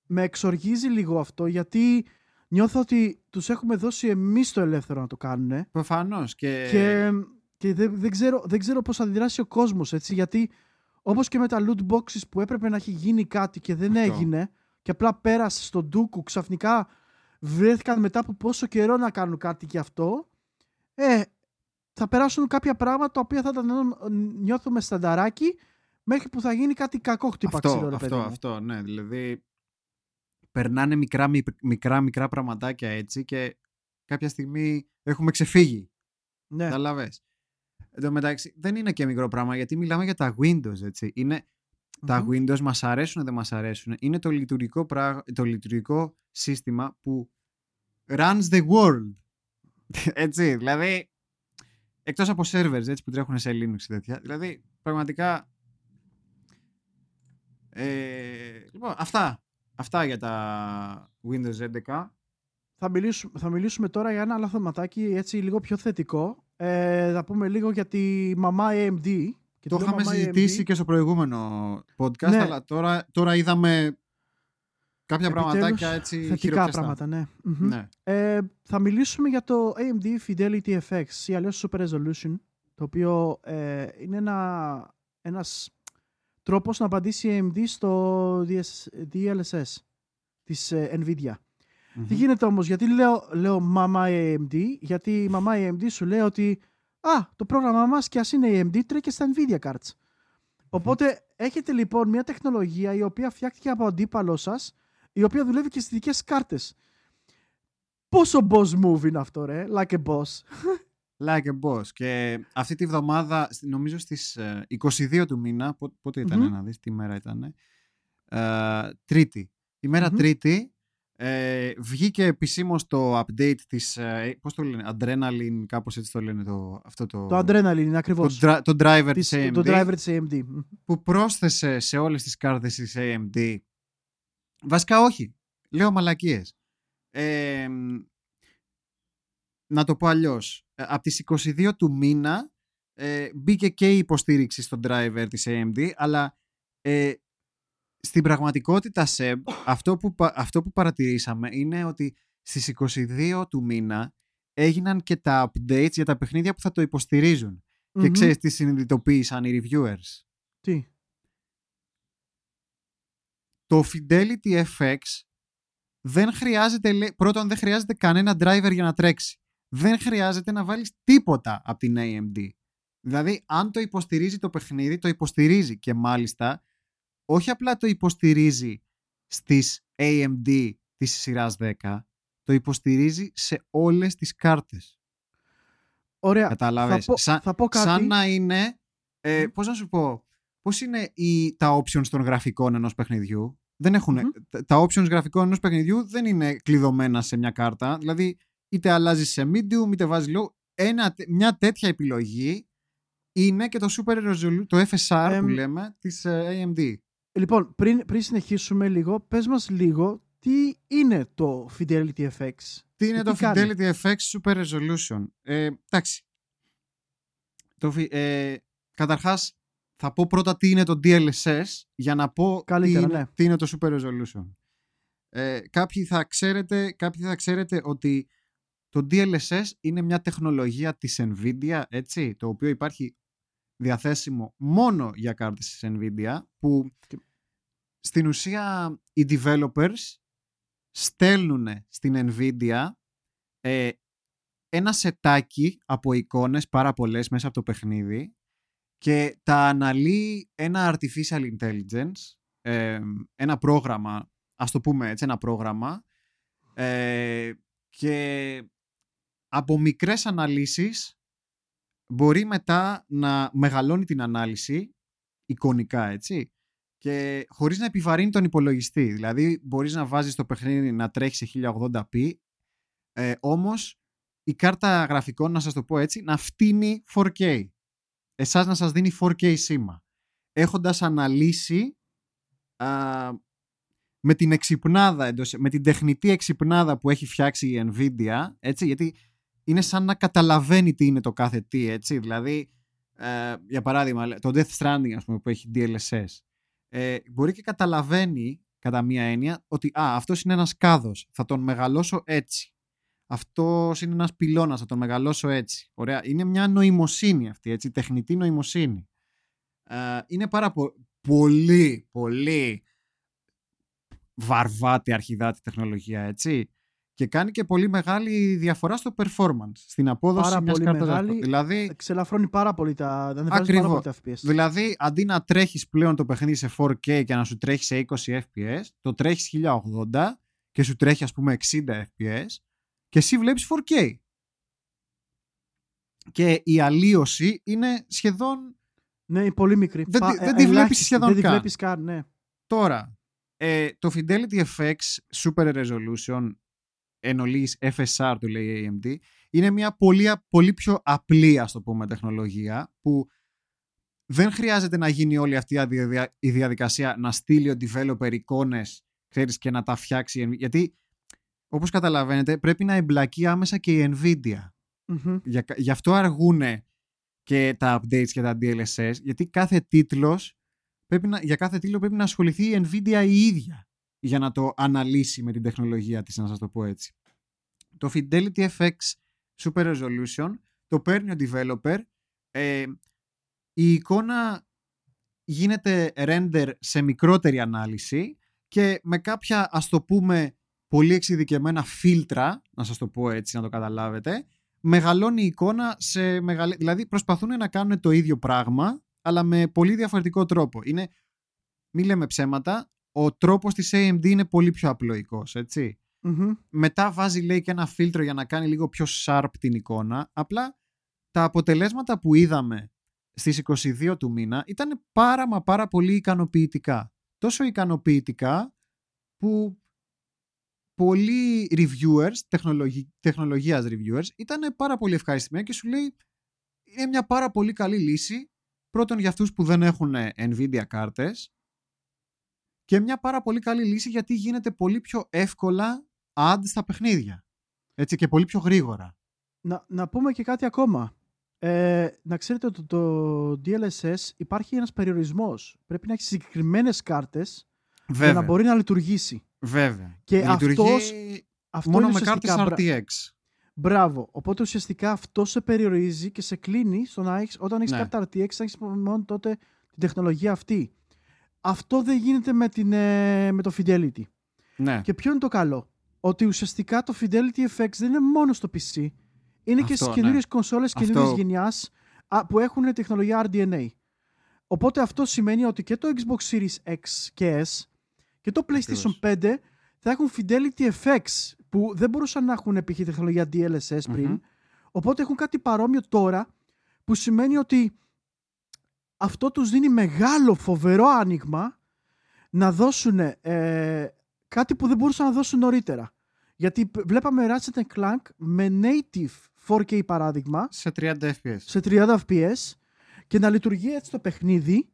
με εξοργίζει λίγο αυτό γιατί νιώθω ότι τους έχουμε δώσει εμείς το ελεύθερο να το κάνουν Προφανώς και... και, και δεν, δεν, ξέρω, δεν ξέρω πώς θα αντιδράσει ο κόσμος έτσι γιατί όπως και με τα loot boxes που έπρεπε να έχει γίνει κάτι και δεν Αυτό. έγινε και απλά πέρασε στον ντούκου ξαφνικά βρέθηκαν μετά από πόσο καιρό να κάνουν κάτι και αυτό ε, θα περάσουν κάποια πράγματα τα οποία θα τα νιώ- νιώθουμε στανταράκι μέχρι που θα γίνει κάτι κακό χτύπα αυτό, ξύλο, ρε παιδί αυτό, μου. αυτό, ναι. Δηλαδή, περνάνε μικρά, μικ- μικρά, μικρά πραγματάκια έτσι και κάποια στιγμή έχουμε ξεφύγει. Ναι. Καταλαβες. Εν τω μεταξύ, δεν είναι και μικρό πράγμα γιατί μιλάμε για τα Windows, έτσι. Είναι, Τα Μμμ. Windows μας αρέσουν, δεν μας αρέσουν; Είναι το λειτουργικό, πράγ- το λειτουργικό σύστημα που runs the world. έτσι, δηλαδή, εκτός από servers έτσι, που τρέχουν σε Linux και τέτοια. Δηλαδή, πραγματικά... Ε, λοιπόν, αυτά. Αυτά για τα Windows 11. Θα μιλήσουμε, θα μιλήσουμε τώρα για ένα άλλο θεματάκι έτσι λίγο πιο θετικό. Ε, θα πούμε λίγο για τη μαμά AMD. Και Το τη λέω είχαμε μαμά συζητήσει AMD. και στο προηγούμενο podcast, Ναι. αλλά τώρα, τώρα είδαμε κάποια Επιτέλους, πραγματάκια έτσι Θετικά χειροπιαστά. πράγματα, ναι. Μμμ. Ναι. Ε, θα μιλήσουμε για το AMD Fidelity FX ή αλλιώς Super Resolution, το οποίο ε, είναι ένα, ένας τρόπος να απαντήσει η AMD στο DS, DLSS της ε, NVIDIA. Μμμ. Τι γίνεται όμως, γιατί λέω, λέω μαμά AMD, γιατί η μαμά AMD σου λέει ότι α, το πρόγραμμά μας και ας είναι AMD τρέχει και στα NVIDIA cards. Οπότε έχετε λοιπόν μια τεχνολογία η οποία φτιάχτηκε από αντίπαλό σας, η οποία δουλεύει και στις δικές κάρτες. Πόσο boss move είναι αυτό ρε, like a boss. Like a boss. Και αυτή τη βδομάδα, στη- νομίζω στις ε, 22 του μήνα, πο- πότε ήταν Μμμ. να δεις, τι μέρα ήταν, ε, Τρίτη. Η μέρα Μμμ. Τρίτη ε, βγήκε επισήμως το update της, ε, πώς το λένε, Adrenaline, κάπως έτσι το λένε το, αυτό το, Το Adrenaline είναι το, ακριβώς. dra- το driver Της- της AMD, το driver της AMD. Μμ. που πρόσθεσε σε όλες τις κάρτες της AMD. Βασικά όχι, λέω μαλακίες. Ε, να το πω αλλιώς. Ε, Από τις 22 του μήνα ε, μπήκε και η υποστήριξη στο driver της AMD, αλλά ε, στην πραγματικότητα, Seb, αυτό που, πα- αυτό που παρατηρήσαμε είναι ότι στις 22 του μήνα έγιναν και τα updates για τα παιχνίδια που θα το υποστηρίζουν. Και Μμμ. ξέρεις τι συνειδητοποίησαν οι reviewers; Τι; το Fidelity FX δεν χρειάζεται, λέ- πρώτον δεν χρειάζεται κανένα driver για να τρέξει. Δεν χρειάζεται να βάλεις τίποτα από την AMD. Δηλαδή, αν το υποστηρίζει το παιχνίδι, το υποστηρίζει και μάλιστα όχι απλά το υποστηρίζει στις AMD της σειράς 10, το υποστηρίζει σε όλες τις κάρτες. Ωραία. Κατάλαβες; Θα πω, Σαν- θα πω κάτι. Σαν να είναι, ε, πώς να σου πω, πώς είναι η, τα options των γραφικών ενός παιχνιδιού; Δεν έχουν, Μμμ. τα, τα options γραφικών ενός παιχνιδιού δεν είναι κλειδωμένα σε μια κάρτα. Δηλαδή, είτε αλλάζεις σε medium, είτε βάζεις low. Ένα, μια τέτοια επιλογή είναι και το super resolution, το FSR που Εμ, λέμε, της ε, AMD. Λοιπόν, πριν, πριν συνεχίσουμε λίγο, πες μας λίγο τι είναι το Fidelity FX. Τι είναι και το τι κάνει; Fidelity FX Super Resolution; Ε, εντάξει. Το, φι- ε, καταρχάς, θα πω πρώτα τι είναι το DLSS για να πω τι Καλύτερα, είναι, ναι. τι είναι το Super Resolution. Ε, κάποιοι, θα ξέρετε, κάποιοι θα ξέρετε ότι το DLSS είναι μια τεχνολογία της NVIDIA, έτσι, το οποίο υπάρχει διαθέσιμο μόνο για κάρτες της NVIDIA, που Και- στην ουσία οι developers στέλνουν στην NVIDIA ε, ένα σετάκι από εικόνες πάρα πολλές μέσα από το παιχνίδι και τα αναλύει ένα artificial intelligence, ε, ένα πρόγραμμα, ας το πούμε έτσι, ένα πρόγραμμα ε, και από μικρές αναλύσεις μπορεί μετά να μεγαλώνει την ανάλυση εικονικά, έτσι, και χωρίς να επιβαρύνει τον υπολογιστή. Δηλαδή, μπορείς να βάζεις το παιχνίδι να τρέχει σε 1080p, ε, όμως η κάρτα γραφικών, να σας το πω έτσι, να φτύνει 4K. Εσάς να σας δίνει 4K σήμα. Έχοντας αναλύσει α, με την εξυπνάδα, εντός, με την τεχνητή εξυπνάδα που έχει φτιάξει η Nvidia, έτσι, γιατί είναι σαν να καταλαβαίνει τι είναι το κάθε τι, έτσι, δηλαδή ε, για παράδειγμα, το Death Stranding, ας πούμε, που έχει DLSS, ε, μπορεί και καταλαβαίνει κατά μία έννοια ότι α, αυτός είναι ένας κάδος, θα τον μεγαλώσω έτσι. Αυτός είναι ένας πυλώνας, θα τον μεγαλώσω έτσι. Ωραία. Είναι μια νοημοσύνη αυτή, έτσι, τεχνητή νοημοσύνη. Ε, είναι πάρα πολύ, πολύ βαρβάτη αρχιδάτη τεχνολογία, έτσι και κάνει και πολύ μεγάλη διαφορά στο performance, στην απόδοση πάρα μιας πολύ κάρτας μεγάλη, Δηλαδή, εξελαφρώνει πάρα πολύ τα, δεν πάρα πολύ τα FPS. Δηλαδή, αντί να τρέχεις πλέον το παιχνίδι σε 4K και να σου τρέχει σε 20 FPS, το τρέχεις 1080 και σου τρέχει ας πούμε 60 FPS και εσύ βλέπεις 4K. Και η αλλίωση είναι σχεδόν... Ναι, πολύ μικρή. Δεν, Πα, δεν τη βλέπεις σχεδόν δεν καν. τη βλέπεις καν, ναι. Τώρα, ε, το Fidelity FX Super Resolution εν ολίγης FSR του λέει η AMD είναι μια πολύ, πολύ πιο απλή ας το πούμε τεχνολογία που δεν χρειάζεται να γίνει όλη αυτή η διαδικασία να στείλει ο developer εικόνες ξέρεις, και να τα φτιάξει. Γιατί όπως καταλαβαίνετε πρέπει να εμπλακεί άμεσα και η Nvidia. Mm Για, γι' αυτό αργούν και τα updates και τα DLSS γιατί κάθε τίτλος πρέπει να, για κάθε τίτλο πρέπει να ασχοληθεί η Nvidia η ίδια για να το αναλύσει με την τεχνολογία της, να σας το πω έτσι. Το Fidelity FX Super Resolution το παίρνει ο developer, ε, η εικόνα γίνεται render σε μικρότερη ανάλυση και με κάποια ας το πούμε πολύ εξειδικευμένα φίλτρα, να σας το πω έτσι να το καταλάβετε, μεγαλώνει η εικόνα σε μεγαλύτερη... Δηλαδή προσπαθούν να κάνουν το ίδιο πράγμα, αλλά με πολύ διαφορετικό τρόπο. Είναι, μη λέμε ψέματα, ο τρόπος της AMD είναι πολύ πιο απλοϊκός, Μετά βάζει λέει και ένα φίλτρο για να κάνει λίγο πιο sharp την εικόνα. Απλά τα αποτελέσματα που είδαμε στις 22 του μήνα ήταν πάρα μα πάρα πολύ ικανοποιητικά. Τόσο ικανοποιητικά που πολλοί reviewers, τεχνολογι... τεχνολογίας reviewers, ήταν πάρα πολύ ευχαριστημένοι και σου λέει είναι μια πάρα πολύ καλή λύση πρώτον για αυτούς που δεν έχουν Nvidia κάρτες και μια πάρα πολύ καλή λύση γιατί γίνεται πολύ πιο εύκολα ad στα παιχνίδια. Έτσι και πολύ πιο γρήγορα. Να, να πούμε και κάτι ακόμα. Ε, να ξέρετε ότι το, το DLSS υπάρχει ένας περιορισμός. Πρέπει να έχει συγκεκριμένες κάρτες Βέβαια. για να μπορεί να λειτουργήσει. Βέβαια. Και Λειτουργεί αυτός, αυτό μόνο είναι με κάρτες ουσιαστικά- RTX. Μπράβο. Οπότε ουσιαστικά αυτό σε περιορίζει και σε κλείνει στο να έχεις, όταν έχεις Ναι. κάρτα RTX, θα έχεις μόνο τότε την τεχνολογία αυτή. Αυτό δεν γίνεται με, την, ε, με το Fidelity. Ναι. Και ποιο είναι το καλό; Ότι ουσιαστικά το Fidelity FX δεν είναι μόνο στο PC. Είναι και Αυτό, στις ναι. καινούριες κονσόλες Αυτό- καινούριε γενιάς που έχουν τεχνολογία RDNA. Οπότε αυτό σημαίνει ότι και το Xbox Series X και S και το PlayStation Ακριβώς. 5 θα έχουν Fidelity FX που δεν μπορούσαν να έχουν π.χ. τεχνολογία DLSS πριν. Μμμ. Οπότε έχουν κάτι παρόμοιο τώρα που σημαίνει ότι αυτό τους δίνει μεγάλο φοβερό άνοιγμα να δώσουν ε, κάτι που δεν μπορούσαν να δώσουν νωρίτερα. Γιατί π- βλέπαμε Ratchet Clank με native 4K παράδειγμα Σε 30 FPS. σε 30 fps και να λειτουργεί έτσι το παιχνίδι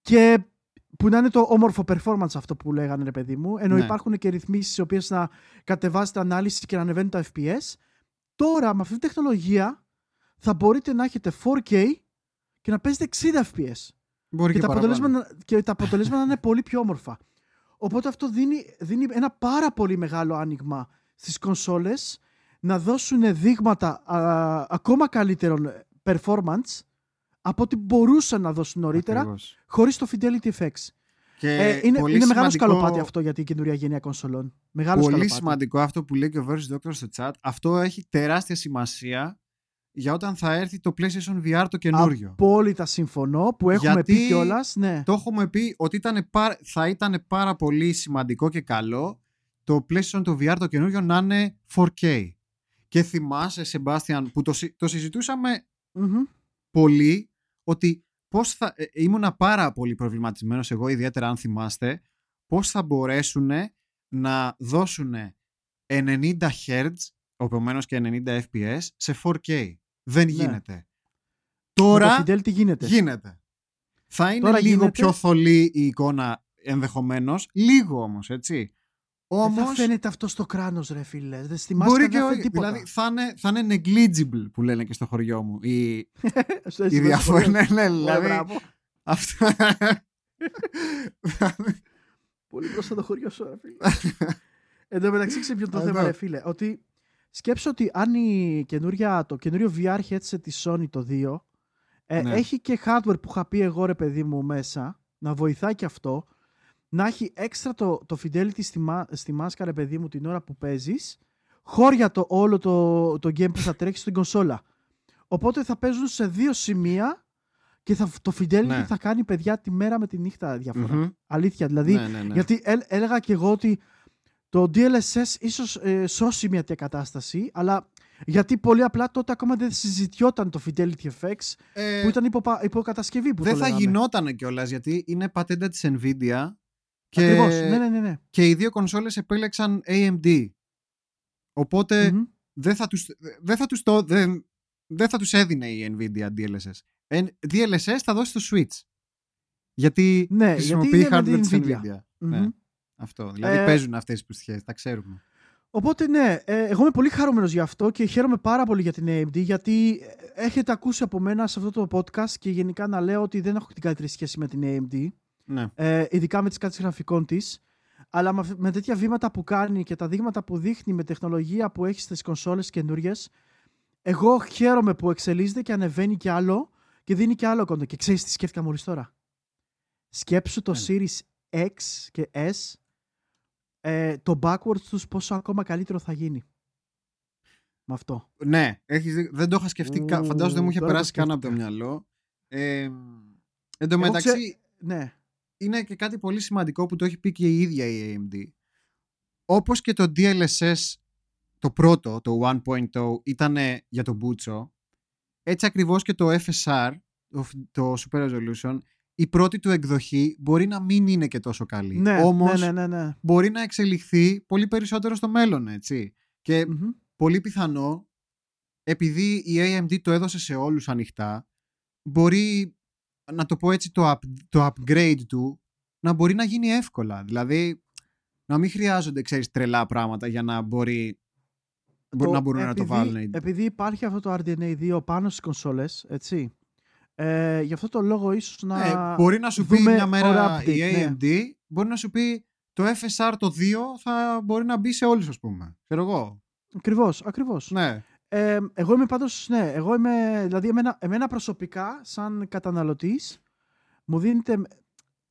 και που να είναι το όμορφο performance αυτό που λέγανε ρε παιδί μου ενώ Ναι. υπάρχουν και ρυθμίσεις οι οποίες να κατεβάζετε ανάλυση και να ανεβαίνουν τα fps τώρα με αυτή τη τεχνολογία θα μπορείτε να έχετε 4K και να παίζετε 60 fps Μπορεί και και, τα, παραπάνω. αποτελέσματα, και τα αποτελέσματα να είναι πολύ πιο όμορφα. Οπότε αυτό δίνει, δίνει ένα πάρα πολύ μεγάλο άνοιγμα στις κονσόλες να δώσουν δείγματα α, ακόμα καλύτερων performance από ό,τι μπορούσαν να δώσουν νωρίτερα Ακριβώς. χωρίς το Fidelity FX. Και Ε, είναι πολύ είναι μεγάλο σημαντικό- σκαλοπάτι αυτό για την καινούρια γενιά κονσολών. Μεγάλο Πολύ σκαλοπάτι. σημαντικό αυτό που λέει και ο Versus Doctor στο chat. Αυτό έχει τεράστια σημασία για όταν θα έρθει το PlayStation VR το καινούριο. Απόλυτα συμφωνώ που έχουμε Γιατί πει κιόλας. Ναι. Το έχουμε πει ότι ήταν, πα- θα ήταν πάρα πολύ σημαντικό και καλό το PlayStation το VR το καινούριο να είναι 4K. Και θυμάσαι, Σεμπάστιαν, που το, συ- το συζητούσαμε Μμμ. πολύ ότι πώς θα, ε, ήμουνα πάρα πολύ προβληματισμένος εγώ ιδιαίτερα αν θυμάστε πώς θα μπορέσουν να δώσουν 90 Hz επομένως και 90 FPS σε 4K. Δεν Ναι. γίνεται. Με Τώρα το Fidelity γίνεται; γίνεται. Θα είναι Τώρα λίγο γίνεται. πιο θολή η εικόνα ενδεχομένως, λίγο όμως, έτσι. Δεν θα Όμως, φαίνεται αυτό στο κράνος ρε φίλε. Δεν στη μπορεί μάσκα και δεν όχι. φαίνεται τίποτα. Δηλαδή θα είναι, θα είναι negligible που λένε και στο χωριό μου. Η, Στο- η στο- διαφορά. στο- Ναι, ναι, Ναι, δηλαδή. μπράβο. Αυτό. Πολύ μπροστά το χωριό σου, ρε φίλε. Εν τω μεταξύ, ξέρεις ποιο το Εδώ. θέμα, ρε φίλε. Ότι σκέψω ότι αν η καινούρια, το καινούριο VR headset της Sony το 2 ε, Ναι. έχει και hardware που είχα πει εγώ, ρε παιδί μου, μέσα, να βοηθάει και αυτό, να έχει έξτρα το, το fidelity στη, μα, στη μάσκα, ρε παιδί μου, την ώρα που παίζεις, χώρια το όλο το, το game που θα τρέχεις στην κονσόλα. Οπότε θα παίζουν σε δύο σημεία και θα, το fidelity Ναι. θα κάνει παιδιά τη μέρα με τη νύχτα διαφορά. Μμμ. Αλήθεια. Δηλαδή, Ναι, ναι, ναι. γιατί έ- έλεγα και εγώ ότι το DLSS ίσως ε, σώσει μια τέτοια κατάσταση, αλλά γιατί πολύ απλά τότε ακόμα δεν συζητιόταν το Fidelity FX Ε, που ήταν υποπα... υποκατασκευή που δεν το θα λέγαμε. γινόταν κιόλας γιατί είναι πατέντα της Nvidia και, Ακριβώς. Ναι, ναι, ναι. ναι. και οι δύο κονσόλες επέλεξαν AMD. Οπότε Μμμ. δεν, θα τους, δεν, θα τους το, δεν, δεν θα τους έδινε η Nvidia DLSS. Ε, DLSS θα δώσει στο Switch. Γιατί Ναι, χρησιμοποιεί γιατί είναι με hardware την της Nvidia. Nvidia. Μμμ. Ναι, αυτό. Δηλαδή Ε, παίζουν αυτές τις πουστιές, τα ξέρουμε. Οπότε ναι, ε, εγώ είμαι πολύ χαρούμενος γι' αυτό και χαίρομαι πάρα πολύ για την AMD γιατί ε, έχετε ακούσει από μένα σε αυτό το podcast και γενικά να λέω ότι δεν έχω την καλύτερη σχέση με την AMD. Ναι. ε, ειδικά με τις κάρτες γραφικών της. Αλλά με, αυ- με τέτοια βήματα που κάνει και τα δείγματα που δείχνει με τεχνολογία που έχει στις κονσόλες καινούριες, εγώ χαίρομαι που εξελίσσεται και ανεβαίνει κι άλλο και δίνει κι άλλο κοντό. Και ξέρεις τι σκέφτηκα μόλις τώρα. Σκέψου το Έλα. Series X και S ε, το backwards τους πόσο ακόμα καλύτερο θα γίνει. Με αυτό. Ναι, έχεις, δει- δεν το είχα σκεφτεί. κα- Ου, Φαντάζομαι δεν μου είχε τώρα το περάσει καν από το σκέφτηκα. μυαλό. Ε, εν τω Εγώ μεταξύ, ξέ- Ναι. είναι και κάτι πολύ σημαντικό που το έχει πει και η ίδια η AMD. Όπως και το DLSS, το πρώτο, το 1.0, ήταν για τον Μπούτσο, έτσι ακριβώς και το FSR, το, το Super Resolution, η πρώτη του εκδοχή μπορεί να μην είναι και τόσο καλή. Ναι, Όμως ναι, ναι, ναι, ναι. μπορεί να εξελιχθεί πολύ περισσότερο στο μέλλον, έτσι. Και Μμμ. πολύ πιθανό, επειδή η AMD το έδωσε σε όλους ανοιχτά, μπορεί, να το πω έτσι, το, up- το upgrade του να μπορεί να γίνει εύκολα. Δηλαδή, να μην χρειάζονται, ξέρεις, τρελά πράγματα για να μπορεί μπορεί να μπορούν να το βάλουν. οι- Επειδή υπάρχει αυτό το RDNA 2 πάνω στις κονσόλες, έτσι, ε, γι' αυτό το λόγο ίσως να... Ε, μπορεί να σου πει δούμε μια μέρα ωραία update, η ναι. AMD, μπορεί να σου πει το FSR το 2 θα μπορεί να μπει σε όλους, ας πούμε. Ξέρω εγώ. Ακριβώς, ακριβώς. Ναι. Ε, εγώ είμαι πάντως, ναι, εγώ είμαι, δηλαδή εμένα, εμένα προσωπικά, σαν καταναλωτής, μου δίνεται,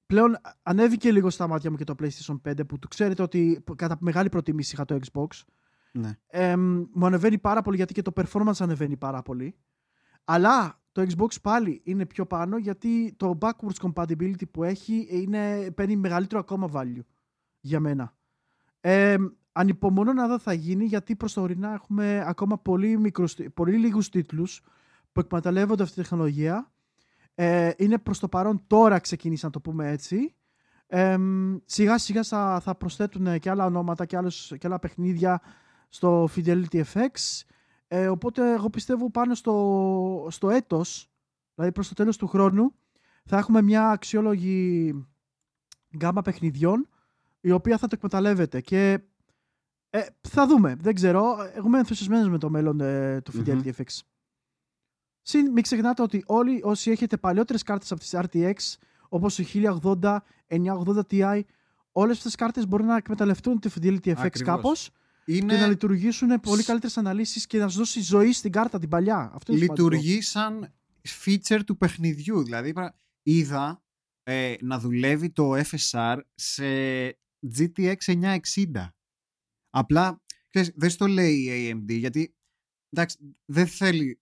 πλέον ανέβηκε λίγο στα μάτια μου και το PlayStation 5, που το ξέρετε ότι κατά μεγάλη προτίμηση είχα το Xbox. ναι. Ε, μου ανεβαίνει πάρα πολύ γιατί και το performance ανεβαίνει πάρα πολύ. Αλλά το Xbox πάλι είναι πιο πάνω γιατί το backwards compatibility που έχει είναι, παίρνει μεγαλύτερο ακόμα value για μένα. Ε, ανυπομονώ να δω θα γίνει γιατί προς το ορεινά έχουμε ακόμα πολύ, μικρούς, πολύ λίγους τίτλους που εκμεταλλεύονται αυτή τη τεχνολογία. Ε, είναι προς το παρόν τώρα ξεκίνησαν να το πούμε έτσι. Ε, σιγά σιγά θα, θα προσθέτουν και άλλα ονόματα και, άλλες, και άλλα παιχνίδια στο Fidelity FX. Ε, οπότε εγώ πιστεύω πάνω στο, στο έτος, δηλαδή προς το τέλος του χρόνου, θα έχουμε μια αξιόλογη γκάμα παιχνιδιών η οποία θα το εκμεταλλεύεται και ε, θα δούμε, δεν ξέρω. Εγώ είμαι ενθουσιασμένος με το μέλλον ε, του Fidelity Μμμ. FX. Συν, μην ξεχνάτε ότι όλοι όσοι έχετε παλιότερες κάρτες από τις RTX, όπως η 1080, 980 Ti, όλες αυτές τις κάρτες μπορούν να εκμεταλλευτούν τη Fidelity FX Ακριβώς. κάπως Είναι... και να λειτουργήσουν πολύ καλύτερες αναλύσεις και να σου δώσει ζωή στην κάρτα την παλιά. Αυτό είναι σημαντικό. λειτουργεί σαν feature του παιχνιδιού. Δηλαδή, πρα- είδα ε, να δουλεύει το FSR σε GTX 960. Απλά, ξέρεις, δεν στο λέει η AMD, γιατί, εντάξει, δεν θέλει,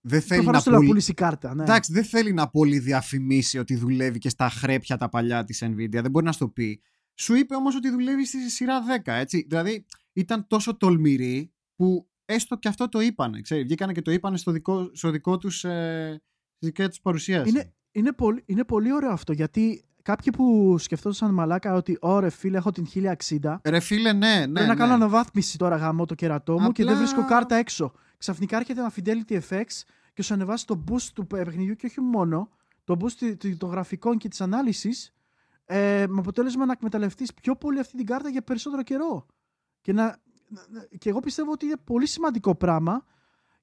δεν θέλει να Προφανώς θέλω να πουλήσει πουλήσει κάρτα. Ναι. Εντάξει, δεν θέλει να πολύ διαφημίσει ότι δουλεύει και στα χρέπια τα παλιά της Nvidia. Δεν μπορεί να στο πει. Σου είπε όμως ότι δουλεύει στη σειρά 10, έτσι. Δηλαδή, ήταν τόσο τολμηροί που έστω και αυτό το είπανε. Ξέρει, βγήκανε και το είπανε στο δικό, στο δικό τους, ε, στη δική τους παρουσίαση. Είναι, είναι, πολύ, είναι πολύ ωραίο αυτό γιατί κάποιοι που σκεφτόντουσαν μαλάκα ότι ωραία φίλε έχω την 1060 Ρε φίλε, ναι, ναι. Πρέπει να ναι. κάνω αναβάθμιση τώρα γάμο το κερατό μου και δεν Απλά- βρίσκω κάρτα έξω. Ξαφνικά έρχεται ένα Fidelity FX και σου ανεβάζει το boost του παιχνιδιού και όχι μόνο το boost τη- τη- των γραφικών και της ανάλυσης ε, με αποτέλεσμα να εκμεταλλευτείς πιο πολύ αυτή την κάρτα για περισσότερο καιρό. Και, να, να- και εγώ πιστεύω ότι είναι πολύ σημαντικό πράγμα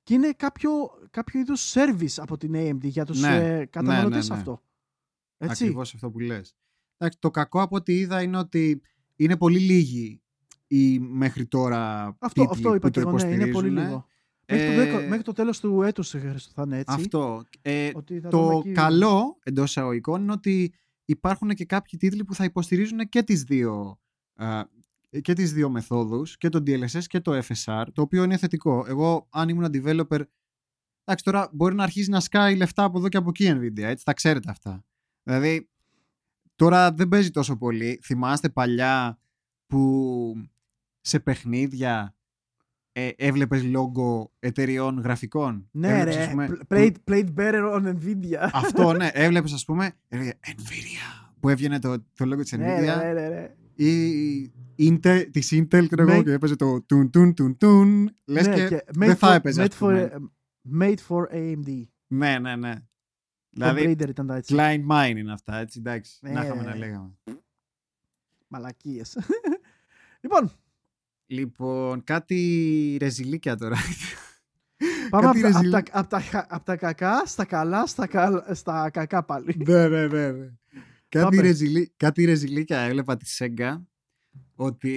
και είναι κάποιο, κάποιο είδου service από την AMD για τους Ναι, ε, καταναλωτές ναι, ναι. αυτό. Έτσι. Ακριβώς αυτό που λες. Εντάξει, το κακό από ό,τι είδα είναι ότι είναι πολύ λίγοι οι μέχρι τώρα Αυτό, τίτλοι αυτό είπα που και το εγώ, ναι, είναι πολύ υποστηρίζουν. λίγο. Μέχρι, το, Ε, δέκα- μέχρι το τέλος του έτους ε, Χρήστο, θα είναι έτσι. Αυτό. Ε, Ότι θα δούμε το εκεί- καλό εντός εισαγωγικών είναι ότι υπάρχουν και κάποιοι τίτλοι που θα υποστηρίζουν και τις δύο, α, και τις δύο μεθόδους, και το DLSS και το FSR, το οποίο είναι θετικό. Εγώ, αν ήμουν developer, εντάξει τώρα μπορεί να αρχίσει να σκάει λεφτά από εδώ και από εκεί Nvidia, έτσι, τα ξέρετε αυτά. Δηλαδή, τώρα δεν παίζει τόσο πολύ. Θυμάστε παλιά που σε παιχνίδια ε, έβλεπες λόγο εταιριών γραφικών; Ναι, Έβλεπες, ρε. ας πούμε, pl- Played, played better on Nvidia. αυτό, ναι. Έβλεπες, ας πούμε, έλεγε Nvidia. Που έβγαινε το, το logo της Nvidia. ναι, ναι, ναι, ναι. Ή Intel, της Intel, ξέρω εγώ, Made- και έπαιζε το τουν τουν τουν τουν. Λες Ναι, και, και δεν made θα for- έπαιζε, Made ας πούμε. for, made for AMD. Ναι, ναι, ναι. Το Δηλαδή, Raider ήταν τα έτσι. Klein Mine είναι αυτά, έτσι, εντάξει. Ναι, να είχαμε ναι, να ναι. λέγαμε. Μαλακίες. λοιπόν, Λοιπόν, κάτι ρεζιλίκια τώρα. πάμε από Κάτι τα, απ' ρεζιλί- τα, απ' τα, χα- απ' τα κακά στα καλά, στα, κα- στα κακά πάλι. ναι, ναι, ναι, ναι. Κάτι, Πάμε. ρεζιλί, κάτι ρεζιλίκια έβλεπα τη Sega ότι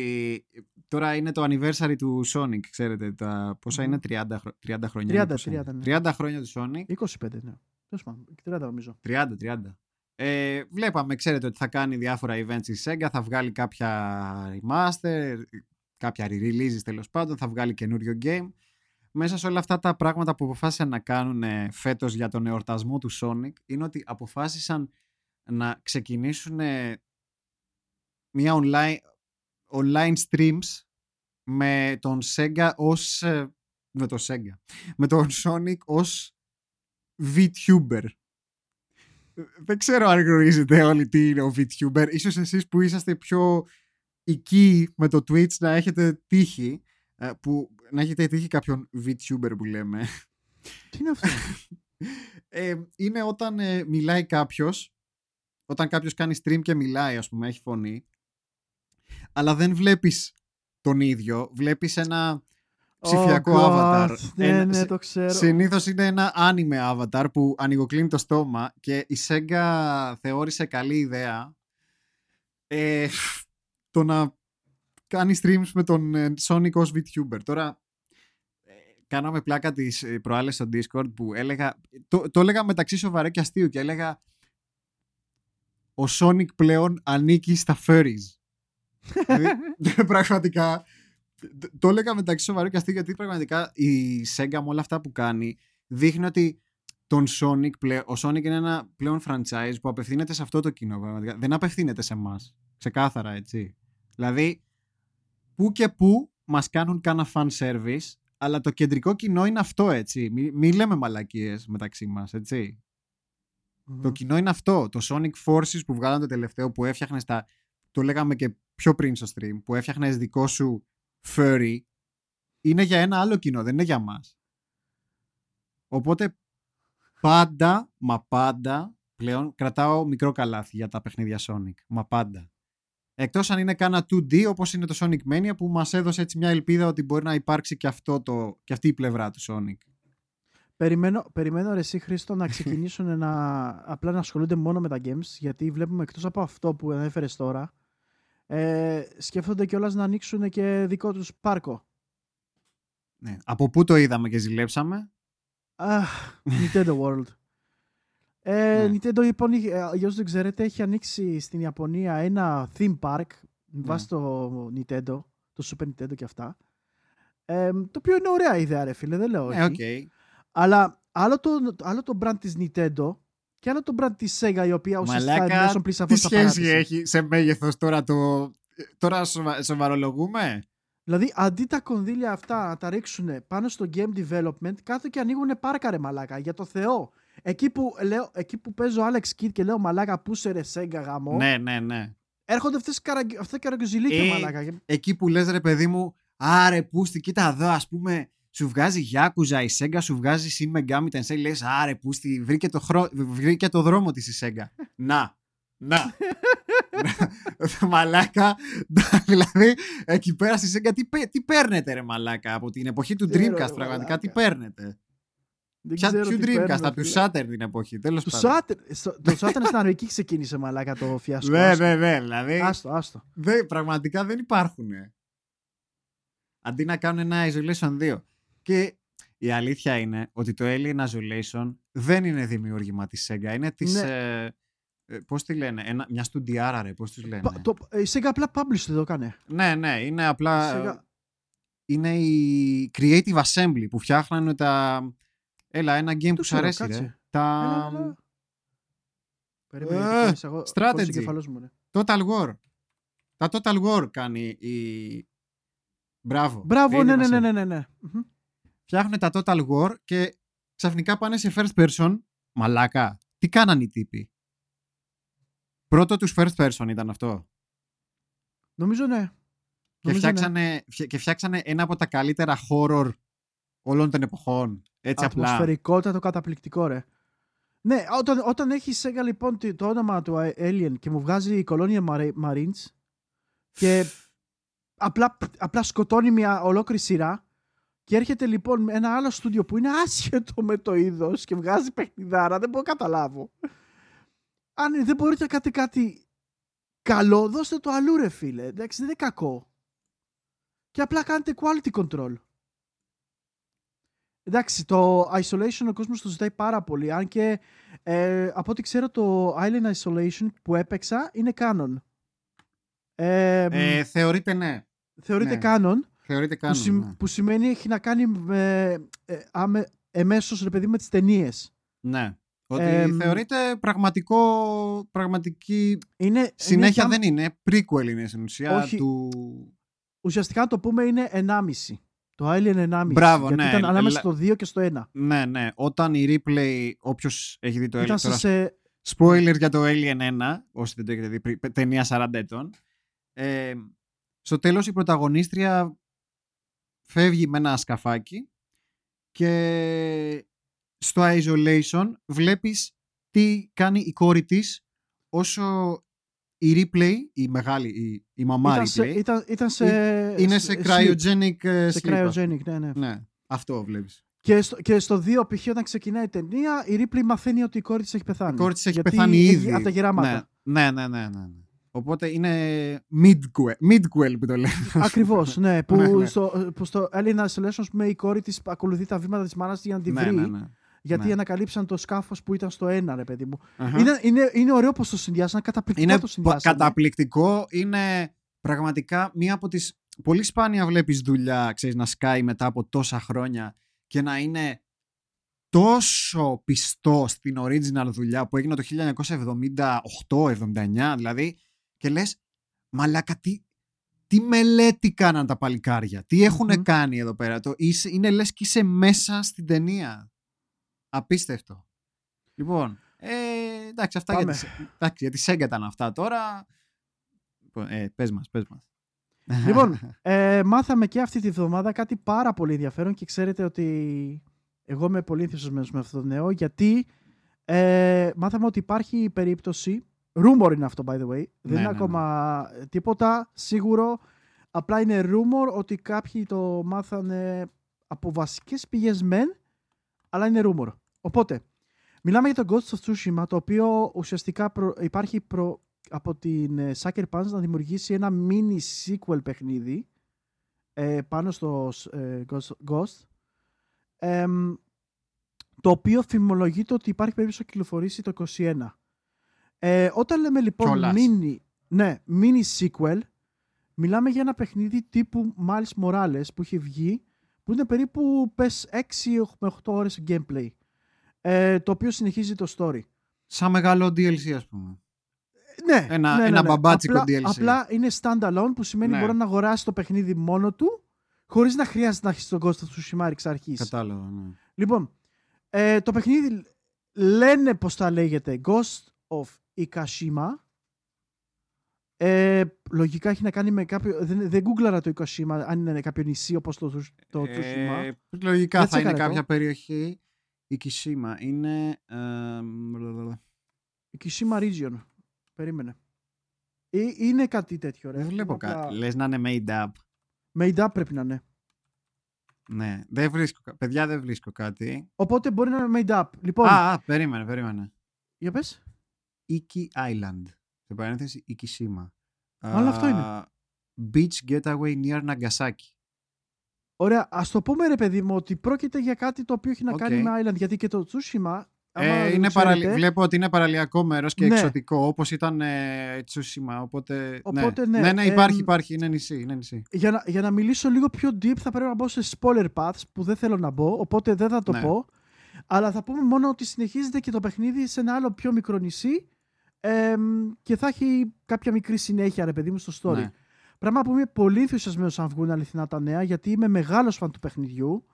τώρα είναι το anniversary του Sonic, ξέρετε, τα, πόσα Μμμ. είναι 30, χρο- 30 χρόνια. 30, πόσα είναι; 30, ναι. 30 χρόνια του Sonic, 25, ναι. Τέλος πάντων, 30 νομίζω. 30, 30. Ε, βλέπαμε, ξέρετε ότι θα κάνει διάφορα events η Sega, θα βγάλει κάποια remaster, κάποια re-releases τέλος πάντων, θα βγάλει καινούριο game. Μέσα σε όλα αυτά τα πράγματα που αποφάσισαν να κάνουν ε, φέτος για τον εορτασμό του Sonic είναι ότι αποφάσισαν να ξεκινήσουν ε, μια online, online streams με τον Sega ως ε, με το Sega με τον Sonic ως VTuber Ε, δεν ξέρω αν γνωρίζετε όλοι τι είναι ο VTuber ίσως εσείς που είσαστε πιο εκεί με το Twitch να έχετε τύχει ε, που να έχετε τύχει κάποιον VTuber που λέμε Τι είναι αυτό; ε, είναι όταν ε, μιλάει κάποιος όταν κάποιος κάνει stream και μιλάει ας πούμε έχει φωνή αλλά δεν βλέπεις τον ίδιο βλέπεις ένα ψηφιακό Oh avatar God, Ναι, Ένα- ναι, σε- το ξέρω. Συνήθως είναι ένα anime avatar που ανοιγοκλίνει το στόμα και η Sega θεώρησε καλή ιδέα ε, το να κάνει streams με τον ε, Sonic ως VTuber. Τώρα ε, κάναμε πλάκα τις ε, προάλλες στο Discord που έλεγα, το, το έλεγα μεταξύ σοβαρέ και αστείου και έλεγα ο Sonic πλέον ανήκει στα furries. δηλαδή, πραγματικά το- το έλεγα μεταξύ σοβαρού και αστείου γιατί πραγματικά η Sega με όλα αυτά που κάνει δείχνει ότι τον Sonic πλέον, ο Sonic είναι ένα πλέον franchise που απευθύνεται σε αυτό το κοινό πραγματικά. δεν απευθύνεται σε εμάς. ξεκάθαρα έτσι δηλαδή που και που μας κάνουν κάνα fan service αλλά το κεντρικό κοινό είναι αυτό έτσι μην μη λέμε μαλακίες μεταξύ μας έτσι Μμμ. το κοινό είναι αυτό. Το Sonic Forces που βγάλαν το τελευταίο που έφτιαχνε τα. Το λέγαμε και πιο πριν στο stream. Που έφτιαχνε δικό σου furry. Είναι για ένα άλλο κοινό, δεν είναι για μας. Οπότε πάντα, μα πάντα πλέον κρατάω μικρό καλάθι για τα παιχνίδια Sonic. Μα πάντα. Εκτός αν είναι κάνα 2D όπως είναι το Sonic Mania που μας έδωσε έτσι μια ελπίδα ότι μπορεί να υπάρξει και, αυτό το, και αυτή η πλευρά του Sonic. Περιμένω, περιμένω ρε εσύ Χρήστο να ξεκινήσουν να, απλά να ασχολούνται μόνο με τα games γιατί βλέπουμε εκτός από αυτό που ανέφερες τώρα ε, σκέφτονται κιόλας να ανοίξουν και δικό τους πάρκο. Ναι. Από πού το είδαμε και ζηλέψαμε; Αχ, Nintendo World. Ε, Ναι. Nintendo λοιπόν, είχε- ε, για όσους δεν ξέρετε, έχει ανοίξει στην Ιαπωνία ένα theme park Ναι. βάσει το Nintendo, το Super Nintendo και αυτά. Ε, το οποίο είναι ωραία ιδέα ρε φίλε, δεν λέω όχι. Ναι, οκ. Αλλά άλλο το, άλλο το brand της Nintendo και άλλο το brand της Sega η οποία ουσιαστικά Μαλάκα, μέσω πλής Τι αυτός τα σχέση παράτησε. έχει σε μέγεθος τώρα το... Τώρα σοβα... σοβαρολογούμε; Δηλαδή αντί τα κονδύλια αυτά να τα ρίξουν πάνω στο game development κάτω και ανοίγουν πάρκα ρε μαλάκα για το Θεό. Εκεί που, λέω, εκεί που παίζω Alex Kidd και λέω μαλάκα πού σε ρε Sega γαμό Ναι, ναι, ναι. έρχονται αυτές, οι καραγκ... αυτά τα καραγκιουζιλίκια Ε, μαλάκα. Εκεί που λες ρε παιδί μου, άρε πούστη, κοίτα εδώ ας πούμε, σου βγάζει Γιάκουζα η Sega, σου βγάζει Shin Megami Tensei, λες άρε πούστη, βρήκε το, χρό... βρήκε το δρόμο της η Sega. να, να. μαλάκα. δηλαδή, εκεί πέρα στη Sega τι, πέ- τι παίρνετε, ρε μαλάκα, από την εποχή του Ξέρω, ρε, Dreamcast, πραγματικά τι μαλάκα. παίρνετε. Δεν Ποια, ξέρω ποιο τι Dreamcast, παίρνω, από τους φίλε. Saturn την εποχή. Τέλος Του πάντων. Saturn- στο- Το Saturn στην Αμερική ξεκίνησε μαλάκα το φιάσκο. Ναι, άστο. ναι, ναι. Δηλαδή, Άστο, άστο. δεν, πραγματικά δεν υπάρχουν. Αντί να κάνουν ένα Isolation 2. Και η αλήθεια είναι ότι το Alien Isolation δεν είναι δημιούργημα της Sega. Είναι της... Ναι. Ε, ε, πώς τη λένε, ένα, μια στουντιάρα ρε, πώς τους λένε. Πα- το- ε, Η Sega απλά publish το έκανε. Ναι, ναι, είναι απλά... Η Sega- ε, Είναι η Creative Assembly που φτιάχνουν τα... Έλα, ένα game που σου ξέρω, αρέσει, ρε. κάτσε. Τα... Έλα, έλα. Περίμενε, Ε, γιατί κόλλησα εγώ- strategy. κόλλησε ο κεφαλός μου, ναι. Total War. Τα Total War κάνει η... Μπράβο. Μπράβο, Creative ναι, ναι, ναι, Assembly. ναι, ναι, ναι. Μμμ. φτιάχνουν τα Total War και ξαφνικά πάνε σε first person. Μαλάκα. Τι κάνανε οι τύποι; Πρώτο τους first person ήταν αυτό. Νομίζω ναι. Και Νομίζω, ναι. φτιάξανε, φτια- και φτιάξανε ένα από τα καλύτερα horror όλων των εποχών. Έτσι απλά. Ατμοσφαιρικότατο καταπληκτικό, ρε. Ναι, όταν, όταν έχεις Sega λοιπόν το, το όνομα του Alien και μου βγάζει η Colonial Mari- Marines και απλά, απλά σκοτώνει μια ολόκληρη σειρά και έρχεται λοιπόν ένα άλλο στούντιο που είναι άσχετο με το είδος και βγάζει παιχνιδάρα, δεν μπορώ να καταλάβω. Αν δεν μπορείτε να κάνετε κάτι καλό, δώστε το αλλού ρε φίλε. Εντάξει, δεν είναι κακό. Και απλά κάνετε quality control. Εντάξει, το Isolation ο κόσμος το ζητάει πάρα πολύ. Αν και ε, από ό,τι ξέρω το Island Isolation που έπαιξα είναι canon. Ε, Ε, θεωρείται ναι. θεωρείται ναι. canon, Θεωρείται που, κάνουν. σημ- ναι. που σημαίνει έχει να κάνει με, ε, άμε, εμέσως ρε παιδί με τις ταινίες. ναι. Ότι Εμ, θεωρείται πραγματικό, πραγματική Είναι, συνέχεια είναι, δεν είναι. Prequel είναι στην ουσία Όχι. του... Ουσιαστικά να το πούμε είναι 1,5. Το Alien 1,5. Μπράβο, γιατί ναι. ήταν ανάμεσα Λα- στο 2 και στο 1. Ναι, ναι. Όταν η replay, όποιος έχει δει το Alien Ήταν τώρα, σε, Spoiler για το Alien 1, όσοι δεν το έχετε δει, πρι- ταινία 40 ετών. Ε, στο τέλος η πρωταγωνίστρια φεύγει με ένα σκαφάκι και στο isolation βλέπεις τι κάνει η κόρη της όσο η replay, η μεγάλη, η, η μαμά ήταν, replay, σε, ήταν, ήταν σε, είναι σε sleep. cryogenic ε, Σε sleep, ας cryogenic, ναι, ναι. πούμε. Ναι, αυτό βλέπεις. Και στο, και στο 2 π.χ. όταν ξεκινάει η ταινία, η Ripley μαθαίνει ότι η κόρη της έχει πεθάνει. Η κόρη της έχει Γιατί πεθάνει έχει ήδη. Από τα γεράματα. Ναι, ναι, ναι, ναι, ναι. Οπότε είναι midquel, midquel που το λέμε. Ακριβώς, ναι. Που, Ναι, ναι. Στο, που στο Alien Isolation, ας πούμε, η κόρη της ακολουθεί τα βήματα της μάνας της για να τη ναι, βρει. ναι, ναι. Γιατί ναι. ανακαλύψαν το σκάφος που ήταν στο 1, ρε παιδί μου. Αχα. Είναι, είναι, είναι ωραίο πως το συνδυάσαν, καταπληκτικό Είναι το πα- συνδυάσαν. καταπληκτικό. Είναι πραγματικά μία από τις... Πολύ σπάνια βλέπεις δουλειά, ξέρεις, να σκάει μετά από τόσα χρόνια και να είναι τόσο πιστό στην original δουλειά που έγινε το 1978-79 δηλαδή και λες μαλάκα τι, τι μελέτη κάναν τα παλικάρια τι έχουν Μμμ. κάνει εδώ πέρα το, είσαι, είναι λες και είσαι μέσα στην ταινία απίστευτο λοιπόν ε, εντάξει αυτά για Πάμε. τη, εντάξει, για τη Sega ήταν αυτά τώρα Λοιπόν, ε, πες μας πες μας Λοιπόν, ε, μάθαμε και αυτή τη βδομάδα κάτι πάρα πολύ ενδιαφέρον και ξέρετε ότι εγώ είμαι πολύ ενθουσιασμένος με αυτό το νέο γιατί ε, μάθαμε ότι υπάρχει περίπτωση, rumor είναι αυτό by the way, δεν Ναι, είναι ναι, ακόμα τίποτα σίγουρο, απλά είναι rumor ότι κάποιοι το μάθανε από βασικές πηγές μεν, αλλά είναι rumor. Οπότε, μιλάμε για το Ghost of Tsushima, το οποίο ουσιαστικά προ- υπάρχει προ, από την ε, Sucker Punch να δημιουργήσει ένα mini sequel παιχνίδι ε, πάνω στο ε, Ghost, Ghost εμ, το οποίο φημολογείται ότι υπάρχει περίπτωση να κυκλοφορήσει το 21. Ε, όταν λέμε λοιπόν Κιόλας. mini, ναι, mini sequel, μιλάμε για ένα παιχνίδι τύπου Miles Morales που έχει βγει, που είναι περίπου πες 6 με 8 ώρες gameplay, ε, το οποίο συνεχίζει το story. σαν μεγάλο DLC ας πούμε Ναι, Ένα- ναι, ναι, ένα ναι. μπαμπάτσικο απλά, DLC. Απλά είναι standalone που σημαίνει Ναι. μπορεί να αγοράσει το παιχνίδι μόνο του χωρίς να χρειάζεται να έχεις τον Ghost of Tsushima εξ αρχής. κατάλαβα ναι. Λοιπόν, ε, το παιχνίδι λένε πως θα λέγεται Ghost of Ikashima. Ε, λογικά έχει να κάνει με κάποιο... Δεν, δεν γκούγκλαρα το Ikashima αν είναι κάποιο νησί όπως το, Tsush- το Tsushima. Ε, λογικά Δεν θα είναι τσέκαρε το. κάποια περιοχή. Η Κισίμα είναι. ε, μ, Ikishima Region. Περίμενε. Ε, είναι κάτι τέτοιο, ρε. Δεν βλέπω Απλά κάτι. Λες να είναι made up. Made up πρέπει να είναι. Ναι, δεν βρίσκω, κα- παιδιά δεν βρίσκω κάτι. Οπότε μπορεί να είναι made up. Λοιπόν, Α, α, περίμενε, περίμενε. για πες. Iki Island. Σε παρένθεση, Ikishima. Αλλά αυτό είναι. Α, Beach getaway near Nagasaki. Ωραία, ας το πούμε ρε παιδί μου ότι πρόκειται για κάτι το οποίο έχει να Οκ. κάνει με Island. Γιατί και το Tsushima. άμα Ε, δεν είναι το παραλι... ξέρετε, Βλέπω ότι είναι παραλιακό μέρος και Ναι. εξωτικό, όπως ήταν ε, Tsushima, οπότε... Οπότε, ναι. ναι, ναι, ναι, υπάρχει, εμ, υπάρχει, είναι νησί, είναι νησί. για, να, για να μιλήσω λίγο πιο deep θα πρέπει να μπω σε spoiler paths που δεν θέλω να μπω, οπότε δεν θα το Ναι. πω. Αλλά θα πούμε μόνο ότι συνεχίζεται και το παιχνίδι σε ένα άλλο πιο μικρό νησί εμ, και θα έχει κάποια μικρή συνέχεια ρε παιδί μου στο story. Ναι. Πράγμα που είμαι πολύ ενθουσιασμένος αν βγουν αληθινά τα νέα γιατί είμαι μεγάλος φαν του παιχνιδιού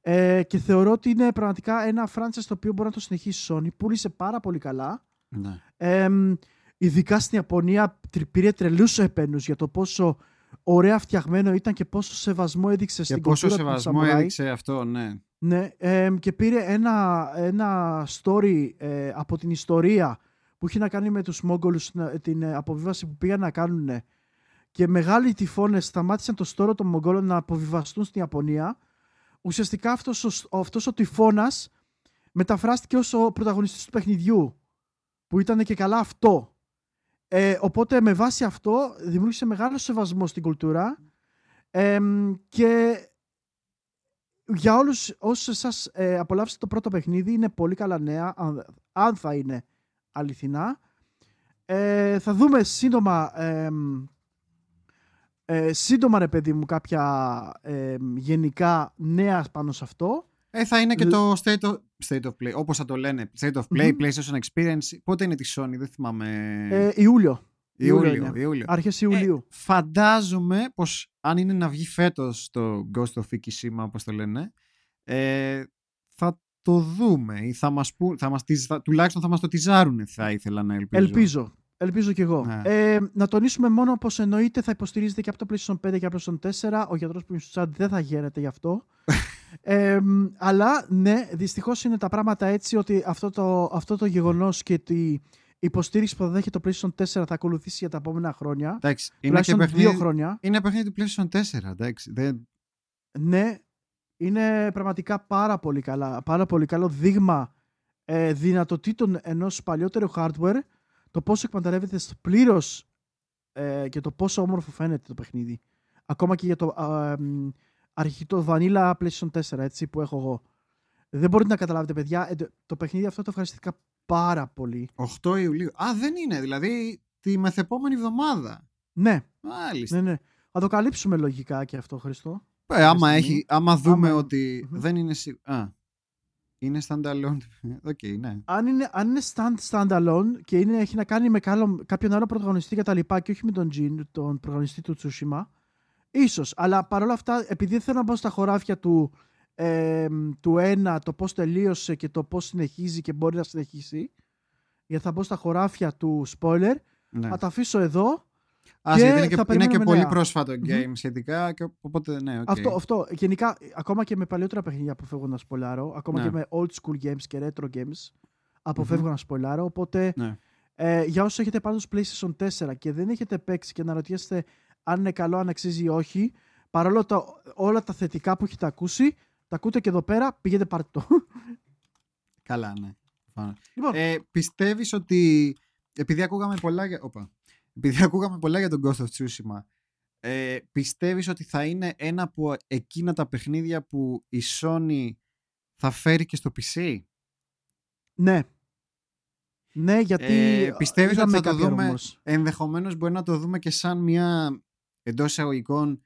ε, και θεωρώ ότι είναι πραγματικά ένα franchise το οποίο μπορεί να το συνεχίσει η Sony. Πούλησε πάρα πολύ καλά. ναι. Εμ, ειδικά στην Ιαπωνία τρι- πήρε τρελούς επένους για το πόσο ωραία φτιαγμένο ήταν και πόσο σεβασμό έδειξε Και στην πόσο κουλτούρα του σεβασμό σαμουράι. έδειξε αυτό, ναι. Ναι, εμ, και πήρε ένα, ένα story ε, από την ιστορία που είχε να κάνει με τους Μόγγολους να- την ε, αποβίβαση που πήγαν να κάνουν και μεγάλοι τυφώνες σταμάτησαν το στόρο των Μογγόλων να αποβιβαστούν στην Ιαπωνία ουσιαστικά αυτός ο, αυτός ο τυφώνας μεταφράστηκε ως ο πρωταγωνιστής του παιχνιδιού που ήταν και καλά αυτό. Ε, οπότε με βάση αυτό δημιούργησε μεγάλο σεβασμό στην κουλτούρα εμ, και για όλους όσους εσάς ε, απολαύσετε το πρώτο παιχνίδι είναι πολύ καλά νέα αν, αν θα είναι αληθινά. Ε, θα δούμε σύντομα εμ, ε, σύντομα ρε παιδί μου κάποια εμ, γενικά νέα πάνω σε αυτό Ε, θα είναι και Λ- το state of, state of play, όπως θα το λένε, state of play, Μμμ. PlayStation Experience. Πότε είναι τη Sony, δεν θυμάμαι. ε, Ιούλιο Ιούλιο Ιούλιο, είναι. Ιούλιο. αρχές Ε, Ιουλίου φαντάζομαι πως αν είναι να βγει φέτος το Ghost of Ikishima, όπως το λένε, ε, θα το δούμε ή θα μας πού, θα μας, τυζ- θα- τουλάχιστον θα μας το τυζάρουν θα ήθελα να ελπίζω. Ελπίζω. Ελπίζω κι εγώ. Ναι. Ε, να τονίσουμε μόνο πως εννοείται θα υποστηρίζεται και από το PlayStation 5 και από το PlayStation 4. Ο γιατρός που είναι στο chat δεν θα γέρεται γι' αυτό. ε, αλλά ναι, δυστυχώς είναι τα πράγματα έτσι ότι αυτό το, αυτό το γεγονός και η υποστήριξη που θα δέχεται το PlayStation 4 θα ακολουθήσει για τα επόμενα χρόνια. Εντάξει, είναι και Τουλάχιστον δύο παιχνίδι, χρόνια. είναι παιχνίδι του PlayStation 4, εντάξει. Δεν, Ναι, είναι πραγματικά πάρα πολύ καλά. Πάρα πολύ καλό δείγμα ε, δυνατοτήτων ενός παλιότερου hardware, το πόσο εκμεταλλεύεται πλήρως ε, και το πόσο όμορφο φαίνεται το παιχνίδι. Ακόμα και για το α, μ, αρχικό Vanilla PlayStation 4, έτσι, που έχω εγώ. Δεν μπορείτε να καταλάβετε, παιδιά, ε, το- το παιχνίδι αυτό το ευχαριστήθηκα πάρα πολύ. 8 Ιουλίου. Α, δεν είναι, δηλαδή τη μεθεπόμενη εβδομάδα. Ναι, Μάλιστα. ναι, ναι. Θα το καλύψουμε λογικά και αυτό, Χρήστο. Ε, άμα, στιγμή. έχει, άμα δούμε Άμα- ότι Μμμ. δεν είναι σίγουρο. Α, είναι standalone. Οκ, ναι. αν είναι, αν είναι stand, standalone και είναι, έχει να κάνει με καλό, κάποιον άλλο πρωταγωνιστή και τα λοιπά και όχι με τον Jin, τον πρωταγωνιστή του Tsushima, ίσως. Αλλά παρόλα αυτά, επειδή δεν θέλω να μπω στα χωράφια του, ε, του ένα, το πώς τελείωσε και το πώς συνεχίζει και μπορεί να συνεχίσει, γιατί θα μπω στα χωράφια του spoiler, ναι. θα τα αφήσω εδώ. Α, και γιατί είναι θα και, είναι και περιμένουμε πολύ νέα. πρόσφατο Μμμ. game σχετικά, και, οπότε ναι, οκ. Αυτό, αυτό. Γενικά, ακόμα και με παλιότερα παιχνίδια αποφεύγω να σποϊλάρω, ακόμα Ναι. και με old school games και retro games, αποφεύγω να σποϊλάρω, οπότε Ναι. Ε, για όσους έχετε πάντως PlayStation 4 και δεν έχετε παίξει και να ρωτιέστε αν είναι καλό, αν αξίζει ή όχι, παρόλο τα, όλα τα θετικά που έχετε ακούσει, τα ακούτε και εδώ πέρα, πηγαίνετε πάρτε το. Καλά, ναι. Φάνα. λοιπόν, Ε, πιστεύεις ότι επειδή ακούγαμε πολλά για, Οπα. Επειδή ακούγαμε πολλά για τον Ghost of Tsushima ε, πιστεύεις ότι θα είναι ένα από εκείνα τα παιχνίδια που η Sony θα φέρει και στο PC ναι. Ναι, γιατί Ε, πιστεύεις ότι είδαμε θα το κάποια δούμε rumors. ενδεχομένως μπορεί να το δούμε και σαν μια εντός εισαγωγικών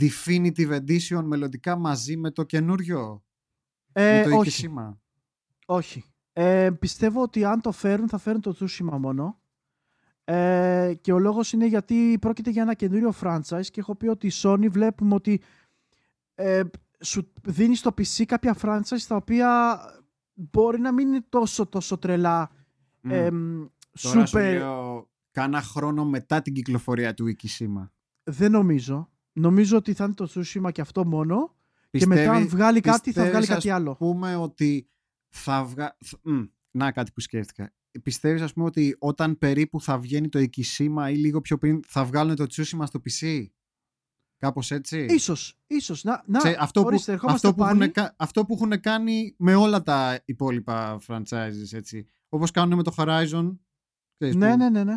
definitive edition μελλοντικά μαζί με το καινούριο Ε, με το όχι, Ikishima; Όχι. Ε, πιστεύω ότι αν το φέρουν, θα φέρουν το Tsushima μόνο. Ε, και ο λόγος είναι γιατί πρόκειται για ένα καινούριο franchise και έχω πει ότι η Sony βλέπουμε ότι ε, σου δίνει στο PC κάποια franchise τα οποία μπορεί να μην είναι τόσο τόσο τρελά Μμ. εμ, Τώρα σου super λέω κάνα χρόνο μετά την κυκλοφορία του Ikishima δεν νομίζω νομίζω ότι θα είναι το Tsushima και αυτό μόνο και μετά αν Πιστεύει- βγάλει κάτι θα πιστεύεις, βγάλει ας κάτι άλλο πούμε ότι θα βγάλει. Να κάτι που σκέφτηκα. Πιστεύεις ας πούμε ότι όταν περίπου θα βγαίνει το Ikishima ή λίγο πιο πριν θα βγάλουν το Tsushima στο PC. Κάπως έτσι; Ίσως, ίσως. Να, να Ξέρεις, αυτό, ορίστε, που, ερχόμαστε αυτό, που πάλι. έχουν, κα- αυτό που έχουν κάνει με όλα τα υπόλοιπα franchises έτσι. Όπως κάνουν με το Horizon. ξέρεις, Ναι, που ναι, ναι, ναι.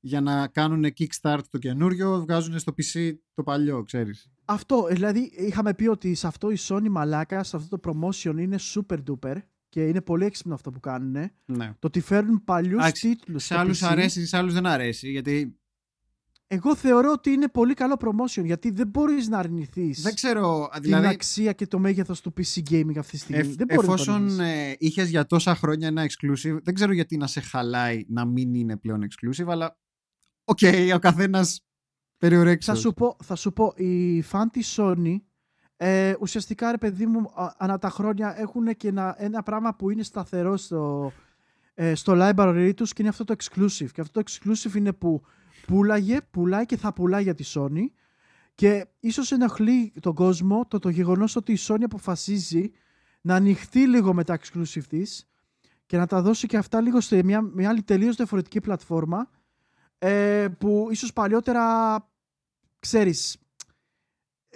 Για να κάνουν kickstart το καινούριο βγάζουν στο PC το παλιό, ξέρεις. Αυτό, δηλαδή είχαμε πει ότι σε αυτό η Sony μαλάκα, σε αυτό το promotion είναι super duper και είναι πολύ έξυπνο αυτό που κάνουν. Ναι. Το ότι φέρνουν παλιούς Εντάξει, τίτλους. Σε άλλους αρέσει, σε άλλους δεν αρέσει. Γιατί Εγώ θεωρώ ότι είναι πολύ καλό promotion γιατί δεν μπορείς να αρνηθείς δεν ξέρω, την δηλαδή αξία και το μέγεθος του PC gaming αυτή τη στιγμή. Εφ- δεν μπορείς να το εφόσον αρνηθείς. ε, είχες για τόσα χρόνια ένα exclusive, δεν ξέρω γιατί να σε χαλάει να μην είναι πλέον exclusive, αλλά οκ, ο καθένας περί ορέξεως. Θα σου, πω, θα σου πω, οι φαν της Sony ε, ουσιαστικά ρε παιδί μου α- ανά τα χρόνια έχουν και ένα, ένα πράγμα που είναι σταθερό στο, ε, στο library τους και είναι αυτό το exclusive. Και αυτό το exclusive είναι που πουλάγε, πουλάει και θα πουλάει για τη Sony και ίσως ενοχλεί τον κόσμο το, το γεγονός ότι η Sony αποφασίζει να ανοιχτεί λίγο με τα exclusive της και να τα δώσει και αυτά λίγο σε μια, μια άλλη τελείως διαφορετική πλατφόρμα ε, που ίσως παλιότερα ξέρεις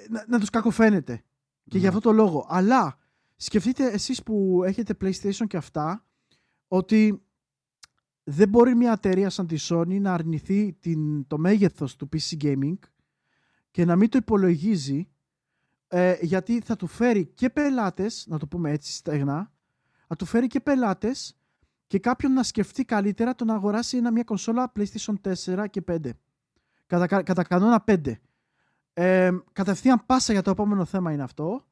να, να τους κακοφαίνεται και για Ναι. αυτό το λόγο αλλά σκεφτείτε εσείς που έχετε PlayStation και αυτά ότι δεν μπορεί μια εταιρεία σαν τη Sony να αρνηθεί την, το μέγεθος του PC Gaming και να μην το υπολογίζει ε, γιατί θα του φέρει και πελάτες, να το πούμε έτσι στεγνά, θα του φέρει και πελάτες και κάποιον να σκεφτεί καλύτερα το να αγοράσει ένα, μια κονσόλα PlayStation 4 και 5. Κατά, κα- κατά κανόνα 5. Ε, κατευθείαν πάσα για το επόμενο θέμα είναι αυτό.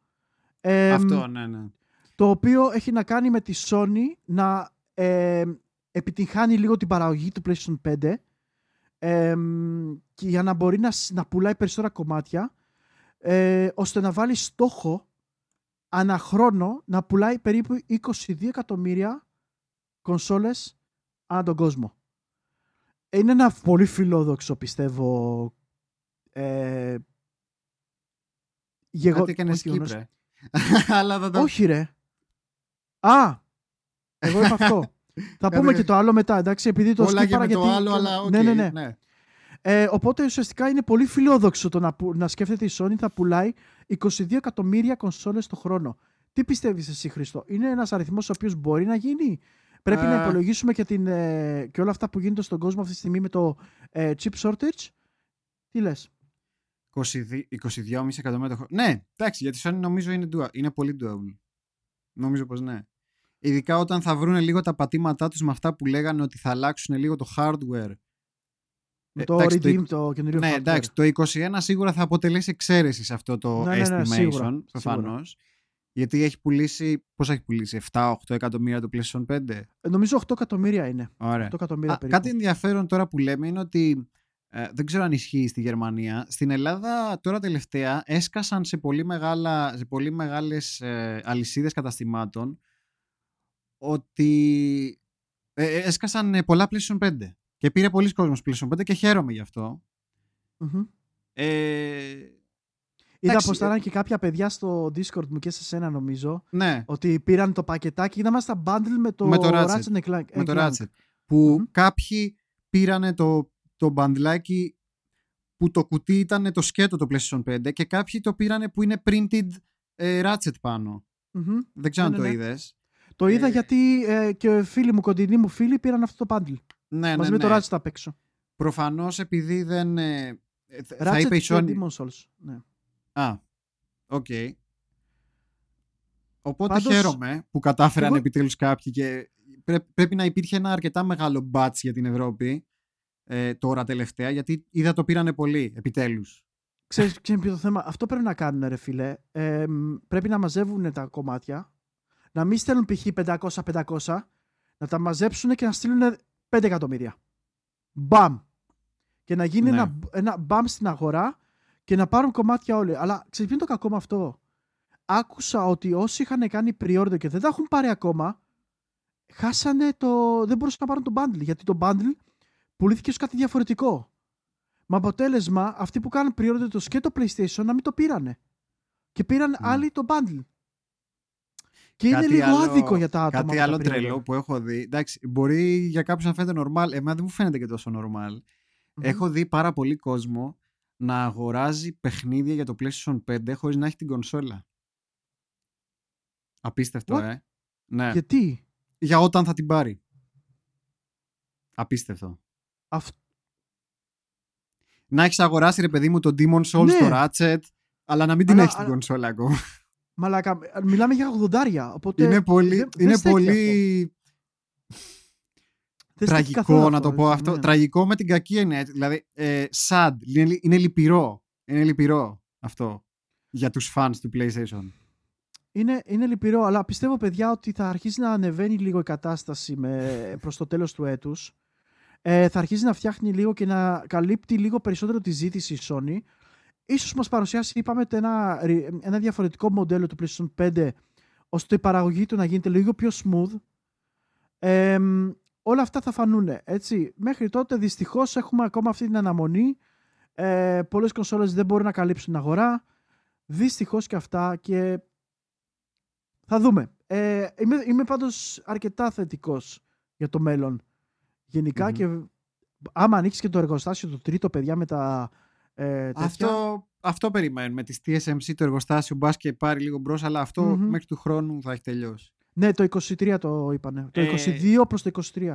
Ε, Αυτό, ναι, ναι. το οποίο έχει να κάνει με τη Sony να ε, επιτυγχάνει λίγο την παραγωγή του PlayStation 5 ε, και για να μπορεί να, σ- να πουλάει περισσότερα κομμάτια ε, ώστε να βάλει στόχο ανά χρόνο να πουλάει περίπου 22 εκατομμύρια κονσόλες ανά τον κόσμο. Είναι ένα πολύ φιλόδοξο πιστεύω ε, γεγο... Κάτι έκανε όχι γεγονός. Κύπρε. Αλλά θα το... Όχι ρε. Α! Εγώ είπα αυτό. Θα πούμε και το άλλο μετά, εντάξει, επειδή το Όλα και σκύπαρα με το γιατί... άλλο, αλλά οκ. ναι, ναι, ναι. Ε, οπότε ουσιαστικά είναι πολύ φιλόδοξο το να, που- να σκέφτεται η Sony θα πουλάει 22 εκατομμύρια κονσόλες το χρόνο. Τι πιστεύεις εσύ Χριστό, είναι ένας αριθμός ο οποίος μπορεί να γίνει; Πρέπει να Ε. υπολογίσουμε και, την, ε, και όλα αυτά που γίνονται στον κόσμο αυτή τη στιγμή με το ε, chip shortage; Τι λες; 22 22,5 εκατομμύρια το χρόνο. Ναι, εντάξει, γιατί Sony νομίζω είναι, dua- είναι πολύ doable. Νομίζω πως ναι. Ειδικά όταν θα βρουν λίγο τα πατήματά τους με αυτά που λέγανε ότι θα αλλάξουν λίγο το hardware. Με Ε, το εντάξει, το Redeem, το, καινούριο ναι, hardware. εντάξει, το 21 σίγουρα θα αποτελέσει εξαίρεση σε αυτό το Ναι, ναι, ναι, estimation, σίγουρα, προφανώς. Γιατί έχει πουλήσει, πόσα έχει πουλήσει, 7-8 εκατομμύρια το PlayStation 5. Ε, Νομίζω 8 εκατομμύρια είναι. Ωραία. 8 εκατομμύρια Α, περίπου. κάτι ενδιαφέρον τώρα που λέμε είναι ότι ε, δεν ξέρω αν ισχύει στη Γερμανία. Στην Ελλάδα τώρα τελευταία έσκασαν σε πολύ, μεγάλα, σε πολύ μεγάλες ε, αλυσίδες καταστημάτων ότι ε, ε, έσκασαν ε, πολλά PlayStation 5 και πήρε πολλοί κόσμος PlayStation 5 και χαίρομαι γι' αυτό. Μμμ. Ε, Είδα εντάξει, πως ήταν και κάποια παιδιά στο Discord μου και σε σένα νομίζω ναι, ότι πήραν το πακετάκι είδαμε στα bundle με το, Με το Ratchet. Ratchet and Clank. με το Clank. Ratchet. Που Μμμ. κάποιοι πήρανε το, το μπαντλάκι που το κουτί ήταν το σκέτο το PlayStation 5 και κάποιοι το πήρανε που είναι printed ε, Ratchet πάνω. Μμμ. Δεν ξέρω Ναι, αν ναι, το ναι. είδες. Το είδα Ε, γιατί ε, και φίλοι μου, κοντινοί μου φίλοι πήραν αυτό το bundle. Ναι, μαζί ναι, με το ναι. Ratchet απ' έξω. Προφανώς επειδή δεν... ε, ε, θα- θα Ratchet είπε η και Sony... Demon's Souls. Ναι. Α, οκ. Οπότε Πάντως, χαίρομαι που κατάφεραν εγώ- επιτέλους κάποιοι και πρέ- πρέπει να υπήρχε ένα αρκετά μεγάλο batch για την Ευρώπη ε, τώρα τελευταία γιατί είδα το πήρανε πολύ επιτέλους. Ξέρεις, ξέρεις ποιο το θέμα; Αυτό πρέπει να κάνουν ρε φίλε. Ε, μ, πρέπει να μαζεύουν τα κομμάτια. Να μην στέλνουν π.χ. 500-500. Να τα μαζέψουν και να στείλουν 5 εκατομμύρια. Μπαμ. Και να γίνει Ναι. ένα, ένα μπαμ στην αγορά και να πάρουν κομμάτια όλοι. Αλλά ξέρεις ποιο είναι το κακό με αυτό; Άκουσα ότι όσοι είχαν κάνει pre-order και δεν τα έχουν πάρει ακόμα, χάσανε το. δεν μπορούσαν να πάρουν το bundle. Γιατί το bundle πουλήθηκε ως κάτι διαφορετικό. Με αποτέλεσμα, αυτοί που κάνουν pre-order το και το PlayStation να μην το πήρανε. Και πήραν Mm. άλλοι το bundle. Και είναι Κάτι λίγο άλλο- άδικο για τα άτομα. Κάτι με άλλο τα περίοδο. τρελό που έχω δει. Εντάξει, μπορεί για κάποιον να φαίνεται normal. Εμένα δεν μου φαίνεται και τόσο normal. Μμμ. Έχω δει πάρα πολύ κόσμο να αγοράζει παιχνίδια για το PlayStation 5 χωρίς να έχει την κονσόλα. Απίστευτο, What? ε. Ναι. Γιατί; Για όταν θα την πάρει. Απίστευτο. Αυ... Να έχεις αγοράσει ρε παιδί μου το Demon Souls Ναι. στο Ratchet, αλλά να μην την Αλλά- έχεις την αλλά- κονσόλα ακόμα. Μαλάκα, μιλάμε για 80. Οπότε είναι πολύ, δεν- δεν είναι στέκει πολύ Δεν στέκει καθόλου τραγικό να το πω έτσι, αυτό. ναι. Τραγικό με την κακή έννοια. έτσι. Δηλαδή, ε, sad. Είναι, είναι λυπηρό. Είναι λυπηρό αυτό για τους fans του PlayStation. Είναι, είναι λυπηρό, αλλά πιστεύω, παιδιά, ότι θα αρχίσει να ανεβαίνει λίγο η κατάσταση με, προς το τέλος του έτους. Ε, θα αρχίσει να φτιάχνει λίγο και να καλύπτει λίγο περισσότερο τη ζήτηση η Sony. Ίσως μας παρουσιάσει, είπαμε, το ένα, ρι- ένα διαφορετικό μοντέλο του PlayStation 5, ώστε η παραγωγή του να γίνεται λίγο πιο smooth. Ε, μ, όλα αυτά θα φανούν, έτσι. Μέχρι τότε, δυστυχώς, έχουμε ακόμα αυτή την αναμονή. Ε, πολλές κονσόλες δεν μπορούν να καλύψουν την αγορά. Δυστυχώς και αυτά και θα δούμε. Ε, είμαι, είμαι πάντως αρκετά θετικός για το μέλλον. Γενικα Μμμ. και άμα ανοίξεις και το εργοστάσιο το τρίτο, παιδιά, με τα ε, τέτοια, Αυτό, αυτό περιμένουμε. Τη TSMC το εργοστάσιο μπας και πάρει λίγο μπρος, αλλά αυτό Μμμ. μέχρι του χρόνου θα έχει τελειώσει. Ναι, το 23 το είπανε. Το Ε, 22 προς το 23.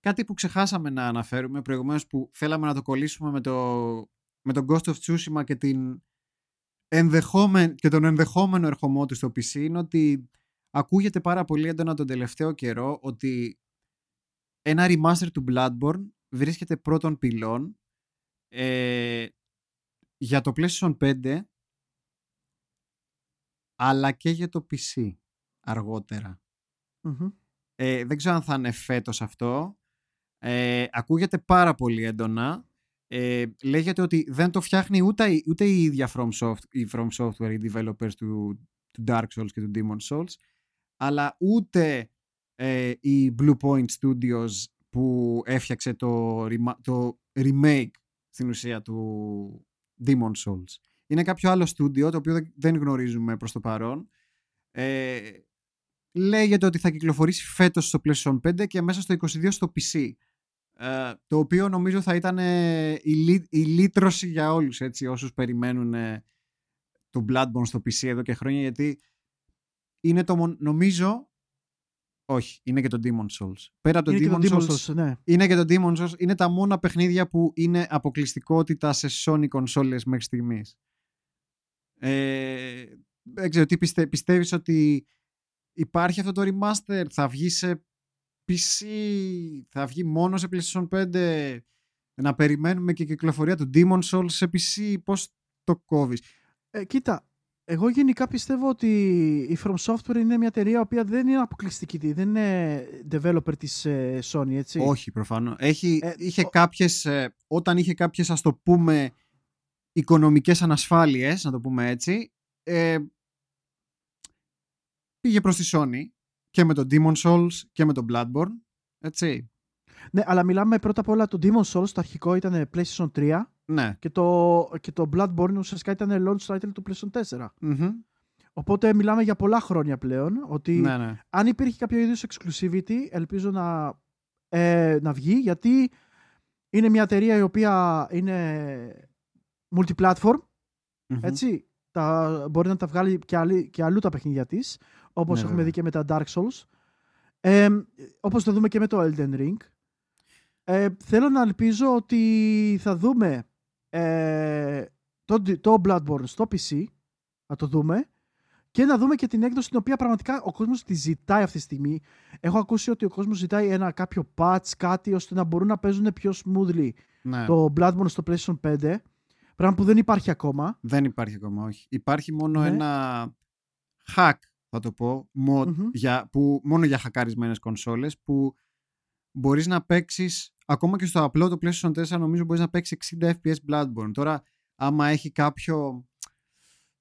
Κάτι που ξεχάσαμε να αναφέρουμε προηγουμένως που θέλαμε να το κολλήσουμε με, το, με τον Ghost of Tsushima και, την ενδεχόμενη, και τον ενδεχόμενο ερχομό του στο PC είναι ότι ακούγεται πάρα πολύ έντονα τον τελευταίο καιρό ότι ένα remaster του Bloodborne βρίσκεται πρώτων πυλών ε, για το PlayStation 5 αλλά και για το PC αργότερα. Μμμ. Ε, δεν ξέρω αν θα είναι φέτος αυτό. Ε, ακούγεται πάρα πολύ έντονα. Ε, λέγεται ότι δεν το φτιάχνει ούτε, η- ούτε η ίδια From, Soft, η From Software, οι developers του, του Dark Souls και του Demon Souls, αλλά ούτε ε, η Blue Point Studios που έφτιαξε το, rema- το remake στην ουσία του Demon Souls. Είναι κάποιο άλλο στούντιο το οποίο δεν- δεν γνωρίζουμε προς το παρόν. Ε, λέγεται ότι θα κυκλοφορήσει φέτος στο PlayStation 5 και μέσα στο 22 στο PC. Ε, το οποίο νομίζω θα ήταν ε, η, λύ- η λύτρωση για όλους έτσι, όσους περιμένουν ε, το Bloodborne στο PC εδώ και χρόνια γιατί είναι το μον- νομίζω όχι, είναι και το Demon Souls. Πέρα από το Είναι Demon, και το Souls, Demon Souls, ναι. είναι και το Demon Souls, είναι τα μόνα παιχνίδια που είναι αποκλειστικότητα σε Sony consoles μέχρι στιγμής. Ε, δεν ξέρω τι πιστε, πιστεύεις ότι υπάρχει αυτό το remaster, θα βγει σε PC, θα βγει μόνο σε PlayStation 5, να περιμένουμε και κυκλοφορία του Demon Souls σε PC, πώς το κόβεις; Ε, κοίτα, εγώ γενικά πιστεύω ότι η From Software είναι μια εταιρεία η οποία δεν είναι αποκλειστική, δεν είναι developer της ε, Sony, έτσι. Όχι προφανώς. Έχει, Ε, είχε ο- κάποιες, ε, όταν είχε κάποιες ας το πούμε οικονομικές ανασφάλειες, να το πούμε έτσι, ε, πήγε προς τη Sony και με το Demon Souls και με το Bloodborne, έτσι. Ναι, αλλά μιλάμε πρώτα απ' όλα το Demon Souls, το αρχικό ήταν PlayStation 3 Ναι. και το, και το Bloodborne ουσιαστικά ήταν launch title του PlayStation 4. Μμμ. Οπότε μιλάμε για πολλά χρόνια πλέον ότι ναι, ναι. αν υπήρχε κάποιο είδους exclusivity ελπίζω να, ε, να βγει γιατί είναι μια εταιρεία η οποία είναι multiplatform Μμμ. έτσι τα, μπορεί να τα βγάλει και, άλλη, και αλλού τα παιχνίδια της όπως Ναι, έχουμε βέβαια. δει και με τα Dark Souls ε, όπως το δούμε και με το Elden Ring ε, θέλω να ελπίζω ότι θα δούμε ε, το, το Bloodborne στο PC να το δούμε και να δούμε και την έκδοση την οποία πραγματικά ο κόσμος τη ζητάει αυτή τη στιγμή. Έχω ακούσει ότι ο κόσμος ζητάει ένα κάποιο patch, κάτι ώστε να μπορούν να παίζουν πιο smoothly ναι. το Bloodborne στο PlayStation 5. Πράγμα που δεν υπάρχει ακόμα. Δεν υπάρχει ακόμα, όχι. Υπάρχει μόνο Ναι. ένα hack, θα το πω, mod, Μμμ. για, που, μόνο για χακαρισμένες κονσόλες, που μπορείς να παίξεις, ακόμα και στο απλό το PlayStation 4 νομίζω μπορείς να παίξεις 60 FPS Bloodborne. Τώρα, άμα έχει κάποιο,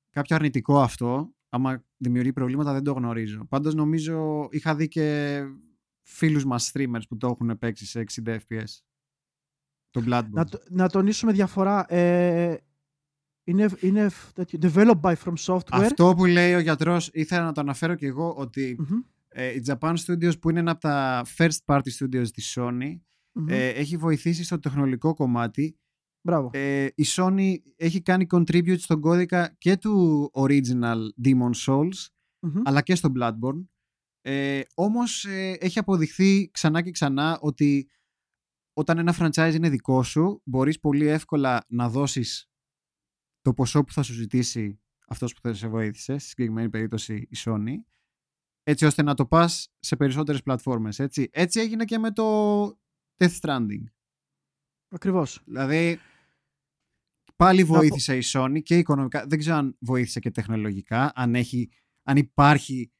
κάποιο αρνητικό αυτό, άμα δημιουργεί προβλήματα δεν το γνωρίζω. Πάντως νομίζω, είχα δει και φίλους μας streamers που το έχουν παίξει σε 60 FPS. Το Bloodborne. Να, το- να τονίσουμε διαφορά. Ε, Είναι, είναι τέτοιο, developed by From Software. Αυτό που λέει ο γιατρός, ήθελα να το αναφέρω και εγώ, ότι Μμμ, ε, η Japan Studios που είναι ένα από τα first party studios της Sony μμμ. ε, έχει βοηθήσει στο τεχνολογικό κομμάτι. Μπράβο. Ε, η Sony έχει κάνει contribute στον κώδικα και του original Demon Souls Μμμ. αλλά και στο Bloodborne. Ε, όμως ε, έχει αποδειχθεί ξανά και ξανά ότι όταν ένα franchise είναι δικό σου μπορείς πολύ εύκολα να δώσεις το ποσό που θα σου ζητήσει αυτός που θα σε βοήθησε, στη συγκεκριμένη περίπτωση η Sony, έτσι ώστε να το πας σε περισσότερες πλατφόρμες. Έτσι, έτσι έγινε και με το Death Stranding. Ακριβώς. Δηλαδή, πάλι πω- βοήθησε η Sony και οικονομικά. Δεν ξέρω αν βοήθησε και τεχνολογικά, αν, έχει, αν υπάρχει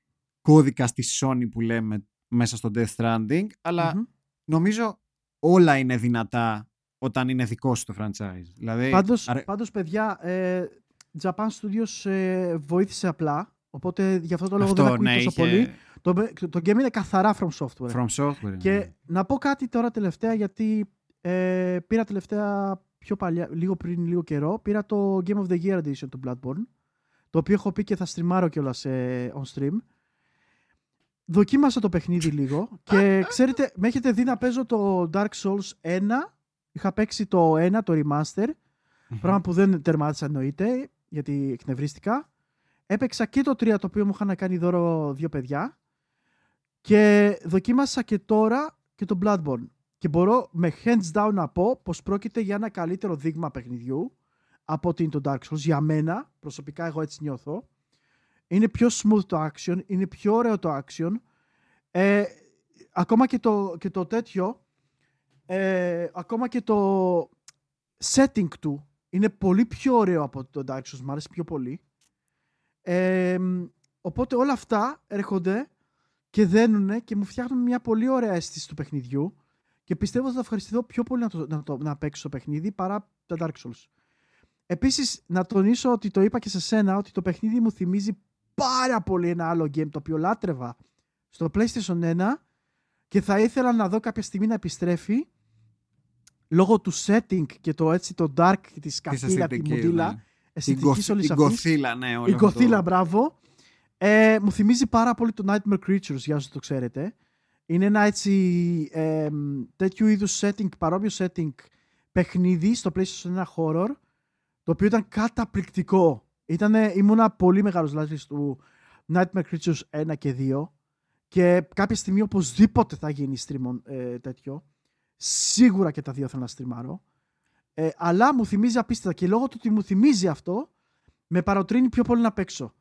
κώδικα στη Sony που λέμε μέσα στο Death Stranding, αλλά Μμμ. νομίζω όλα είναι δυνατά όταν είναι δικό σου το franchise. Δηλαδή, Πάντως, αρε- πάντως, παιδιά, ε, Japan Studios ε, βοήθησε απλά, οπότε γι' αυτό το λόγο δεν αυτό, ακούει ναι, τόσο είχε πολύ. Το, το game είναι καθαρά From Software. From software. Και ναι. να πω κάτι τώρα τελευταία, γιατί ε, πήρα τελευταία πιο παλιά, λίγο πριν λίγο καιρό, πήρα το Game of the Year Edition του Bloodborne, το οποίο έχω πει και θα στριμάρω κιόλας on stream. Δοκίμασα το παιχνίδι λίγο και ξέρετε, με έχετε δει να παίζω το Dark Souls 1. Είχα παίξει το 1, το remaster, Μμμ. πράγμα που δεν τερμάτισα εννοείται, γιατί εκνευρίστηκα. Έπαιξα και το 3, το οποίο μου είχαν κάνει δώρο δύο παιδιά. Και δοκίμασα και τώρα και το Bloodborne. Και μπορώ με hands down να πω πως πρόκειται για ένα καλύτερο δείγμα παιχνιδιού από ότι είναι το Dark Souls. Για μένα, προσωπικά εγώ έτσι νιώθω. Είναι πιο smooth το action, είναι πιο ωραίο το action. Ε, ακόμα και το, και το τέτοιο, ε, ακόμα και το setting του είναι πολύ πιο ωραίο από το Dark Souls, μου αρέσει πιο πολύ. Ε, οπότε όλα αυτά έρχονται και δένουνε και μου φτιάχνουν μια πολύ ωραία αίσθηση του παιχνιδιού και πιστεύω ότι θα ευχαριστηθώ πιο πολύ να, το, να, το, να παίξω το παιχνίδι παρά τα Dark Souls. Επίσης, να τονίσω ότι το είπα και σε σένα ότι το παιχνίδι μου θυμίζει πάρα πολύ ένα άλλο game το οποίο λάτρευα στο PlayStation 1 και θα ήθελα να δω κάποια στιγμή να επιστρέφει λόγω του setting και το έτσι το dark και της Της σκακίλα, τη αισθητικής, μοντίλα, ναι. Την αισθητικής κοθ- όλης την αυτής. κοθίλα, ναι. όλο Η αυτό το- Godzilla, μπράβο. Ε, μου θυμίζει πάρα πολύ το Nightmare Creatures, για όσους το ξέρετε. Είναι ένα έτσι ε, τέτοιου είδους setting, παρόμοιο setting παιχνίδι στο PlayStation 1 horror, το οποίο ήταν καταπληκτικό. Ήτανε, ήμουνα πολύ μεγάλος λάτρης του Nightmare Creatures 1 και 2 και κάποια στιγμή οπωσδήποτε θα γίνει stream ε, τέτοιο. Σίγουρα και τα δύο θέλω να στριμάρω. Ε, αλλά μου θυμίζει απίστευτα και λόγω του ότι μου θυμίζει αυτό, με παροτρύνει πιο πολύ να παίξω.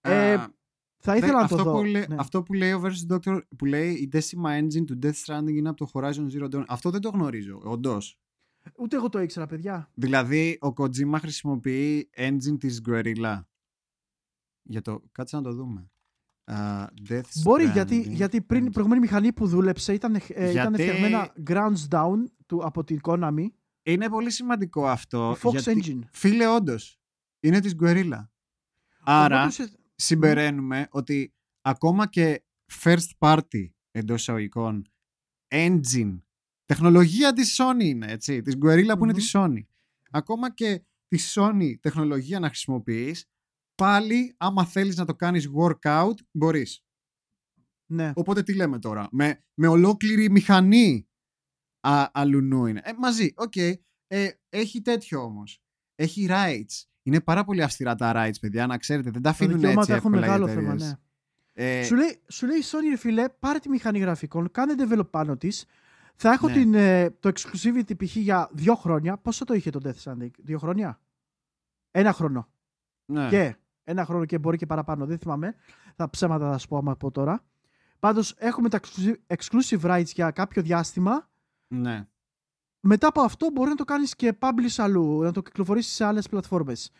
Ε, Α, θα Δε- ήθελα να αυτό, το δω. Που λέει, ναι. Αυτό που λέει ο Versus Doctor, που λέει η Decima Engine του Death Stranding είναι από το Horizon Zero Dawn. Αυτό δεν το γνωρίζω, όντως. Ούτε εγώ το ήξερα, παιδιά. Δηλαδή, ο Kojima χρησιμοποιεί engine της Guerrilla. Για το... Κάτσε να το δούμε. Α, Death Μπορεί, γιατί, Stranding γιατί πριν η engine. προηγούμενη μηχανή που δούλεψε ήταν, ε, ήταν Γιατί- φτιαγμένα grounds down του, από την Konami. Είναι πολύ σημαντικό αυτό. Fox γιατί, Engine. Φίλε, όντως. Είναι της Guerrilla. Άρα, Οπότε ουσια- συμπεραίνουμε ότι ακόμα και first party εντός εισαγωγικών engine, τεχνολογία της Sony είναι, έτσι, της Guerrilla που είναι Μμμ. της Sony. Ακόμα και τη Sony τεχνολογία να χρησιμοποιείς, πάλι άμα θέλεις να το κάνεις workout, μπορείς. Ναι. Οπότε τι λέμε τώρα, με, με ολόκληρη μηχανή α, αλλουνού είναι. Ε, μαζί, οκ. Ε, έχει τέτοιο όμως. Έχει rights. Είναι πάρα πολύ αυστηρά τα rights, παιδιά, να ξέρετε. Δεν τα Τα αφήνουν έτσι δικαιώματα έχουν εύκολα οι μεγάλο θέμα, εταιρείες. ναι. Ε, Σου λέει, σου λέει η Sony, ρε φίλε, πάρε τη μηχανή γραφικών, κάνε develop πάνω της. Θα έχω Ναι. την, ε, το exclusivity π.χ. για δύο χρόνια. Πόσο το είχε το Death Stranding, δύο χρόνια; Ένα χρόνο. ναι. Και ένα χρόνο και μπορεί και παραπάνω, δεν θυμάμαι. Θα ψέματα θα σου πω άμα πω τώρα. Πάντως έχουμε τα exclusive- exclusive rights για κάποιο διάστημα. ναι. Μετά από αυτό μπορεί να το κάνεις και publish αλλού, να το κυκλοφορήσεις σε άλλες πλατφόρμες.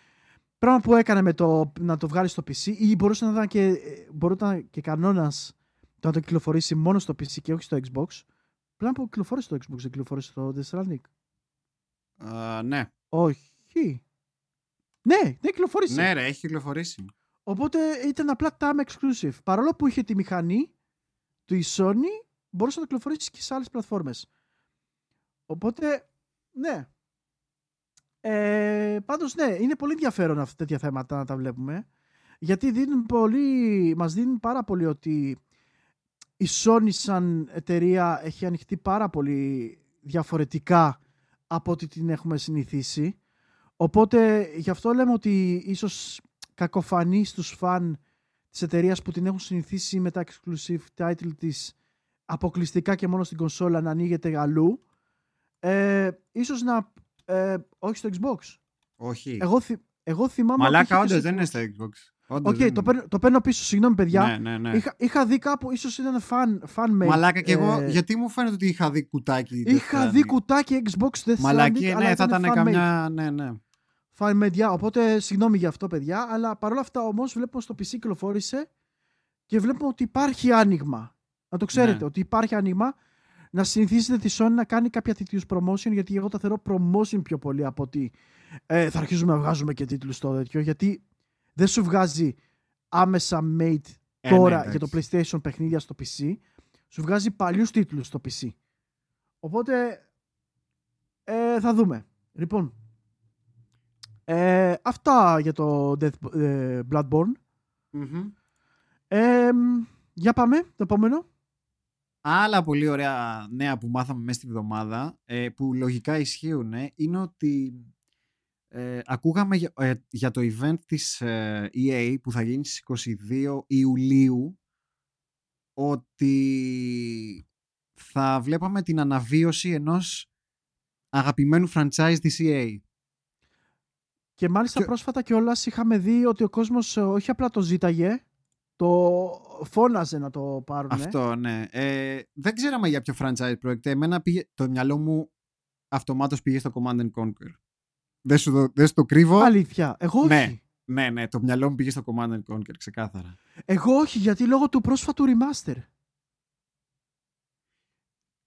Πράγμα που έκανε με το να το βγάλεις στο PC ή μπορούσε να ήταν και, ε, μπορούταν και κανόνας το να το κυκλοφορήσει μόνο στο PC και όχι στο Xbox. Πράγμα που κυκλοφόρησε στο Xbox, δεν κυκλοφόρησε στο Death Stranding. Α, ναι. Όχι. Ναι, δεν κυκλοφόρησε. ναι, ρε, έχει κυκλοφορήσει. Οπότε ήταν απλά time exclusive. Παρόλο που είχε τη μηχανή του η Sony, μπορούσε να το κυκλοφορήσεις και σε άλλες πλατφόρμες. Οπότε, ναι. Ε, πάντως ναι, είναι πολύ ενδιαφέρον αυτά τέτοια θέματα να τα βλέπουμε. Γιατί δίνουν πολύ, μας δίνουν πάρα πολύ ότι η Sony σαν εταιρεία έχει ανοιχτεί πάρα πολύ διαφορετικά από ό,τι την έχουμε συνηθίσει. Οπότε γι' αυτό λέμε ότι ίσως κακοφανεί στους φαν της εταιρείας που την έχουν συνηθίσει με τα exclusive title της αποκλειστικά και μόνο στην κονσόλα να ανοίγεται αλλού. Ε, ίσως να... Ε, όχι στο Xbox. Όχι. Εγώ, θυ, εγώ θυμάμαι... Μαλάκα, ότι είχες όντως και δεν στο είναι Xbox. στα Xbox. Όντως Οκ, δεν το, είναι. παίρνω, το παίρνω πίσω, συγγνώμη παιδιά. Ναι, ναι, ναι. Είχα, είχα δει κάπου, ίσως ήταν fan, fan made. Μαλάκα και εγώ, ε, γιατί μου φαίνεται ότι είχα δει κουτάκι. Death Είχα δει Stranding. κουτάκι Xbox Death Μαλακή, Stranding, αλλά ναι, θα ήταν fan-made. καμιά. Ναι, ναι. Fan media, οπότε συγγνώμη για αυτό παιδιά, αλλά παρόλα αυτά όμως βλέπουμε στο PC κυκλοφόρησε και βλέπουμε ότι υπάρχει άνοιγμα. Να το ξέρετε, Ναι. ότι υπάρχει άνοιγμα να συνηθίσετε τη Sony να κάνει κάποια τίτλους promotion, γιατί εγώ τα θεωρώ promotion πιο πολύ από ότι ε, θα αρχίζουμε να βγάζουμε και τίτλους στο τέτοιο, γιατί δεν σου βγάζει άμεσα made Ε, ναι, τώρα για εντάξει. το PlayStation παιχνίδια στο PC, σου βγάζει παλιούς τίτλους στο PC. Οπότε ε, θα δούμε. Λοιπόν, ε, αυτά για το Death, ε, Bloodborne. Μμμ. Ε, για πάμε, το επόμενο. Άλλα πολύ ωραία νέα που μάθαμε μέσα στη βδομάδα, ε, που λογικά ισχύουν, ε, είναι ότι ε, ακούγαμε για, ε, για το event της ε, EA που θα γίνει στις 22 Ιουλίου ότι θα βλέπαμε την αναβίωση ενός αγαπημένου franchise της E EA. Και μάλιστα Και- πρόσφατα κιόλας είχαμε δει ότι ο κόσμος ε, όχι απλά το ζήταγε, το φώναζε να το πάρουν. Αυτό, ναι. Ε, δεν ξέραμε για ποιο franchise πρόκειται. Εμένα πήγε, το μυαλό μου αυτομάτως πήγε στο Command and Conquer. Δεν σου, το- δεν σου το κρύβω. Αλήθεια. Εγώ όχι. Ναι. Ναι, ναι, το μυαλό μου πήγε στο Command and Conquer, ξεκάθαρα. Εγώ όχι, γιατί λόγω του πρόσφατου remaster.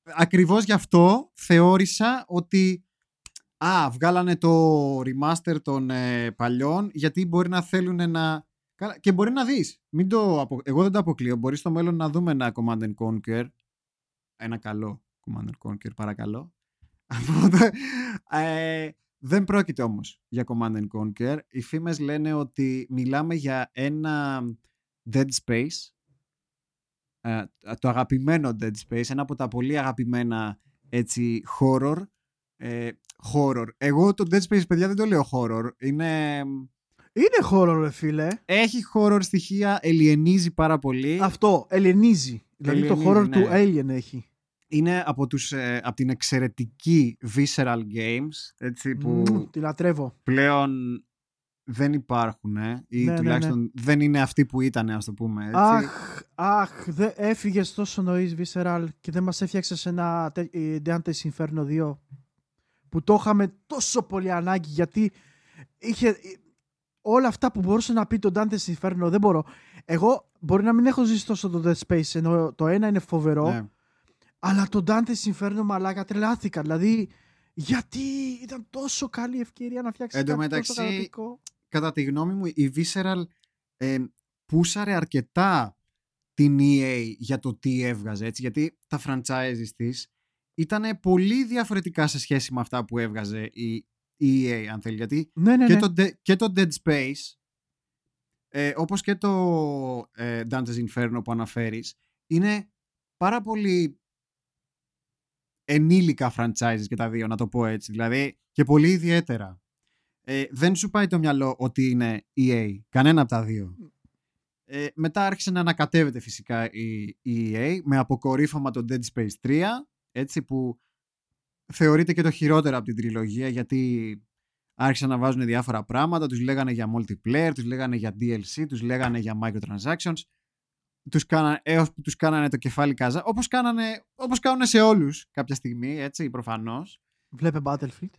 Ακριβώς γι' αυτό θεώρησα ότι α, βγάλανε το remaster των ε, παλιών γιατί μπορεί να θέλουν να... Καλά, Και μπορεί να δεις. Μην το απο... Εγώ δεν το αποκλείω. Μπορεί στο μέλλον να δούμε ένα Command and Conquer. Ένα καλό Command and Conquer, παρακαλώ. Οπότε, ε, δεν πρόκειται όμως για Command and Conquer. Οι φήμες λένε ότι μιλάμε για ένα Dead Space ε, το αγαπημένο Dead Space, ένα από τα πολύ αγαπημένα έτσι horror. Ε, horror. Εγώ το Dead Space, παιδιά, δεν το λέω horror. Είναι, Είναι horror, ρε φίλε. έχει horror στοιχεία, ελιενίζει πάρα πολύ. Αυτό, ελληνίζει. Δηλαδή το Ελληνίζει, horror ναι. του Alien έχει. Είναι από, τους, ε, από την εξαιρετική Visceral Games, έτσι, που Μμμ, τη λατρεύω. πλέον δεν υπάρχουν, ε, ή Ναι, ναι, τουλάχιστον δεν είναι αυτοί που ήταν, ας το πούμε. Έτσι. Αχ, αχ, δε, έφυγες τόσο νωρίς Visceral και δεν μας έφτιαξες ένα τε- ε, Dante's Inferno 2 που το είχαμε τόσο πολύ ανάγκη γιατί είχε ε, όλα αυτά που μπορούσε να πει το Dante's Inferno δεν μπορώ. Εγώ μπορεί να μην έχω ζήσει τόσο το Dead Space ενώ το ένα είναι φοβερό Ναι. αλλά το Dante's Inferno μαλάκα τρελάθηκα. Δηλαδή γιατί ήταν τόσο καλή ευκαιρία να φτιάξει Εν τω κάτι μεταξύ, τόσο καταπληκτικό. κατά τη γνώμη μου η Visceral ε, πούσαρε αρκετά την EA για το τι έβγαζε έτσι, γιατί τα franchises της ήταν πολύ διαφορετικά σε σχέση με αυτά που έβγαζε η, η EA αν θέλει γιατί Ναι, ναι, και, ναι. το, De- και το Dead Space ε, όπως και το ε, Dante's Inferno που αναφέρεις είναι πάρα πολύ ενήλικα franchises και τα δύο να το πω έτσι δηλαδή και πολύ ιδιαίτερα. Ε, δεν σου πάει το μυαλό ότι είναι EA κανένα από τα δύο. Ε, μετά άρχισε να ανακατεύεται φυσικά η, η EA με αποκορύφωμα το Dead Space 3 έτσι που θεωρείται και το χειρότερο από την τριλογία γιατί άρχισαν να βάζουν διάφορα πράγματα, τους λέγανε για multiplayer, τους λέγανε για DLC, τους λέγανε για microtransactions, τους κάνανε, έως που τους κάνανε το κεφάλι καζά, όπως, κάνανε, όπως κάνουν σε όλους κάποια στιγμή, έτσι, προφανώς. Βλέπε Battlefield.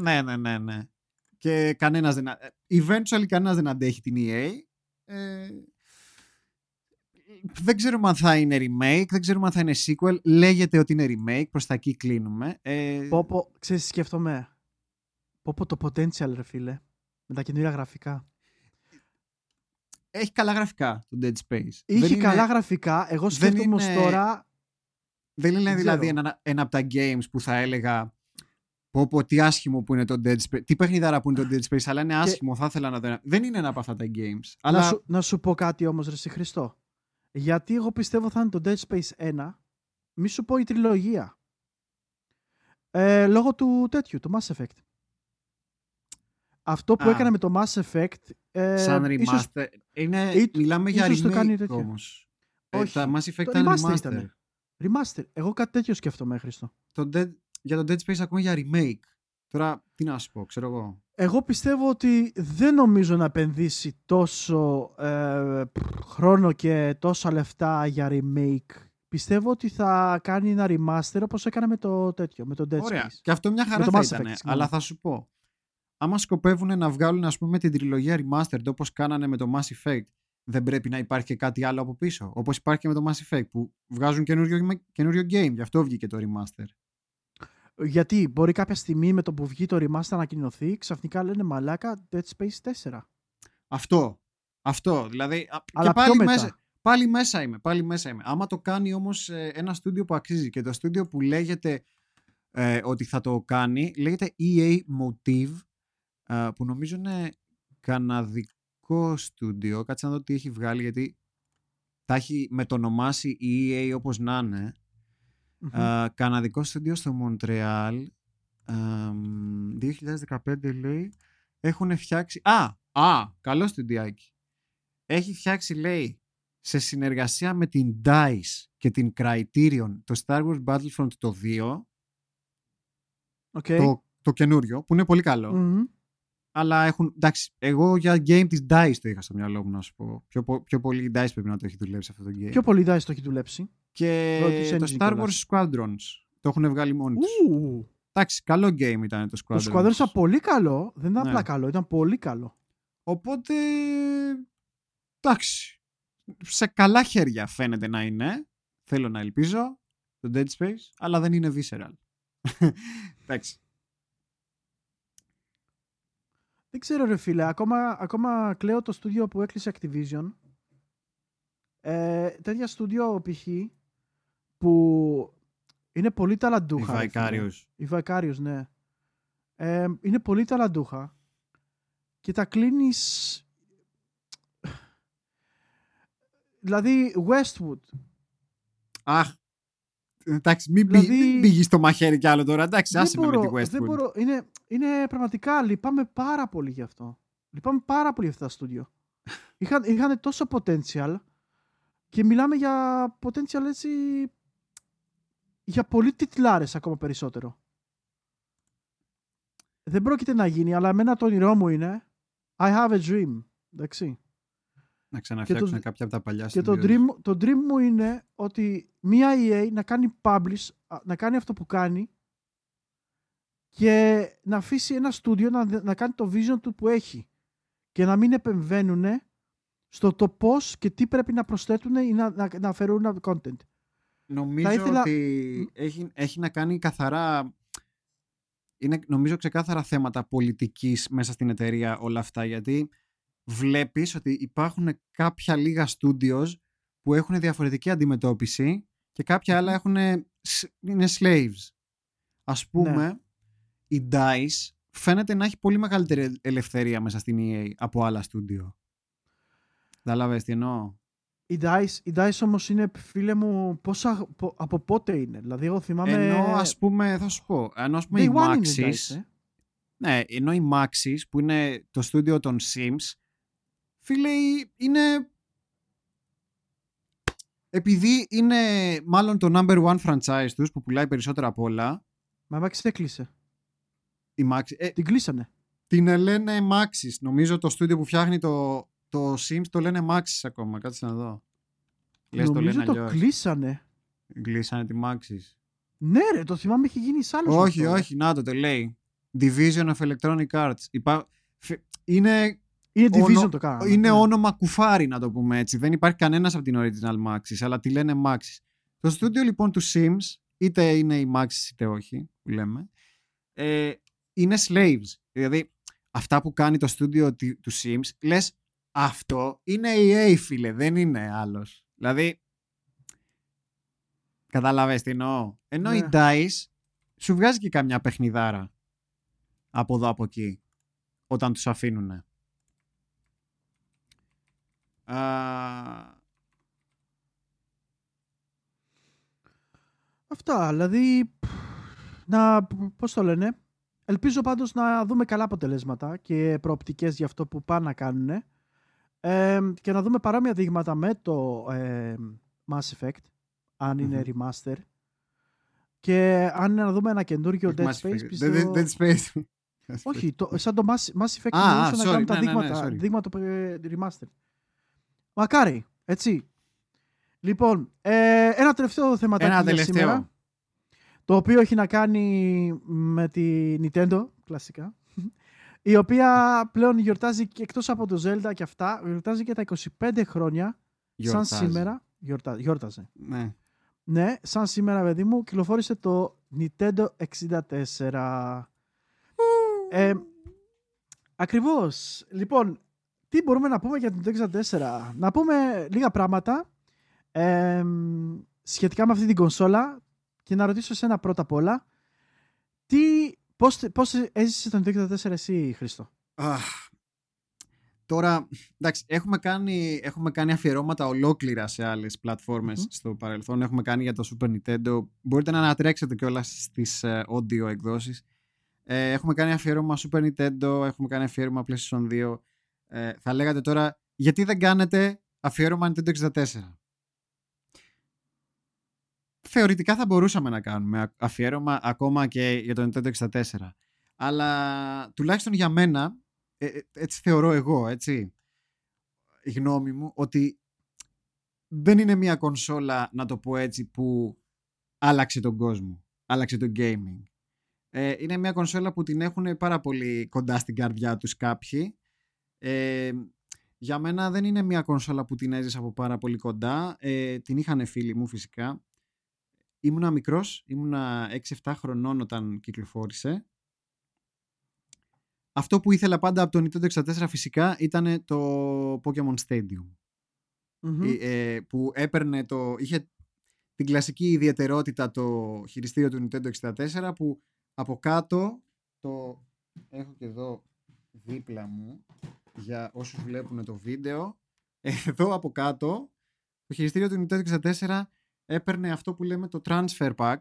Ναι, ναι, ναι, ναι. Και κανένας δεν... α- Eventually κανένας δεν αντέχει την EA. Ε, δεν ξέρουμε αν θα είναι remake, δεν ξέρουμε αν θα είναι sequel. Λέγεται ότι είναι remake, προς τα εκεί κλείνουμε. Ε, Πω πω, ξέρεις τι σκέφτομαι. Πω πω το potential ρε φίλε. Με τα καινούργια γραφικά. Έχει καλά γραφικά το Dead Space. Είχε Δεν είναι- καλά γραφικά. Εγώ δεν σκέφτομαι ως είναι- τώρα. Δεν είναι Δεν δηλαδή ξέρω. ένα, ένα από τα games που θα έλεγα Πω πω τι άσχημο που είναι το Dead Space. Τι παιχνιδάρα που είναι το Dead Space, αλλά είναι άσχημο. Θα ήθελα να το. Δεν είναι ένα από αυτά τα games. Αλλά... Να, σου, να σου πω κάτι όμως ρε εσύ Χριστό. Γιατί εγώ πιστεύω θα είναι το Dead Space 1. Μη σου πω η τριλογία. Ε, λόγω του τέτοιου, του Mass Effect. Αυτό που Α. έκανε με το Mass Effect. Ε, Σαν remaster. ίσως- είναι, ή- μιλάμε για ίσως το κάνει remake τέτοιο. όμως. Ε, Όχι, τα Mass Effect το ήταν remaster remaster. ήτανε. Remaster. Εγώ κάτι τέτοιο σκέφτομαι, Χριστό. Το Dead, για το Dead Space ακούμε για remake. Τώρα, τι να σου πω, ξέρω εγώ. Εγώ πιστεύω ότι δεν νομίζω να επενδύσει τόσο ε, π, χρόνο και τόσα λεφτά για remake. Πιστεύω ότι θα κάνει ένα remaster όπως έκανε με το τέτοιο, με το Dead Ωραία. Space. Και αυτό μια χαρά το θα Mass Effect, ήταν. συγγνώμη. Αλλά θα σου πω. Άμα σκοπεύουν να βγάλουν, ας πούμε, την τριλογία remastered όπως κάνανε με το Mass Effect, δεν πρέπει να υπάρχει και κάτι άλλο από πίσω. Όπως υπάρχει και με το Mass Effect που βγάζουν καινούριο, καινούριο game. Γι' αυτό βγήκε το remaster. Γιατί μπορεί κάποια στιγμή με το που βγει το remaster να ανακοινωθεί, ξαφνικά λένε μαλάκα Dead Space 4. Αυτό. Αυτό. Δηλαδή. α, Αλλά και πάλι πιο μετά. μέσα, πάλι μέσα είμαι. Πάλι μέσα είμαι. Άμα το κάνει όμως ένα στούντιο που αξίζει και το στούντιο που λέγεται ε, ότι θα το κάνει λέγεται EA Motive ε, που νομίζω είναι καναδικό στούντιο. Κάτσε να δω τι έχει βγάλει γιατί τα έχει μετονομάσει η EA όπως να είναι. Μμμ. Ε, καναδικός στούντιο στο Μοντρεάλ. ε, 2015 λέει. Έχουν φτιάξει. Α! Α! Καλό στούντιάκι. Έχει φτιάξει, λέει, σε συνεργασία με την DICE και την Criterion το Star Wars Battlefront το 2, Οκ. το, το καινούριο, που είναι πολύ καλό. Μμμ. Αλλά έχουν. Εντάξει, εγώ για game της DICE το είχα στο μυαλό μου να σου πω. Πιο, πο- πιο πολύ η DICE πρέπει να το έχει δουλέψει αυτό το game. Πιο πολύ DICE το έχει δουλέψει. Και Πρώτης το engine Star κιόλας. Wars Squadrons το έχουν βγάλει μόνοι τους. Ου, Εντάξει, καλό game ήταν το Squadrons. το Squadrons ήταν πολύ καλό. Δεν ήταν Ναι. απλά καλό, ήταν πολύ καλό. Οπότε, εντάξει, σε καλά χέρια φαίνεται να είναι. Θέλω να ελπίζω το Dead Space, αλλά δεν είναι visceral. εντάξει. Δεν ξέρω ρε φίλε, ακόμα, ακόμα κλαίω το στούντιο που έκλεισε Activision. Ε, τέτοια στούντιο π.χ. που είναι πολύ Η ταλαντούχα. ρε φίλε. Vicarious. Η Vicarious, ναι. Ε, είναι πολύ ταλαντούχα. Και τα κλείνεις... Δηλαδή, Westwood. Αχ, εντάξει, μην, πει- Δηλαδή- μην πήγεις στο μαχαίρι κι άλλο τώρα. Εντάξει, Δεν άσε με με μπορώ, τη Westwood. δεν μπορώ. Είναι, είναι πραγματικά, λυπάμαι πάρα πολύ γι' αυτό. Λυπάμαι πάρα πολύ για αυτά τα στούντιο. είχαν, είχαν τόσο potential και μιλάμε για potential έτσι για πολύ τιτλάρες ακόμα περισσότερο. Δεν πρόκειται να γίνει, αλλά εμένα το όνειρό μου είναι I have a dream. Εντάξει. Να ξαναφτιάξουν και το- κάποια από τα παλιά Και το studios. dream, το dream μου είναι ότι μία EA να κάνει publish, α, να κάνει αυτό που κάνει και να αφήσει ένα στούντιο να, να κάνει το vision του που έχει και να μην επεμβαίνουν στο το πώς και τι πρέπει να προσθέτουν ή να, να, να φέρουν content. Νομίζω Θα ήθελα- ότι έχει, έχει να κάνει καθαρά. Είναι νομίζω ξεκάθαρα θέματα πολιτικής μέσα στην εταιρεία όλα αυτά γιατί βλέπεις ότι υπάρχουν κάποια λίγα studios που έχουν διαφορετική αντιμετώπιση και κάποια άλλα έχουν, σ- είναι slaves. Ας πούμε η DICE φαίνεται να έχει πολύ μεγαλύτερη ελευθερία μέσα στην EA από άλλα studio. Καταλάβες τι εννοώ; Η DICE, η DICE όμως είναι, φίλε μου, πόσα, πο- από πότε είναι; Δηλαδή, εγώ θυμάμαι... Ενώ ας πούμε, θα σου πω, ενώ ας πούμε Day η one είναι η Maxis, DICE, ε. ναι, ενώ η Maxis που είναι το στούντιο των Sims, φίλε, είναι... Επειδή είναι μάλλον το number one franchise τους που πουλάει περισσότερα απ' όλα, Μα η Maxis έκλεισε. η Maxis, ε, Την κλείσανε. την λένε Maxis. Νομίζω το στούντιο που φτιάχνει το, το Sims το λένε Maxis ακόμα. Κάτσε να δω. Λες το Νομίζω λένε το, αλλιώς. κλείσανε. Κλείσανε τη Maxis. Ναι ρε, το θυμάμαι έχει γίνει σ' άλλος Όχι, αυτό, ρε. όχι, να το το λέει. Division of Electronic Arts. Υπά... φε- Είναι, Είναι Division Όνο- το κάνανε. είναι ναι. όνομα κουφάρι, να το πούμε έτσι. Δεν υπάρχει κανένας από την original Maxis, αλλά τη λένε Maxis. Το στούντιο λοιπόν του Sims, είτε είναι η Maxis είτε όχι, που λέμε, ε, είναι slaves. Δηλαδή, αυτά που κάνει το στούντιο τη- του Sims, λες, αυτό είναι EA, φίλε, δεν είναι άλλος. Δηλαδή, καταλαβες τι εννοώ. Ενώ η Ναι. DICE σου βγάζει και καμιά παιχνιδάρα. από εδώ από εκεί όταν τους αφήνουν. Αυτά, δηλαδή, να, πώς το λένε, ελπίζω πάντως να δούμε καλά αποτελέσματα και προοπτικές για αυτό που πάνε να κάνουν και να δούμε παρόμοια δείγματα με το ε, Mass Effect, αν είναι remaster. Και αν είναι να δούμε ένα καινούργιο Dead Space, πιστεύω... Dead Space. Όχι, το, σαν το Mass, Mass Effect ah, να κάνουν τα ναι, ναι, δείγματα, ναι, δείγματα remaster. Μακάρι, έτσι. Λοιπόν, ε, ένα τελευταίο θεματάκι ένα τελευταίο. σήμερα. Το οποίο έχει να κάνει με τη Nintendo, κλασικά. Η οποία πλέον γιορτάζει και εκτός από το Zelda και αυτά, γιορτάζει και τα 25 χρόνια. Σαν σήμερα. Γιορτά, γιόρταζε. Ναι. Ναι, σαν σήμερα, παιδί μου, κυκλοφόρησε το Nintendo 64. Ε, ακριβώς. Λοιπόν, τι μπορούμε να πούμε για την Nintendo 64. Να πούμε λίγα πράγματα ε, σχετικά με αυτή την κονσόλα και να ρωτήσω εσένα πρώτα απ' όλα. Τι, πώς, πώς έζησες τον Nintendo 64 εσύ, Χρήστο; Τώρα, εντάξει, έχουμε κάνει, έχουμε κάνει αφιερώματα ολόκληρα σε άλλες πλατφορμες στο παρελθόν. Έχουμε κάνει για το Super Nintendo. Μπορείτε να ανατρέξετε κιόλας στις uh, audio εκδόσεις. Ε, έχουμε κάνει αφιέρωμα Super Nintendo, έχουμε κάνει αφιέρωμα PlayStation 2. Ε, θα λέγατε τώρα, γιατί δεν κάνετε αφιέρωμα Nintendo 64. Θεωρητικά θα μπορούσαμε να κάνουμε αφιέρωμα ακόμα και για το Nintendo 64. Αλλά τουλάχιστον για μένα, ε, ε, έτσι θεωρώ εγώ, έτσι, η γνώμη μου, ότι δεν είναι μια κονσόλα, να το πω έτσι, που άλλαξε τον κόσμο, άλλαξε το gaming. Ε, είναι μια κονσόλα που την έχουν πάρα πολύ κοντά στην καρδιά τους κάποιοι. Ε, για μένα δεν είναι μια κονσόλα που την έζησα από πάρα πολύ κοντά. Ε, την είχαν φίλοι μου φυσικά. Ήμουνα μικρός, ήμουνα 6-7 χρονών όταν κυκλοφόρησε αυτό που ήθελα πάντα από το Nintendo 64 φυσικά ήταν το Pokemon Stadium. Ε, ε, που έπαιρνε το... Είχε την κλασική ιδιαιτερότητα το χειριστήριο του Nintendo 64 που από κάτω το έχω και εδώ δίπλα μου για όσους βλέπουν το βίντεο εδώ από κάτω το χειριστήριο του Nintendo 64 έπαιρνε αυτό που λέμε το transfer pack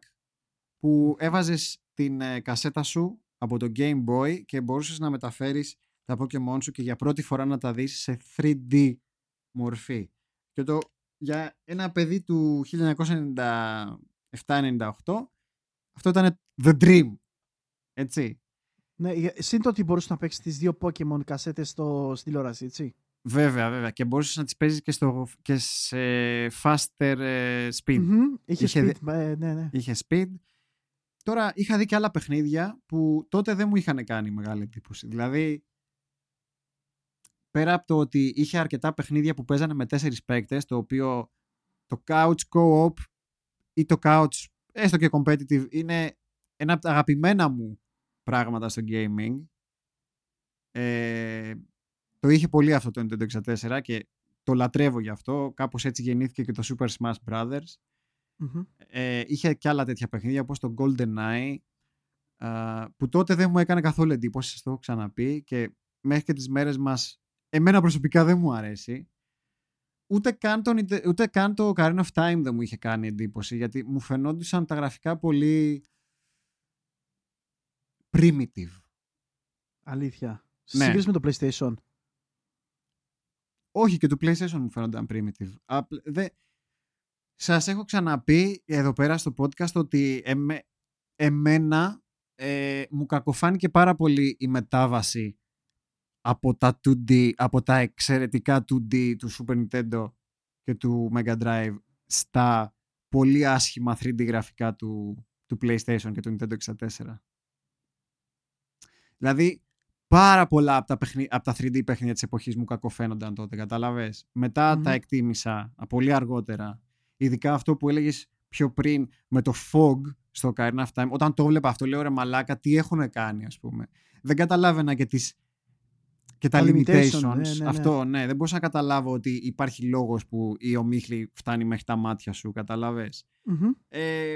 που έβαζες την ε, κασέτα σου από το Game Boy και μπορούσες να μεταφέρεις τα Pokemon σου και για πρώτη φορά να τα δεις σε 3D μορφή. Και το για ένα παιδί του 1997-98 αυτό ήταν the dream. Έτσι. Ναι, σύν το ότι μπορούσε να παίξεις τις δύο Pokemon κασέτες στο, στην τηλεόραση, έτσι. Βέβαια, βέβαια. Και μπορούσες να τις παίζεις και, στο, και σε faster ε, speed. Είχε, είχε, speed, ε, ναι, ναι. Είχε speed. Τώρα είχα δει και άλλα παιχνίδια που τότε δεν μου είχαν κάνει μεγάλη εντύπωση. Δηλαδή, πέρα από το ότι είχε αρκετά παιχνίδια που παίζανε με τέσσερις παίκτες, το οποίο το couch co-op ή το couch έστω και competitive είναι ένα από τα αγαπημένα μου πράγματα στο gaming. Ε, το είχε πολύ αυτό το Nintendo 64 και το λατρεύω γι' αυτό. Κάπως έτσι γεννήθηκε και το Super Smash Brothers. Ε, είχε και άλλα τέτοια παιχνίδια όπως το Golden Eye που τότε δεν μου έκανε καθόλου εντύπωση, σας το έχω ξαναπεί και μέχρι και τις μέρες μας εμένα προσωπικά δεν μου αρέσει. Ούτε καν, τον, ούτε καν το Ocarina of Time δεν μου είχε κάνει εντύπωση γιατί μου φαινόντουσαν τα γραφικά πολύ primitive. Αλήθεια. Ναι. Συγκρίση με το PlayStation. Όχι και το PlayStation μου φαίνονταν primitive. δε, σας έχω ξαναπεί εδώ πέρα στο podcast ότι εμένα ε, μου κακοφάνηκε πάρα πολύ η μετάβαση από τα 2D, από τα εξαιρετικά 2D του Super Nintendo και του Mega Drive στα πολύ άσχημα 3D γραφικά του, του PlayStation και του Nintendo 64. Δηλαδή, πάρα πολλά από τα, παιχνί... από τα 3D παιχνίδια της εποχής μου κακοφαίνονταν τότε, καταλαβες. τα εκτίμησα, πολύ αργότερα ειδικά αυτό που έλεγες πιο πριν με το fog στο Ocarina of Time, όταν το βλέπα αυτό λέω ρε μαλάκα τι έχουν κάνει ας πούμε. Δεν καταλάβαινα και τις και τα, limitations. Ναι, ναι, ναι. Αυτό, ναι. Δεν μπορούσα να καταλάβω ότι υπάρχει λόγος που η ομίχλη φτάνει μέχρι τα μάτια σου, καταλαβες. Ε,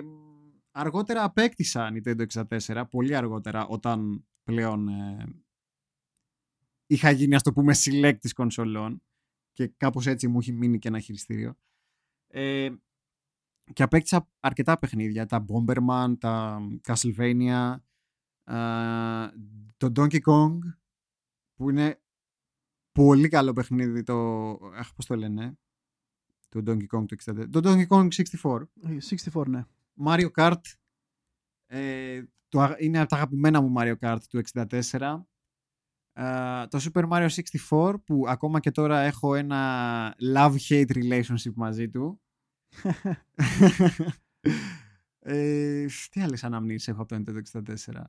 αργότερα απέκτησα Nintendo 64, πολύ αργότερα, όταν πλέον ε, είχα γίνει, ας το πούμε, συλλέκτη κονσολών και κάπως έτσι μου έχει μείνει και ένα χειριστήριο. Ε, και απέκτησα αρκετά παιχνίδια, τα Bomberman, τα Castlevania, ε, το Donkey Kong, που είναι πολύ καλό παιχνίδι, το, αχ, πώς το λένε, το Donkey Kong το 64, το Donkey Kong 64. 64, ναι. Mario Kart, ε, το, είναι από τα αγαπημένα μου Mario Kart του 64. Uh, το Super Mario 64 που ακόμα και τώρα έχω ένα love-hate relationship μαζί του. ε, τι άλλες αναμνήσεις έχω από το Nintendo 64.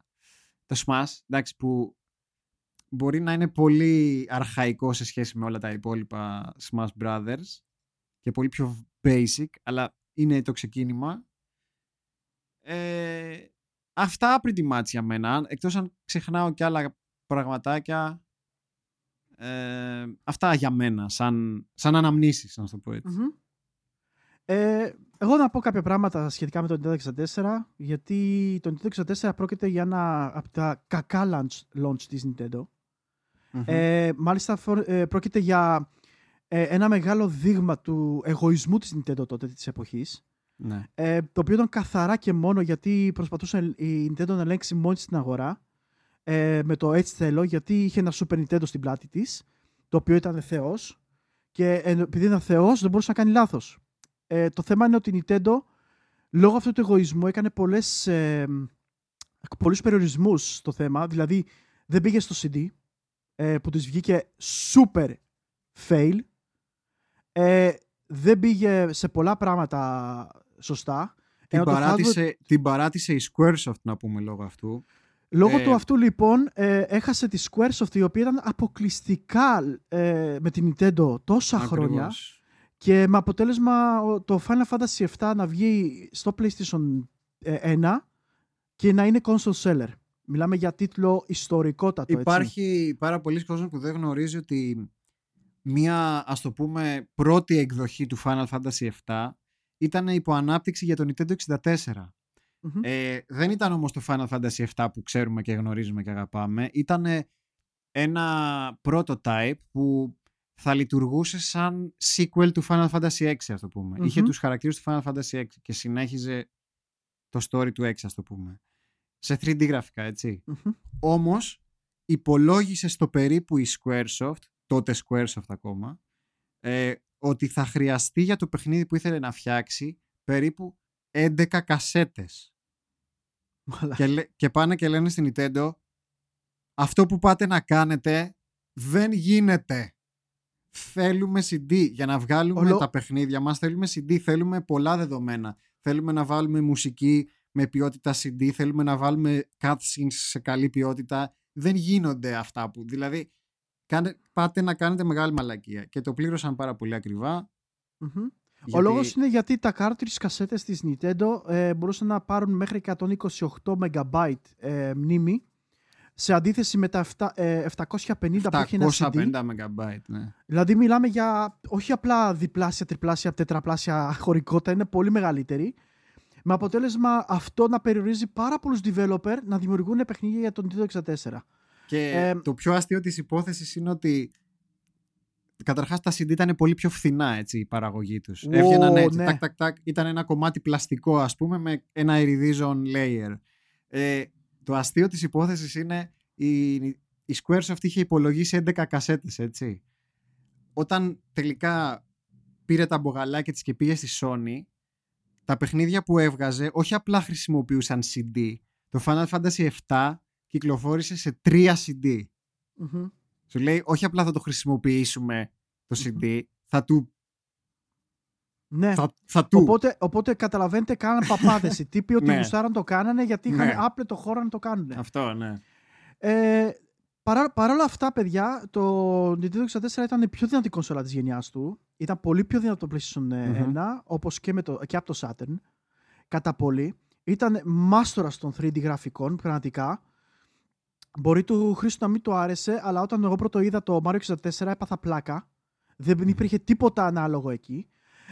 Το Smash, εντάξει, που μπορεί να είναι πολύ αρχαϊκό σε σχέση με όλα τα υπόλοιπα Smash Brothers και πολύ πιο basic, αλλά είναι το ξεκίνημα. Ε, αυτά pretty much για μένα. Εκτός αν ξεχνάω και άλλα πραγματάκια. Ε, αυτά για μένα, σαν, σαν αναμνήσεις, να το πω ετσι Ε, εγώ να πω κάποια πράγματα σχετικά με το Nintendo 64, γιατί το Nintendo 64 πρόκειται για ένα από τα κακά launch, launch της Nintendo. Ε, μάλιστα ε, πρόκειται για ε, ένα μεγάλο δείγμα του εγωισμού της Nintendo τότε της εποχής. Ναι. Ε, το οποίο ήταν καθαρά και μόνο γιατί προσπαθούσε η Nintendo να ελέγξει μόνη στην αγορά ε, με το έτσι θέλω γιατί είχε ένα Super Nintendo στην πλάτη της το οποίο ήταν θεός και επειδή ήταν θεός δεν μπορούσε να κάνει λάθος. Ε, το θέμα είναι ότι η Nintendo λόγω αυτού του εγωισμού έκανε πολλές, ε, πολλούς περιορισμούς στο θέμα δηλαδή δεν πήγε στο CD ε, που της βγήκε super fail ε, δεν πήγε σε πολλά πράγματα σωστά. Την, παράτησε, την παράτησε η Squaresoft να πούμε λόγω αυτού. Λόγω του ε, αυτού λοιπόν ε, έχασε τη Squaresoft η οποία ήταν αποκλειστικά ε, με την Nintendo τόσα χρόνια και με αποτέλεσμα το Final Fantasy VII να βγει στο PlayStation 1 και να είναι console seller. Μιλάμε για τίτλο ιστορικότατο. Υπάρχει πάρα πολλοί κόσμοι που δεν γνωρίζει ότι μία ας το πούμε πρώτη εκδοχή του Final Fantasy VII ήταν υπό ανάπτυξη για το Nintendo 64. Ε, δεν ήταν όμως το Final Fantasy VII που ξέρουμε και γνωρίζουμε και αγαπάμε. Ήταν ένα prototype που θα λειτουργούσε σαν sequel του Final Fantasy VI, ας το πουμε Είχε τους χαρακτήρες του Final Fantasy VI και συνέχιζε το story του 6, ας το πούμε. Σε 3D γραφικά, έτσι. Όμως, υπολόγισε στο περίπου η Squaresoft, τότε Squaresoft ακόμα, ε, ότι θα χρειαστεί για το παιχνίδι που ήθελε να φτιάξει περίπου 11 κασέτες. Και, και πάνε και λένε στην Nintendo αυτό που πάτε να κάνετε δεν γίνεται. Θέλουμε CD για να βγάλουμε τα παιχνίδια μας. Θέλουμε CD, θέλουμε πολλά δεδομένα. Θέλουμε να βάλουμε μουσική με ποιότητα CD, θέλουμε να βάλουμε cutscenes σε καλή ποιότητα. Δεν γίνονται αυτά που... Δηλαδή, κάνε, πάτε να κάνετε μεγάλη μαλακία. Και το πλήρωσαν πάρα πολύ Ο λόγος είναι γιατί τα cartridge κασέτες της Nintendo ε, μπορούσαν να πάρουν μέχρι 128 MB ε, μνήμη σε αντίθεση με τα 7, 750 ε, που έχει ένα CD. 750 MB, ναι. Δηλαδή μιλάμε για όχι απλά διπλάσια, τριπλάσια, τετραπλάσια χωρικότητα, είναι πολύ μεγαλύτερη. Με αποτέλεσμα αυτό να περιορίζει πάρα πολλούς developer να δημιουργούν παιχνίδια για τον Nintendo 64. Και ε, το πιο αστείο της υπόθεσης είναι ότι καταρχάς τα CD ήταν πολύ πιο φθηνά έτσι, η παραγωγή τους. Oh, Έβγαιναν έτσι, ναι. τάκ, τάκ, τάκ, ήταν ένα κομμάτι πλαστικό ας πούμε με ένα iridium layer. Ε, το αστείο της υπόθεσης είναι η, η Squaresoft είχε υπολογίσει 11 κασέτες έτσι. Όταν τελικά πήρε τα μπογαλάκια της και πήγε στη Sony τα παιχνίδια που έβγαζε όχι απλά χρησιμοποιούσαν CD. Το Final Fantasy VII κυκλοφόρησε σε τρία CD. Σου λέει, όχι απλά θα το χρησιμοποιήσουμε το CD, θα του... Ναι. Θα, θα του. Οπότε, οπότε καταλαβαίνετε, κάναν παπάδες οι τύποι ότι ναι. γουστάραν το κάνανε γιατί είχαν ναι. άπλετο χώρο να το κάνουν. Αυτό, ναι. Ε, παρά, παρόλα αυτά, παιδιά, το Nintendo 64 ήταν η πιο δυνατή κονσόλα της γενιάς του. Ήταν πολύ πιο δυνατό το PlayStation 1, mm-hmm. όπως και, με το, και από το Saturn. Κατά πολύ. Ήταν μάστορας των 3D γραφικών, πραγματικά. Μπορεί του Χρήστο να μην το άρεσε, αλλά όταν εγώ πρώτο είδα το Mario 64 έπαθα πλάκα. Δεν υπήρχε τίποτα ανάλογο εκεί.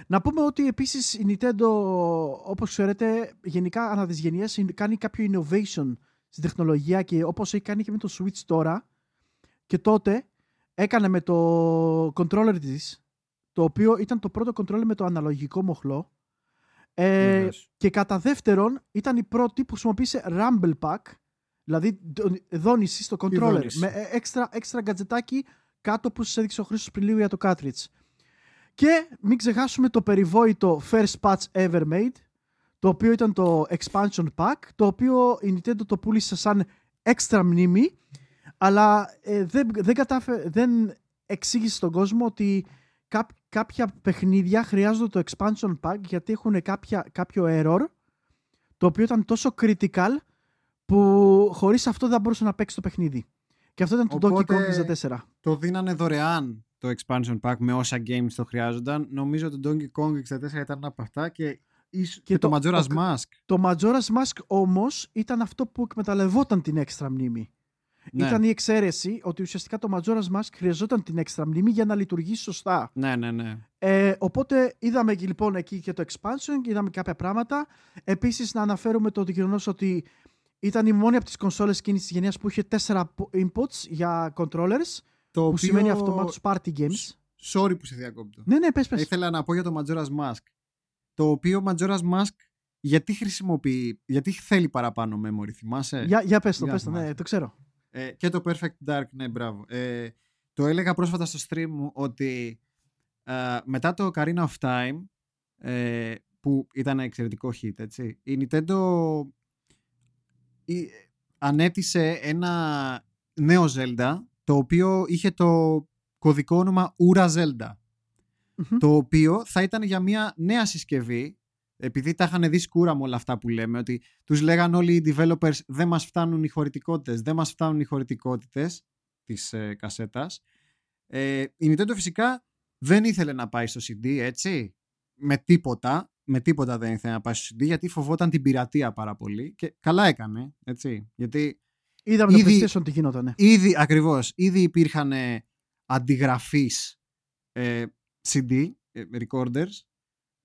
Να πούμε ότι επίσης η Nintendo, όπως ξέρετε, γενικά ανά τις γενιές κάνει κάποιο innovation στην τεχνολογία και όπως έχει κάνει και με το Switch τώρα και τότε έκανε με το controller της το οποίο ήταν το πρώτο controller με το αναλογικό μοχλό ε, Βεβαίως. και κατά δεύτερον ήταν η πρώτη που χρησιμοποίησε Rumble Pack δηλαδή δο- δόνηση στο controller δόνηση. με ε, έξτρα, έξτρα γκατζετάκι κάτω που σας έδειξε ο Χρήστος πριν λίγο για το cartridge. Και μην ξεχάσουμε το περιβόητο First Patch Ever Made, το οποίο ήταν το Expansion Pack, το οποίο η Nintendo το πούλησε σαν έξτρα μνήμη, αλλά ε, δεν, δεν, κατάφε, δεν εξήγησε στον κόσμο ότι κά- κάποια παιχνίδια χρειάζονται το Expansion Pack γιατί έχουν κάποια, κάποιο error, το οποίο ήταν τόσο critical που χωρίς αυτό δεν μπορούσε να παίξει το παιχνίδι. Και αυτό ήταν το Donkey Οπότε- Kong 64. Το δίνανε δωρεάν το expansion pack με όσα games το χρειάζονταν. Νομίζω ότι το Donkey Kong 64 ήταν ένα από αυτά και, ίσ- και, το, το- Majora's το- Mask. Το Majora's Mask όμως ήταν αυτό που εκμεταλλευόταν την έξτρα μνήμη. Ναι. Ήταν η εξαίρεση ότι ουσιαστικά το Majora's Mask χρειαζόταν την έξτρα μνήμη για να λειτουργήσει σωστά. Ναι, ναι, ναι. Ε, οπότε είδαμε και λοιπόν εκεί και το expansion και είδαμε κάποια πράγματα. Επίσης να αναφέρουμε το γεγονός ότι ήταν η μόνη από τις κονσόλες εκείνης της γενιάς που είχε τέσσερα inputs για controllers Το που σημαίνει αυτομάτως party games. Sorry που σε διακόπτω. Ναι, ναι, πες, πες. Ήθελα να πω για το Majora's Mask. Το οποίο Majora's Mask γιατί χρησιμοποιεί, γιατί θέλει παραπάνω memory, θυμάσαι; Για, για πες το, Για πες το, ναι, θυμάσαι. το ξέρω. Ε, και το Perfect Dark, ναι, μπράβο. Ε, το έλεγα πρόσφατα στο stream μου ότι ε, μετά το Karina of Time, ε, που ήταν εξαιρετικό hit, έτσι, η Nintendo η- ανέτησε ένα νέο Zelda, το οποίο είχε το κωδικό όνομα Ura Zelda, Μμμ. το οποίο θα ήταν για μια νέα συσκευή, επειδή τα είχαν δει σκούρα με όλα αυτά που λέμε, ότι τους λέγαν όλοι οι developers δεν μας φτάνουν οι χωρητικότητες, δεν μας φτάνουν οι χωρητικότητες της ε, κασέτας. Ε, η Nintendo φυσικά δεν ήθελε να πάει στο CD, έτσι, με τίποτα, με τίποτα δεν ήθελε να πάει στο CD, γιατί φοβόταν την πειρατεία πάρα πολύ και καλά έκανε, έτσι, γιατί Είδαμε το Ήδη- PlayStation τι γινότανε. Ήδη, ακριβώς, ήδη υπήρχαν ε, αντιγραφείς ε, CD, ε, recorders.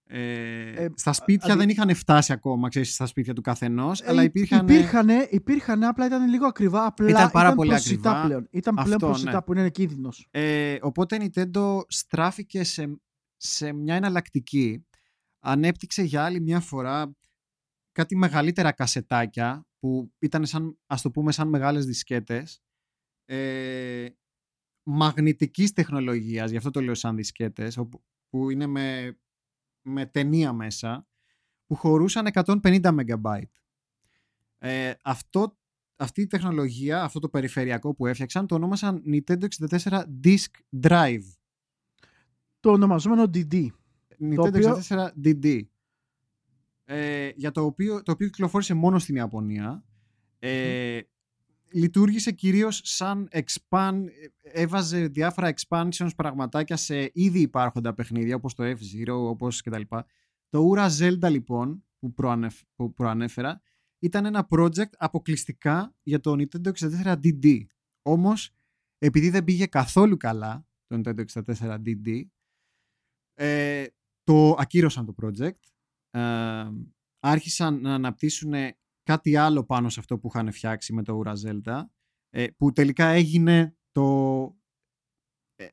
Ε, Ε, στα σπίτια αδι- δεν είχαν φτάσει ακόμα, ξέρεις, στα σπίτια του καθενός, Ε, αλλά υπήρχαν... Υπήρχανε, υπήρχανε, απλά ήταν λίγο ακριβά. Απλά Ήταν πάρα πολύ προσιτά ακριβά. πλέον. Ήταν πλέον Αυτό, προσιτά ναι. που είναι κίνδυνος. Ε, οπότε η Nintendo στράφηκε σε, σε μια εναλλακτική. Ανέπτυξε για άλλη μια φορά κάτι μεγαλύτερα κασετάκια που ήταν σαν, ας το πούμε, σαν μεγάλες δισκέτες ε, μαγνητικής τεχνολογίας, γι' αυτό το λέω σαν δισκέτες, όπου, που είναι με, με ταινία μέσα, που χωρούσαν 150 MB. Ε, αυτό, αυτή η τεχνολογία, αυτό το περιφερειακό που έφτιαξαν, το ονόμασαν Nintendo 64 Disk Drive. Το ονομαζόμενο DD. Nintendo οποίο- 64 DD. Ε, για το οποίο, το οποίο κυκλοφόρησε μόνο στην Ιαπωνία. Ε, Λειτουργήσε κυρίως σαν expand, έβαζε διάφορα expansions πραγματάκια σε ήδη υπάρχοντα παιχνίδια όπως το F-Zero, όπως κτλ. Το Ura Zelda λοιπόν που, προανεφ, που προανέφερα ήταν ένα project αποκλειστικά για το Nintendo 64 DD. Όμως επειδή δεν πήγε καθόλου καλά το Nintendo 64 DD ε, το ακύρωσαν το project. Ε, άρχισαν να αναπτύσσουν κάτι άλλο πάνω σε αυτό που είχαν φτιάξει με το Ura Zelda ε, που τελικά έγινε το ε,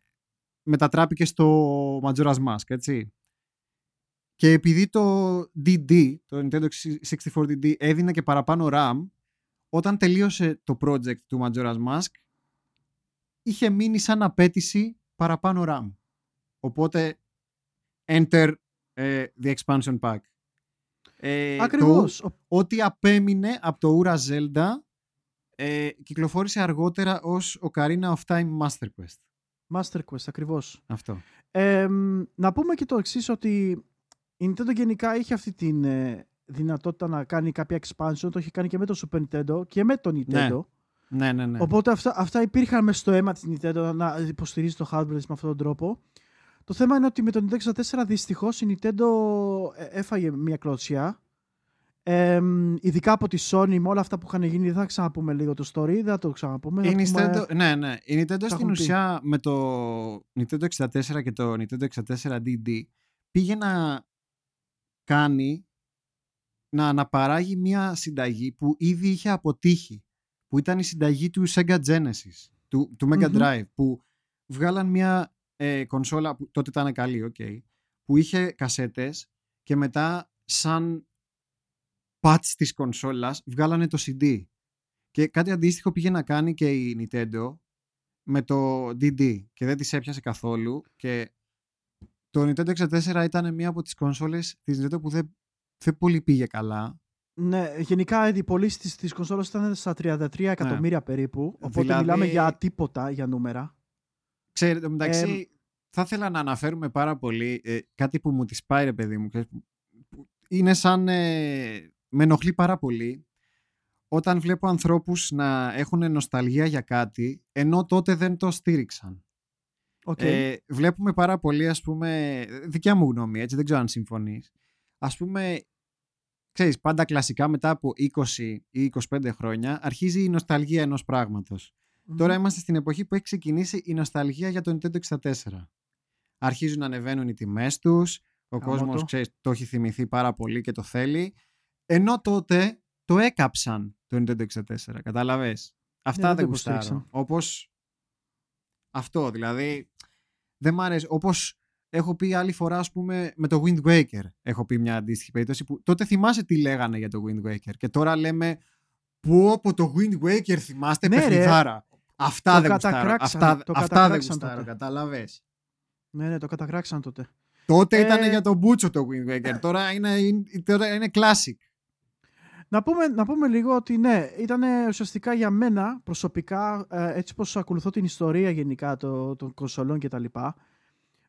μετατράπηκε στο Majora's Mask έτσι. Και επειδή το DD το Nintendo 64 DD έδινε και παραπάνω RAM όταν τελείωσε το project του Majora's Mask είχε μείνει σαν απέτηση παραπάνω RAM. Οπότε enter ε, the expansion pack ε, Ακριβώς. το- ό,τι απέμεινε από το Ura Zelda ε, κυκλοφόρησε αργότερα ως Ocarina of Time Master Quest. Master Quest, ακριβώς. Αυτό. Ε, μ, να πούμε και το εξής ότι η Nintendo γενικά είχε αυτή την ε, δυνατότητα να κάνει κάποια expansion. Το είχε κάνει και με το Super Nintendo και με το Nintendo. Ναι, ναι, ναι. Οπότε αυτά, αυτά υπήρχαν μέσα στο αίμα της Nintendo να υποστηρίζει το hardware της με αυτόν τον τρόπο. Το θέμα είναι ότι με το Nintendo 64 δυστυχώς η Nintendo ε, έφαγε μια κλωτσιά. Ε, μ, ειδικά από τη Sony με όλα αυτά που είχαν γίνει, δεν θα ξαναπούμε λίγο το story, δεν θα το ξαναπούμε. θα Η πούμε- Nintendo, ναι, ναι. Η Nintendo στην έχουμε πει. ουσία με το Nintendo 64 και το Nintendo 64 DD πήγε να κάνει να αναπαράγει μια συνταγή που ήδη είχε αποτύχει που ήταν η συνταγή του Sega Genesis, του, του Mega Μμμ. Drive, που βγάλαν μια ε, κονσόλα που τότε ήταν καλή, οκ, που είχε κασέτες και μετά σαν patch της κονσόλας βγάλανε το CD. Και κάτι αντίστοιχο πήγε να κάνει και η Nintendo με το DD και δεν τις έπιασε καθόλου και το Nintendo 64 ήταν μία από τις κονσόλες της Nintendo που δεν, δεν πολύ πήγε καλά. Ναι, γενικά οι πωλήσει τη της κονσόλας ήταν στα 33 εκατομμύρια περίπου. Οπότε Δηλαδή- μιλάμε για τίποτα για νούμερα. Ξέρετε, μεταξύ, Εμ. θα ήθελα να αναφέρουμε πάρα πολύ ε, κάτι που μου τη πάει, ρε παιδί μου. ξέρεις, που- που Είναι σαν. ε, με ενοχλεί πάρα πολύ όταν βλέπω ανθρώπους να έχουν νοσταλγία για κάτι ενώ τότε δεν το στήριξαν. Οκ. Ε, βλέπουμε πάρα πολύ, ας πούμε, δικιά μου γνώμη, έτσι, δεν ξέρω αν συμφωνείς. Ας πούμε, ξέρεις, πάντα κλασικά μετά από 20 ή 25 χρόνια αρχίζει η νοσταλγία ενός πράγματος. Μμμ. Τώρα είμαστε στην εποχή που έχει ξεκινήσει η νοσταλγία για το Nintendo 64. Αρχίζουν να ανεβαίνουν οι τιμές τους, ο Γαμώτο. κόσμος ξέρεις, το έχει θυμηθεί πάρα πολύ και το θέλει. Ενώ τότε το έκαψαν το Nintendo 64, κατάλαβες. Αυτά δεν δεν το γουστάρω. υποστήριξαν. Όπως αυτό, δηλαδή δεν μ' αρέσει. Όπως έχω πει άλλη φορά, ας πούμε, με το Wind Waker. Έχω πει μια αντίστοιχη περίπτωση που τότε θυμάσαι τι λέγανε για το Wind Waker και τώρα λέμε που από το Wind Waker θυμάστε Ναι, ρε. παιχνιδάρα. Αυτά Το δεν γουστάρω. κατακράξαν, Αυτά, το αυτά δεν κατακράξαν γουστάρω, τότε. κατάλαβες. Ναι, ναι, το κατακράξαν τότε. Τότε Ε, ήταν για τον Μπούτσο το Wind Waker. Τώρα είναι, είναι, τώρα είναι classic. Να πούμε, να πούμε λίγο ότι ναι, ήταν ουσιαστικά για μένα προσωπικά, ε, έτσι πως ακολουθώ την ιστορία γενικά το- των κονσολών και τα λοιπά,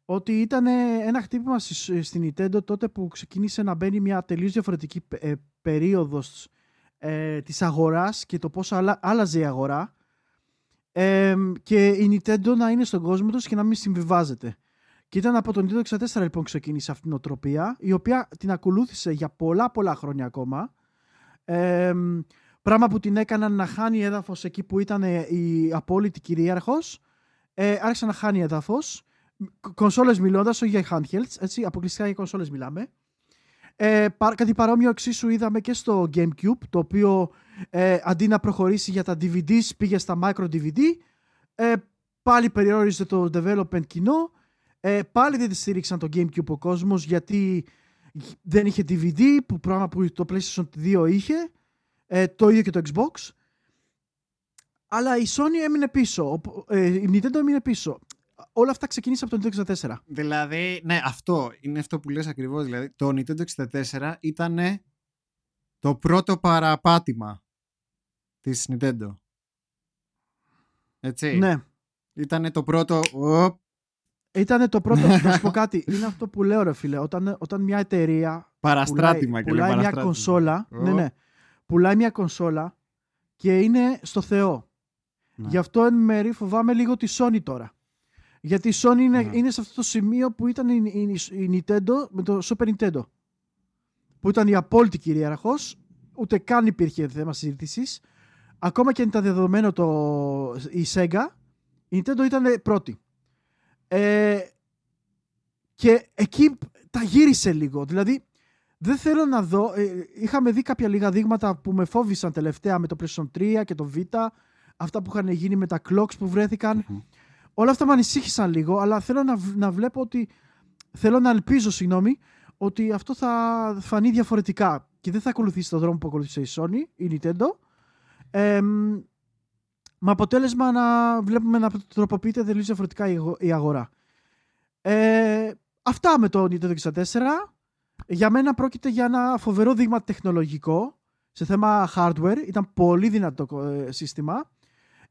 ότι ήταν ένα χτύπημα στη- στην Nintendo τότε που ξεκίνησε να μπαίνει μια τελείως διαφορετική ε, περίοδος ε, της αγοράς και το πώς άλλα- άλλαζε η αγορά ε, και η Nintendo να είναι στον κόσμο τους και να μην συμβιβάζεται. Και ήταν από το Nintendo 64 λοιπόν ξεκίνησε αυτή την οτροπία, η οποία την ακολούθησε για πολλά πολλά χρόνια ακόμα. Ε, πράγμα που την έκαναν να χάνει έδαφος εκεί που ήταν ε, η απόλυτη κυρίαρχος. Ε, άρχισε να χάνει έδαφος. Κ- Κονσόλες μιλώντας, όχι για handhelds, έτσι, αποκλειστικά για κονσόλες μιλάμε. Ε, πα- κάτι παρόμοιο εξίσου είδαμε και στο Gamecube, το οποίο ε, αντί να προχωρήσει για τα DVDs πήγε στα micro DVD. Ε, πάλι περιόριζε το development κοινό. Ε, πάλι δεν τη στήριξαν το Gamecube ο κόσμος γιατί δεν είχε DVD, που πράγμα που το PlayStation 2 είχε. Ε, το ίδιο και το Xbox. Αλλά η Sony έμεινε πίσω. οπο- ε, η Nintendo έμεινε πίσω. Όλα αυτά ξεκίνησαν από το Nintendo 64. Δηλαδή, ναι, αυτό είναι αυτό που λες ακριβώς. Δηλαδή, το Nintendo 64 ήταν το πρώτο παραπάτημα της Nintendo. Έτσι. Ναι. Ήταν το πρώτο... Οπ, Ήταν το πρώτο. να σου πω κάτι. Είναι αυτό που λέω, ρε φίλε. Όταν, όταν μια εταιρεία παραστράτημα και λέει πουλάει μια παραστράτημα. κονσόλα. Ω. Ναι, ναι. Πουλάει μια κονσόλα και είναι στο Θεό. Ναι. Γι' αυτό εν μέρει φοβάμαι λίγο τη Sony τώρα. Γιατί η Sony είναι, Ναι. είναι σε αυτό το σημείο που ήταν η, η, η Nintendo με το Super Nintendo. Που ήταν η απόλυτη κυρίαρχος, ούτε καν υπήρχε θέμα συζήτησης. Ακόμα και αν ήταν δεδομένο το, η Sega, η Nintendo ήταν πρώτη. Ε, και εκεί τα γύρισε λίγο. Δηλαδή, δεν θέλω να δω. ε, είχαμε δει κάποια λίγα δείγματα που με φόβησαν τελευταία με το PlayStation 3 και το Vita. Αυτά που είχαν γίνει με τα clocks που βρέθηκαν. Μμμ. Όλα αυτά με ανησύχησαν λίγο, αλλά θέλω να, β- να βλέπω ότι. Θέλω να ελπίζω, συγγνώμη, ότι αυτό θα φανεί διαφορετικά και δεν θα ακολουθήσει τον δρόμο που ακολούθησε η Sony, η Nintendo. Ε, μ, με αποτέλεσμα να βλέπουμε να τροποποιείται τελείως διαφορετικά η αγο- η αγορά. Ε, αυτά με το Nintendo 64. Για μένα πρόκειται για ένα φοβερό δείγμα τεχνολογικό σε θέμα hardware. Ήταν πολύ δυνατό ε, σύστημα.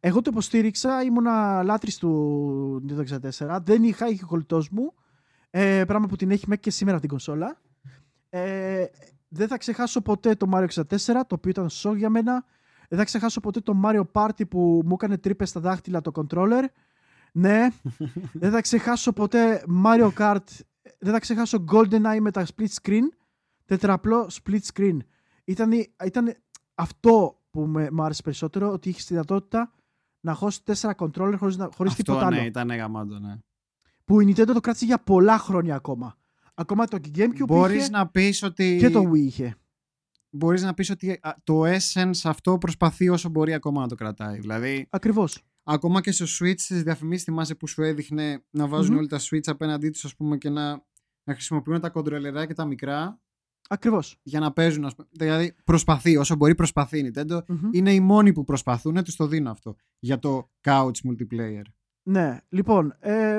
Εγώ το υποστήριξα, ήμουνα λάτρης του Nintendo 64. Δεν είχα, είχε ο κολλητός μου. Ε, πράγμα που την έχει μέχρι και σήμερα την κονσόλα. Ε, δεν θα ξεχάσω ποτέ το Mario 64, το οποίο ήταν σοκ για μένα. Δεν θα ξεχάσω ποτέ το Mario Party που μου έκανε τρύπες στα δάχτυλα το controller. Ναι. δεν θα ξεχάσω ποτέ Mario Kart. Δεν θα ξεχάσω GoldenEye με τα split screen. Τετραπλό split screen. Ήταν, ήταν αυτό που με, μου άρεσε περισσότερο, ότι είχες τη δυνατότητα να χώσεις τέσσερα controller χωρίς, να- χωρίς Αυτό τίποτα ναι, άλλο. ήταν γαμάτο, ναι. Που η Nintendo το κράτησε για πολλά χρόνια ακόμα. Ακόμα το Gamecube Μπορείς είχε να πεις ότι... και το Wii είχε. Μπορείς να πεις ότι α, το essence αυτό προσπαθεί όσο μπορεί ακόμα να το κρατάει. Δηλαδή, Ακριβώς. ακόμα και στο Switch στις διαφημίσεις θυμάσαι που σου έδειχνε να βαζουν Μμμ. όλοι τα Switch απέναντί τους ας πούμε και να, να χρησιμοποιούν τα κοντρολεράκια τα μικρά Ακριβώς. για να παίζουν. Ας πούμε. Δηλαδή προσπαθεί, όσο μπορεί προσπαθεί η Nintendo. Μμμ. Είναι οι μόνοι που προσπαθούν, τους το δίνω αυτό. Για το couch multiplayer. Ναι, λοιπόν, ε,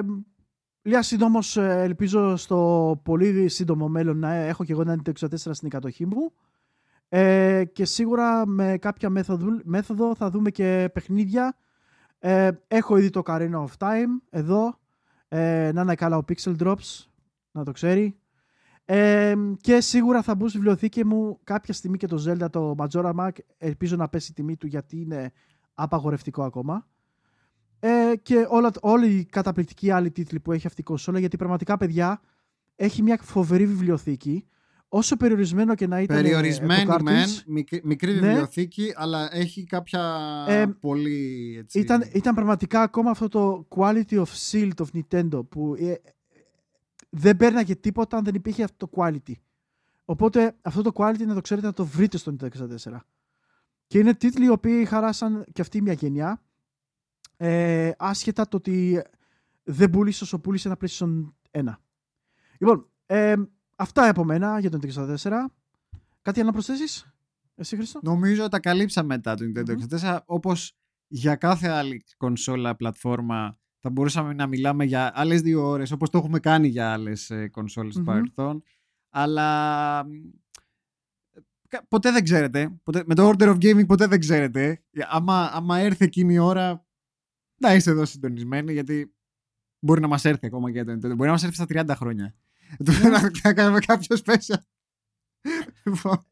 λίγα σύντομος, ελπίζω στο πολύ σύντομο μέλλον να έχω και εγώ ένα Nintendo 64 στην κατοχή μου. Ε, και σίγουρα με κάποια μέθοδο, μέθοδο θα δούμε και παιχνίδια. Ε, έχω ήδη το Carino of Time εδώ. Ε, να είναι καλά ο Pixel Drops, να το ξέρει. Ε, και σίγουρα θα μπουν στη βιβλιοθήκη μου κάποια στιγμή και το Zelda, το Majora Mac. Ελπίζω να πέσει η τιμή του γιατί είναι απαγορευτικό ακόμα. Ε, και όλα, όλοι οι καταπληκτικοί άλλοι τίτλοι που έχει αυτή η κονσόλα, γιατί πραγματικά, παιδιά, έχει μια φοβερή βιβλιοθήκη. Όσο περιορισμένο και να ήταν ε, Περιορισμένη το cartridge, μεν, μικρή, μικρή Ναι. βιβλιοθήκη, αλλά έχει κάποια Ε, πολύ έτσι... ήταν, ήταν πραγματικά ακόμα αυτό το quality of shield of Nintendo που ε, δεν παίρναγε τίποτα αν δεν υπήρχε αυτό το quality. Οπότε αυτό το quality να το ξέρετε να το βρείτε στο Nintendo 64. Και είναι τίτλοι οι οποίοι χαράσαν και αυτή μια γενιά. Ε, άσχετα το ότι δεν πούλησε όσο πούλησε ένα PlayStation 1. Λοιπόν, ε, αυτά από μένα για το Nintendo 64. Κάτι άλλο να προσθέσεις, εσύ Χρήστο; Νομίζω τα καλύψαμε μετά το Nintendo Μμμ. 64. Όπως για κάθε άλλη κονσόλα, πλατφόρμα, θα μπορούσαμε να μιλάμε για άλλες δύο ώρες, όπως το έχουμε κάνει για άλλες ε, κονσόλες του Μμμ. παρελθόν. Αλλά μ, κα- ποτέ δεν ξέρετε. Ποτέ, με το Order of Gaming ποτέ δεν ξέρετε. Άμα, άμα έρθει εκείνη η ώρα, να είστε εδώ συντονισμένοι, γιατί μπορεί να μας έρθει ακόμα και το Nintendo. Μπορεί να μας έρθει στα 30 χρόνια. Να, να κάνουμε κάποιο special. Λοιπόν,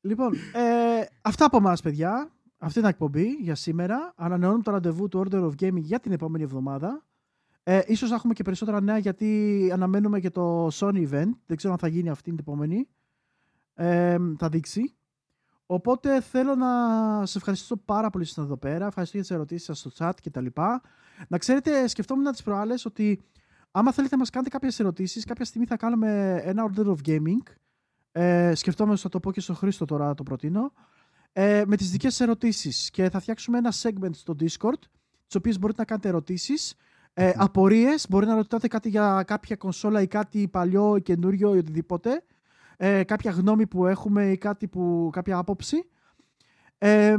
Λοιπόν, ε, αυτά από εμάς, παιδιά. Αυτή είναι η εκπομπή για σήμερα. Ανανεώνουμε το ραντεβού του Order of Gaming για την επόμενη εβδομάδα. Ε, ίσως να έχουμε και περισσότερα νέα γιατί αναμένουμε και το Sony event. Δεν ξέρω αν θα γίνει αυτή την επόμενη. Ε, θα δείξει. Οπότε θέλω να σε ευχαριστήσω πάρα πολύ που ήσασταν εδώ πέρα. Ευχαριστώ για τις ερωτήσεις σας στο chat κτλ. Να ξέρετε, σκεφτόμουν τις προάλλες ότι άμα θέλετε να μας κάνετε κάποιες ερωτήσεις, κάποια στιγμή θα κάνουμε ένα Order of Gaming. Ε, σκεφτόμαστε, θα το πω και στο Χρήστο τώρα, το προτείνω. Ε, με τις δικές σας ερωτήσεις και θα φτιάξουμε ένα segment στο Discord τις οποίες μπορείτε να κάνετε ερωτήσεις ε, Μμμ. απορίες, μπορεί να ρωτάτε κάτι για κάποια κονσόλα ή κάτι παλιό ή καινούριο ή οτιδήποτε ε, κάποια γνώμη που έχουμε ή κάτι που, κάποια άποψη ε,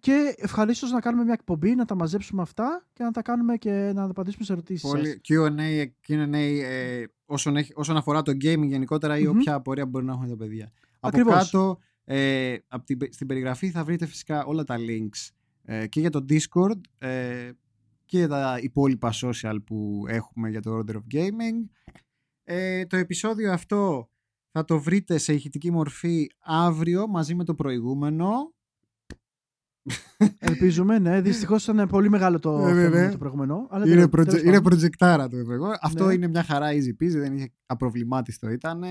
και ευχαρίστως να κάνουμε μια εκπομπή, να τα μαζέψουμε αυτά και να τα κάνουμε και να απαντήσουμε σε ερωτήσεις σας. Πολύ Q&A, Q&A ε, όσον, έχει, όσον αφορά το gaming γενικότερα ή Μμμ. όποια απορία μπορεί να έχουν τα παιδιά. Ακριβώς. Από κάτω, ε, από την, στην περιγραφή θα βρείτε φυσικά όλα τα links ε, και για το Discord ε, και για τα υπόλοιπα social που έχουμε για το Order of Gaming. Ε, το επεισόδιο αυτό θα το βρείτε σε ηχητική μορφή αύριο μαζί με το προηγούμενο. Ελπίζουμε, ναι. Δυστυχώς ήταν πολύ μεγάλο το Ναι, ναι, θέμα ναι. με το προηγούμενο. Αλλά Είναι, τέλος- προτζε, τέλος είναι πάντων. προτζεκτάρα το είπα εγώ. Αυτό Ναι. είναι μια χαρά easy peasy, δεν είχε απροβλημάτιστο ήταν.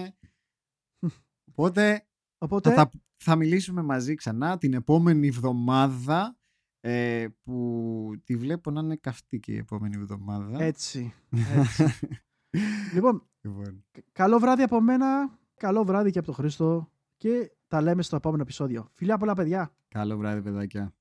Οπότε Οπότε, θα, τα- θα μιλήσουμε μαζί ξανά την επόμενη εβδομάδα ε, που τη βλέπω να είναι καυτή και η επόμενη εβδομάδα. έτσι. έτσι. λοιπόν, Λοιπόν, καλό βράδυ από μένα, καλό βράδυ και από τον Χρήστο και τα λέμε στο επόμενο επεισόδιο. Φιλιά πολλά παιδιά. Καλό βράδυ παιδάκια.